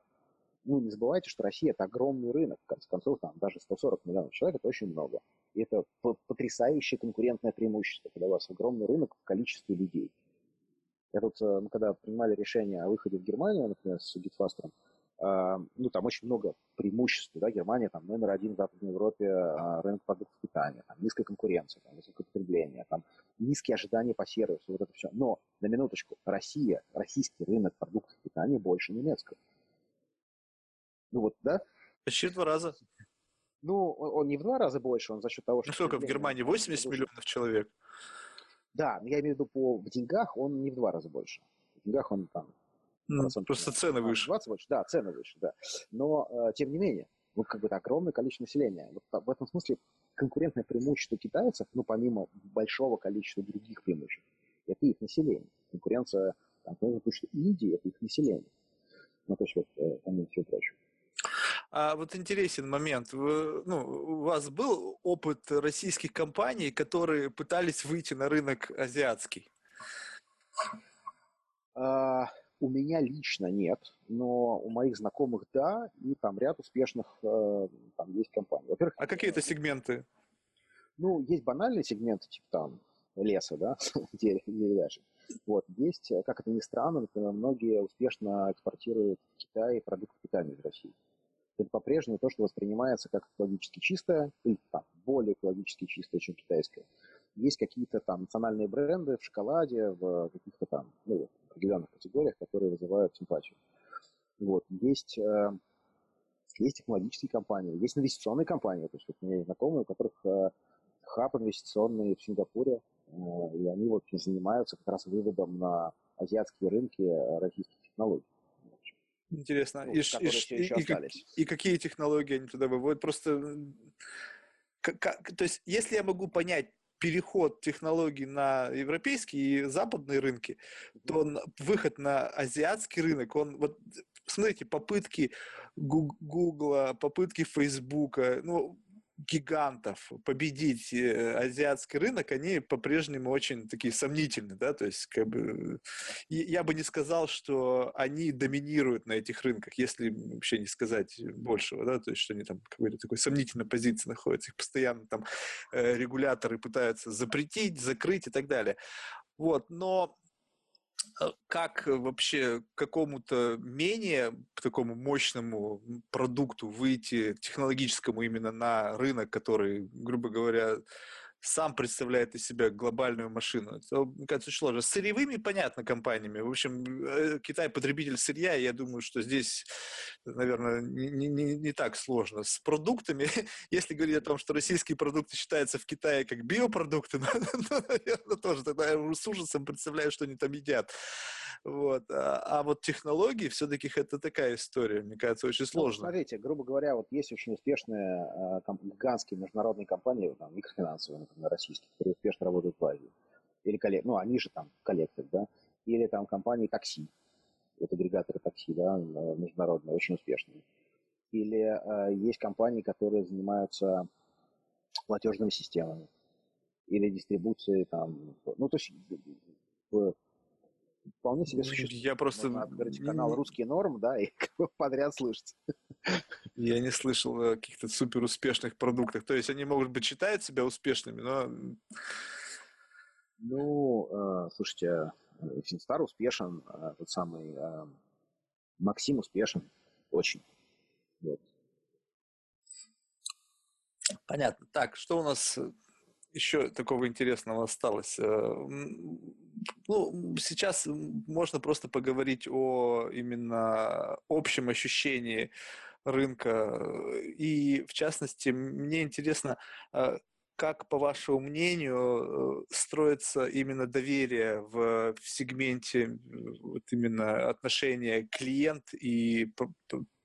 ну, не забывайте, что Россия – это огромный рынок, в конце концов, там даже 140 миллионов человек – это очень много. И это потрясающее конкурентное преимущество, когда у вас огромный рынок в количестве людей. Я тут, э, мы когда принимали решение о выходе в Германию, например, с Гитфастером, а, ну, там очень много преимуществ, да, Германия там номер один в Западной Европе а, рынок продуктов питания, там низкая конкуренция, там высокое потребление, там низкие ожидания по сервису, вот это все. Но, на минуточку, Россия, российский рынок продуктов питания больше немецкого. Ну вот, да? Почти в два раза. Ну, он не в два раза больше, он за счет того, что... Ну сколько, в Германии 80 миллионов человек? Да, я имею в виду по, в деньгах он не в два раза больше. В деньгах он там... Ну, просто цены выше. 20 больше, да, цены выше, да. Но, э, тем не менее, вот как бы это огромное количество населения. Вот в этом смысле конкурентное преимущество китайцев, ну, помимо большого количества других преимуществ, это их население. Конкуренция, там, потому что Индии – это их население. Ну, то есть вот, э, помимо всего прочего. А вот интересен момент. Вы, ну, у вас был опыт российских компаний, которые пытались выйти на рынок азиатский? А, у меня лично нет, но у моих знакомых да, и там ряд успешных э, там есть компаний. Во-первых, а какие это сегменты? Ну, есть банальные сегменты, типа там леса, да, деревяшек. Вот, есть, как это ни странно, например, многие успешно экспортируют в Китай продукты питания из России это по-прежнему то, что воспринимается как экологически чистое, или там, более экологически чистое, чем китайское. Есть какие-то там национальные бренды в шоколаде, в каких-то там ну, определенных категориях, которые вызывают симпатию. Вот. Есть, э, есть технологические компании, есть инвестиционные компании. То есть вот у меня есть знакомые, у которых э, хаб инвестиционный в Сингапуре, э, и они вот занимаются как раз выводом на азиатские рынки э, российских технологий. Интересно. Ну, и, и, и, и какие технологии они туда выводят? Просто, как, как, то есть, если я могу понять переход технологий на европейские и западные рынки, то он, выход на азиатский рынок, он вот смотрите попытки Гугла, попытки Фейсбука, ну гигантов победить э, азиатский рынок, они по-прежнему очень такие сомнительны, да, то есть как бы я бы не сказал, что они доминируют на этих рынках, если вообще не сказать большего, да, то есть что они там какой-то такой сомнительной позиции находятся, их постоянно там э, регуляторы пытаются запретить, закрыть и так далее. Вот, но как вообще к какому-то менее такому мощному продукту выйти технологическому именно на рынок, который, грубо говоря, сам представляет из себя глобальную машину. Это, мне кажется, очень сложно. С сырьевыми, понятно, компаниями. В общем, э, Китай потребитель сырья, и я думаю, что здесь, наверное, не, не, не так сложно. С продуктами, если говорить о том, что российские продукты считаются в Китае как биопродукты, ну, наверное, тоже тогда я с ужасом представляю, что они там едят. Вот. А, а вот технологии все-таки это такая история, мне кажется, очень ну, сложно. Ну, смотрите, грубо говоря, вот есть очень успешные э, гигантские международные компании, там, микрофинансовые, например, российские, которые успешно работают в Азии. Или коллег, ну, они же там коллектор, да. Или там компании такси, вот агрегаторы такси, да, международные, очень успешные. Или э, есть компании, которые занимаются платежными системами или дистрибуцией там, ну, то есть вполне себе существует. Я просто... Можно открыть канал «Русский норм», да, и подряд слышать. Я не слышал о каких-то супер успешных продуктах. То есть они, может быть, считают себя успешными, но... Ну, э, слушайте, Финстар успешен, э, тот самый э, Максим успешен, очень. Вот. Понятно. Так, что у нас еще такого интересного осталось? Ну, сейчас можно просто поговорить о именно общем ощущении рынка. И, в частности, мне интересно, а, как, по вашему мнению, строится именно доверие в, сегменте вот именно отношения клиент и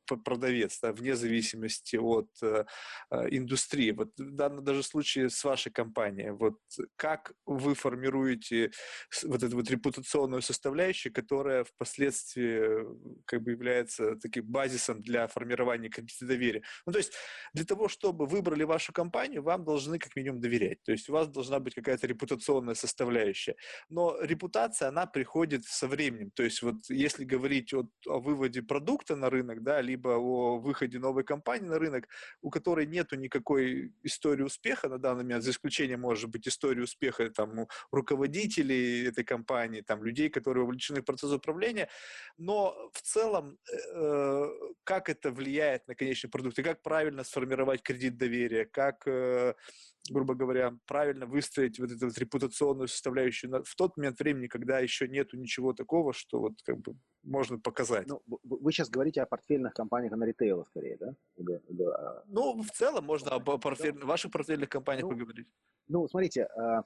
продавец, да, вне зависимости от э, э, индустрии. Вот в данном даже случае с вашей компанией, вот как вы формируете вот эту вот репутационную составляющую, которая впоследствии как бы является таким базисом для формирования кредита доверия. Ну, то есть для того, чтобы выбрали вашу компанию, вам должны как минимум доверять. То есть у вас должна быть какая-то репутационная составляющая. Но репутация, она приходит со временем. То есть вот если говорить о, о выводе продукта на рынок, да, либо о выходе новой компании на рынок, у которой нету никакой истории успеха на данный момент, за исключением, может быть, истории успеха там, руководителей этой компании, там, людей, которые вовлечены в процесс управления, но в целом, э, как это влияет на конечный продукт, и как правильно сформировать кредит доверия, как э, грубо говоря, правильно выстроить вот эту вот репутационную составляющую в тот момент времени, когда еще нету ничего такого, что вот как бы можно показать. Ну, вы сейчас говорите о портфельных компаниях на ритейл, скорее, да? Или, или, а... Ну, в целом можно об портфель... да. ваших портфельных компаниях ну, поговорить. Ну, смотрите, а...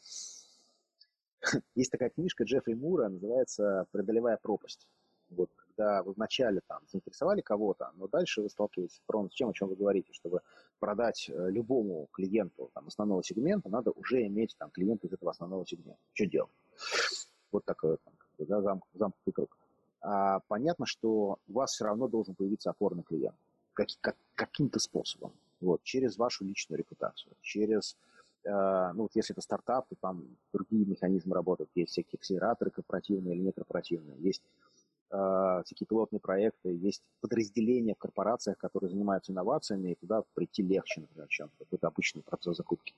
есть такая книжка Джеффри Мура, называется «Преодолевая пропасть». Вот, когда вы вначале там заинтересовали кого-то, но дальше вы сталкиваетесь с чем, о чем вы говорите, чтобы продать э, любому клиенту там, основного сегмента, надо уже иметь там клиента из этого основного сегмента. Что делать? Вот такой там, да, зам, замкнутый круг. А, понятно, что у вас все равно должен появиться опорный клиент как, как, каким-то способом. Вот, через вашу личную репутацию, через э, ну, вот если это стартап, то там другие механизмы работают. Есть всякие акселераторы корпоративные или некорпоративные. Есть всякие пилотные проекты, есть подразделения в корпорациях, которые занимаются инновациями, и туда прийти легче, например, чем какой-то обычный процесс закупки.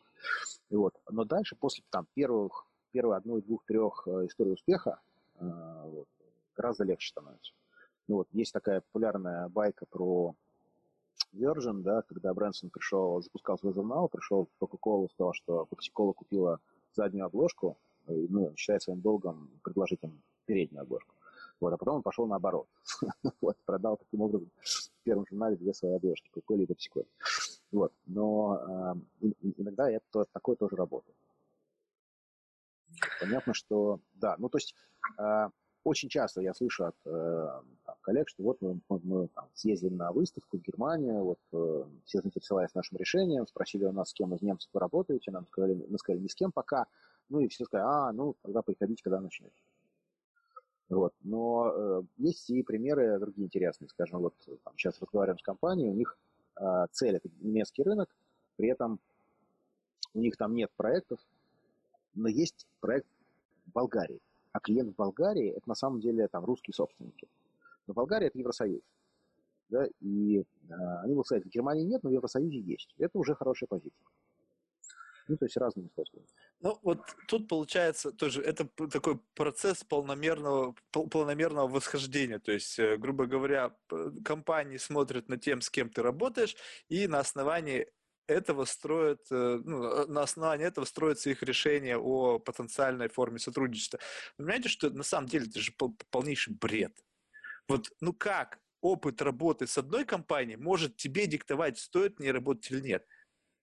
И вот. Но дальше, после там, первых, первой одной, двух, трех э, историй успеха, э, вот, гораздо легче становится. Ну, вот, есть такая популярная байка про Virgin, да, когда Брэнсон пришел, запускал свой журнал, пришел в Coca-Cola, сказал, что Coca-Cola купила заднюю обложку, и, ну, считает своим долгом предложить им переднюю обложку. Вот, а потом он пошел наоборот. вот, продал таким образом в первом журнале две свои обложки, Coca-Cola и Pepsi Вот, но э, иногда это, такое тоже работает. Понятно, что, да, ну, то есть э, очень часто я слышу от э, там, коллег, что вот мы, мы, мы там, съездили на выставку в Германию, вот э, все заинтересовались нашим решением, спросили у нас, с кем из немцев вы работаете, нам сказали, мы сказали, ни с кем пока, ну и все сказали, а, ну, тогда приходите, когда начнете. Вот. Но э, есть и примеры другие интересные. Скажем, вот там, сейчас разговариваем с компанией, у них э, цель это немецкий рынок, при этом у них там нет проектов, но есть проект в Болгарии. А клиент в Болгарии это на самом деле там русские собственники. Но Болгария это Евросоюз. Да, и э, они будут сказать, в Германии нет, но в Евросоюзе есть. Это уже хорошая позиция. Ну, то есть разными способами. Ну, вот тут получается тоже, это такой процесс полномерного, полномерного восхождения. То есть, э, грубо говоря, компании смотрят на тем, с кем ты работаешь, и на основании этого строят, э, ну, э, на основании этого строятся их решения о потенциальной форме сотрудничества. Вы понимаете, что на самом деле это же полнейший бред. Вот, ну как опыт работы с одной компанией может тебе диктовать, стоит мне работать или нет?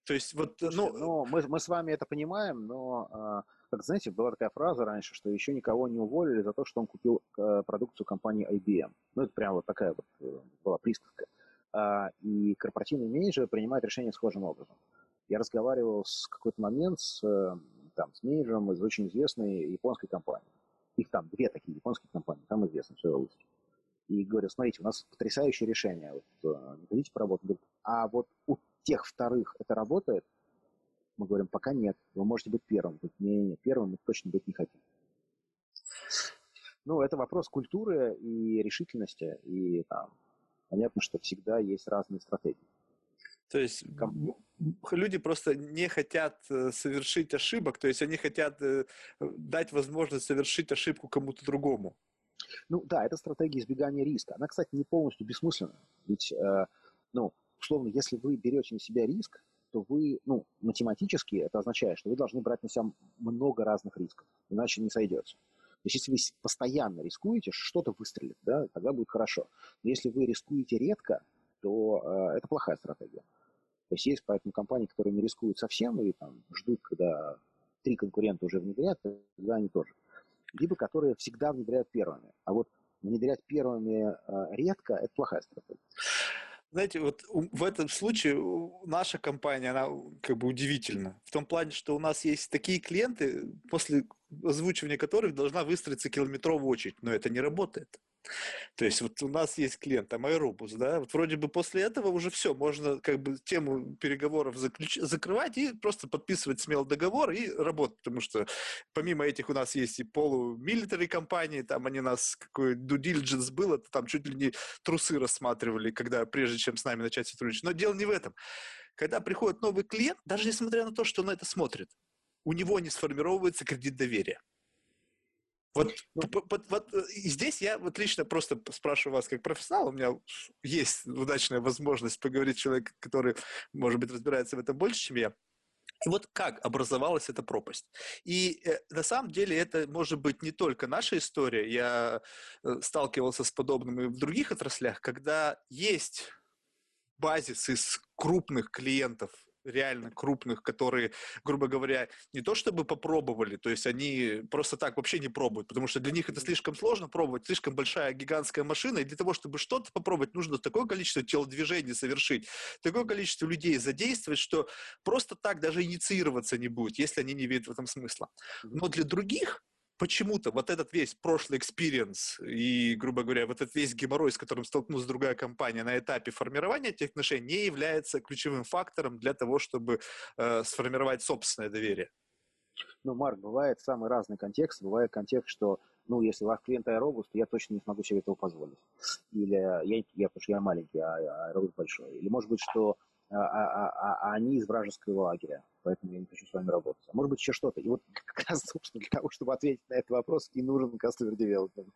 То есть вот, Слушайте, ну... ну мы, мы с вами это понимаем, но, а, как знаете, была такая фраза раньше, что еще никого не уволили за то, что он купил э, продукцию компании IBM. Ну, это прям вот такая вот э, была присказка. А, и корпоративные менеджеры принимают решения схожим образом. Я разговаривал с какой-то момент с, э, там, с менеджером из очень известной японской компании. Их там две такие японские компании, там известны в своей области. И говорю, смотрите, у нас потрясающее решение, вот, не хотите поработать? а вот у тех вторых это работает? Мы говорим, пока нет. Вы можете быть первым. Говорит, не, не, первым мы точно быть не хотим. Ну, это вопрос культуры и решительности, и там, понятно, что всегда есть разные стратегии. То есть люди просто не хотят э, совершить ошибок, то есть они хотят э, дать возможность совершить ошибку кому-то другому. Ну да, это стратегия избегания риска. Она, кстати, не полностью бессмысленна. Ведь, э, ну, условно, если вы берете на себя риск, то вы, ну, математически это означает, что вы должны брать на себя много разных рисков, иначе не сойдется. То есть если вы постоянно рискуете, что-то выстрелит, да, тогда будет хорошо. Но если вы рискуете редко, то э, это плохая стратегия. То есть есть поэтому компании, которые не рискуют совсем и там ждут, когда три конкурента уже внедрят, тогда они тоже. Либо которые всегда внедряют первыми. А вот внедрять первыми э, редко – это плохая стратегия. Знаете, вот в этом случае наша компания, она как бы удивительна. В том плане, что у нас есть такие клиенты, после озвучивания которых должна выстроиться километровая очередь. Но это не работает. То есть вот у нас есть клиент, там Аэробус, да, вот вроде бы после этого уже все, можно как бы тему переговоров заключ... закрывать и просто подписывать смело договор и работать, потому что помимо этих у нас есть и полумилитари компании, там они нас, какой due diligence был, это там чуть ли не трусы рассматривали, когда прежде чем с нами начать сотрудничать. Но дело не в этом. Когда приходит новый клиент, даже несмотря на то, что он это смотрит, у него не сформировывается кредит доверия. Вот, ну, вот, вот э, здесь я вот лично просто спрашиваю вас как профессионал, у меня есть удачная возможность поговорить с человеком, который, может быть, разбирается в этом больше, чем я. И вот как образовалась эта пропасть. И э, на самом деле это может быть не только наша история. Я э, сталкивался с подобным и в других отраслях, когда есть базис из крупных клиентов реально крупных, которые, грубо говоря, не то чтобы попробовали, то есть они просто так вообще не пробуют, потому что для них это слишком сложно пробовать, слишком большая гигантская машина, и для того, чтобы что-то попробовать, нужно такое количество телодвижений совершить, такое количество людей задействовать, что просто так даже инициироваться не будет, если они не видят в этом смысла. Но для других почему-то вот этот весь прошлый experience и, грубо говоря, вот этот весь геморрой, с которым столкнулась другая компания на этапе формирования этих отношений, не является ключевым фактором для того, чтобы э, сформировать собственное доверие. Ну, Марк, бывает самый разный контекст. Бывает контекст, что, ну, если ваш клиент аэробус, то я точно не смогу себе этого позволить. Или я, я потому что я маленький, а аэробус большой. Или, может быть, что а, а, а, а они из вражеского лагеря, поэтому я не хочу с вами работать. А может быть, еще что-то. И вот как раз, собственно, для того, чтобы ответить на этот вопрос, и нужен customer development.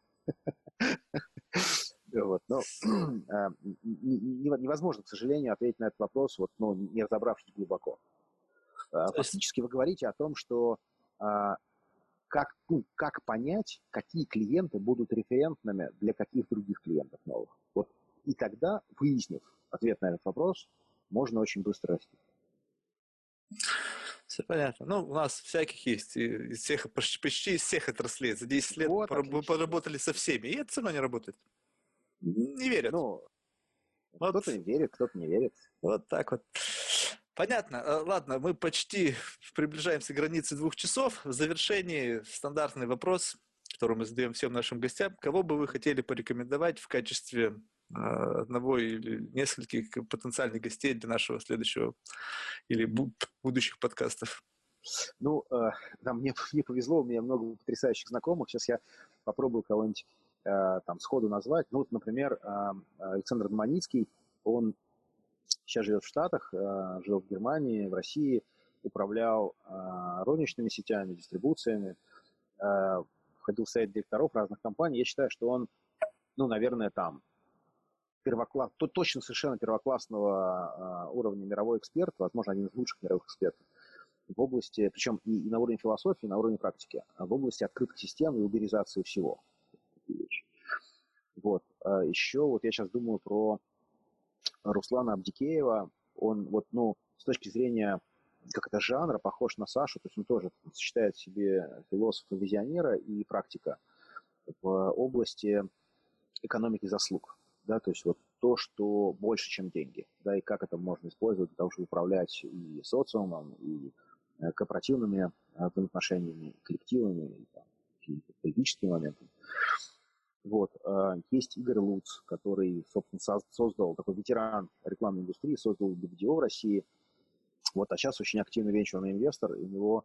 Вот. Но невозможно, к сожалению, ответить на этот вопрос, вот, ну, не разобравшись глубоко. Фактически вы говорите о том, что как, ну, как понять, какие клиенты будут референтными для каких других клиентов новых. Вот. И тогда, выяснив ответ на этот вопрос, можно очень быстро расти. Все понятно. Ну, у нас всяких есть. Из всех, почти, из всех отраслей. За 10 лет вот, мы поработали со всеми. И это все равно не работает. Не верят. Ну, вот. кто-то верит, кто-то не верит. Вот так вот. Понятно. Э, ладно, мы почти приближаемся к границе двух часов. В завершении стандартный вопрос, который мы задаем всем нашим гостям. Кого бы вы хотели порекомендовать в качестве одного или нескольких потенциальных гостей для нашего следующего или будущих подкастов? Ну, э, там мне, мне повезло, у меня много потрясающих знакомых. Сейчас я попробую кого-нибудь э, там сходу назвать. Ну, вот, например, Александр Доманицкий, он сейчас живет в Штатах, жил в Германии, в России, управлял розничными сетями, дистрибуциями, входил в совет директоров разных компаний. Я считаю, что он, ну, наверное, там первокласс, то точно совершенно первоклассного э, уровня мировой эксперт, возможно, один из лучших мировых экспертов в области, причем и, и на уровне философии, и на уровне практики, а в области открытых систем и уберизации всего. Вот. А еще вот я сейчас думаю про Руслана Абдикеева. Он вот, ну, с точки зрения как это жанра, похож на Сашу, то есть он тоже сочетает в себе философа-визионера и практика в области экономики заслуг да, то есть вот то, что больше, чем деньги, да, и как это можно использовать для того, чтобы управлять и социумом, и э, корпоративными э, взаимоотношениями, коллективами, и, там, политическими моментами. Вот. Э, есть Игорь Луц, который, собственно, создал, такой ветеран рекламной индустрии, создал BBDO в России. Вот, а сейчас очень активный венчурный инвестор, и у него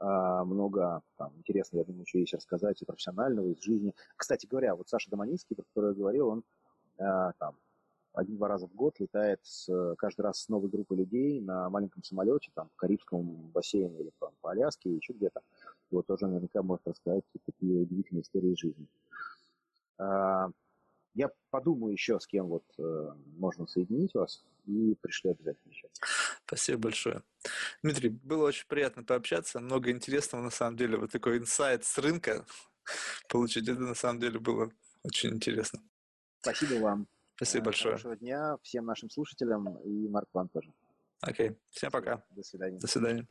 много там, интересного, я думаю, еще есть рассказать и профессионального, из жизни. Кстати говоря, вот Саша Доманинский, про который я говорил, он там один-два раза в год летает с, каждый раз с новой группой людей на маленьком самолете, там, в Карибском бассейне или там, по Аляске, еще где-то. Вот тоже наверняка может рассказать такие удивительные истории жизни. А, я подумаю еще, с кем вот э, можно соединить вас, и пришлю обязательно еще. Спасибо большое. Дмитрий, было очень приятно пообщаться, много интересного на самом деле, вот такой инсайт с рынка получить, это на самом деле было очень интересно. Спасибо вам. Спасибо большое. Хорошего дня всем нашим слушателям и Марк вам тоже. Окей, всем пока. До свидания. До свидания.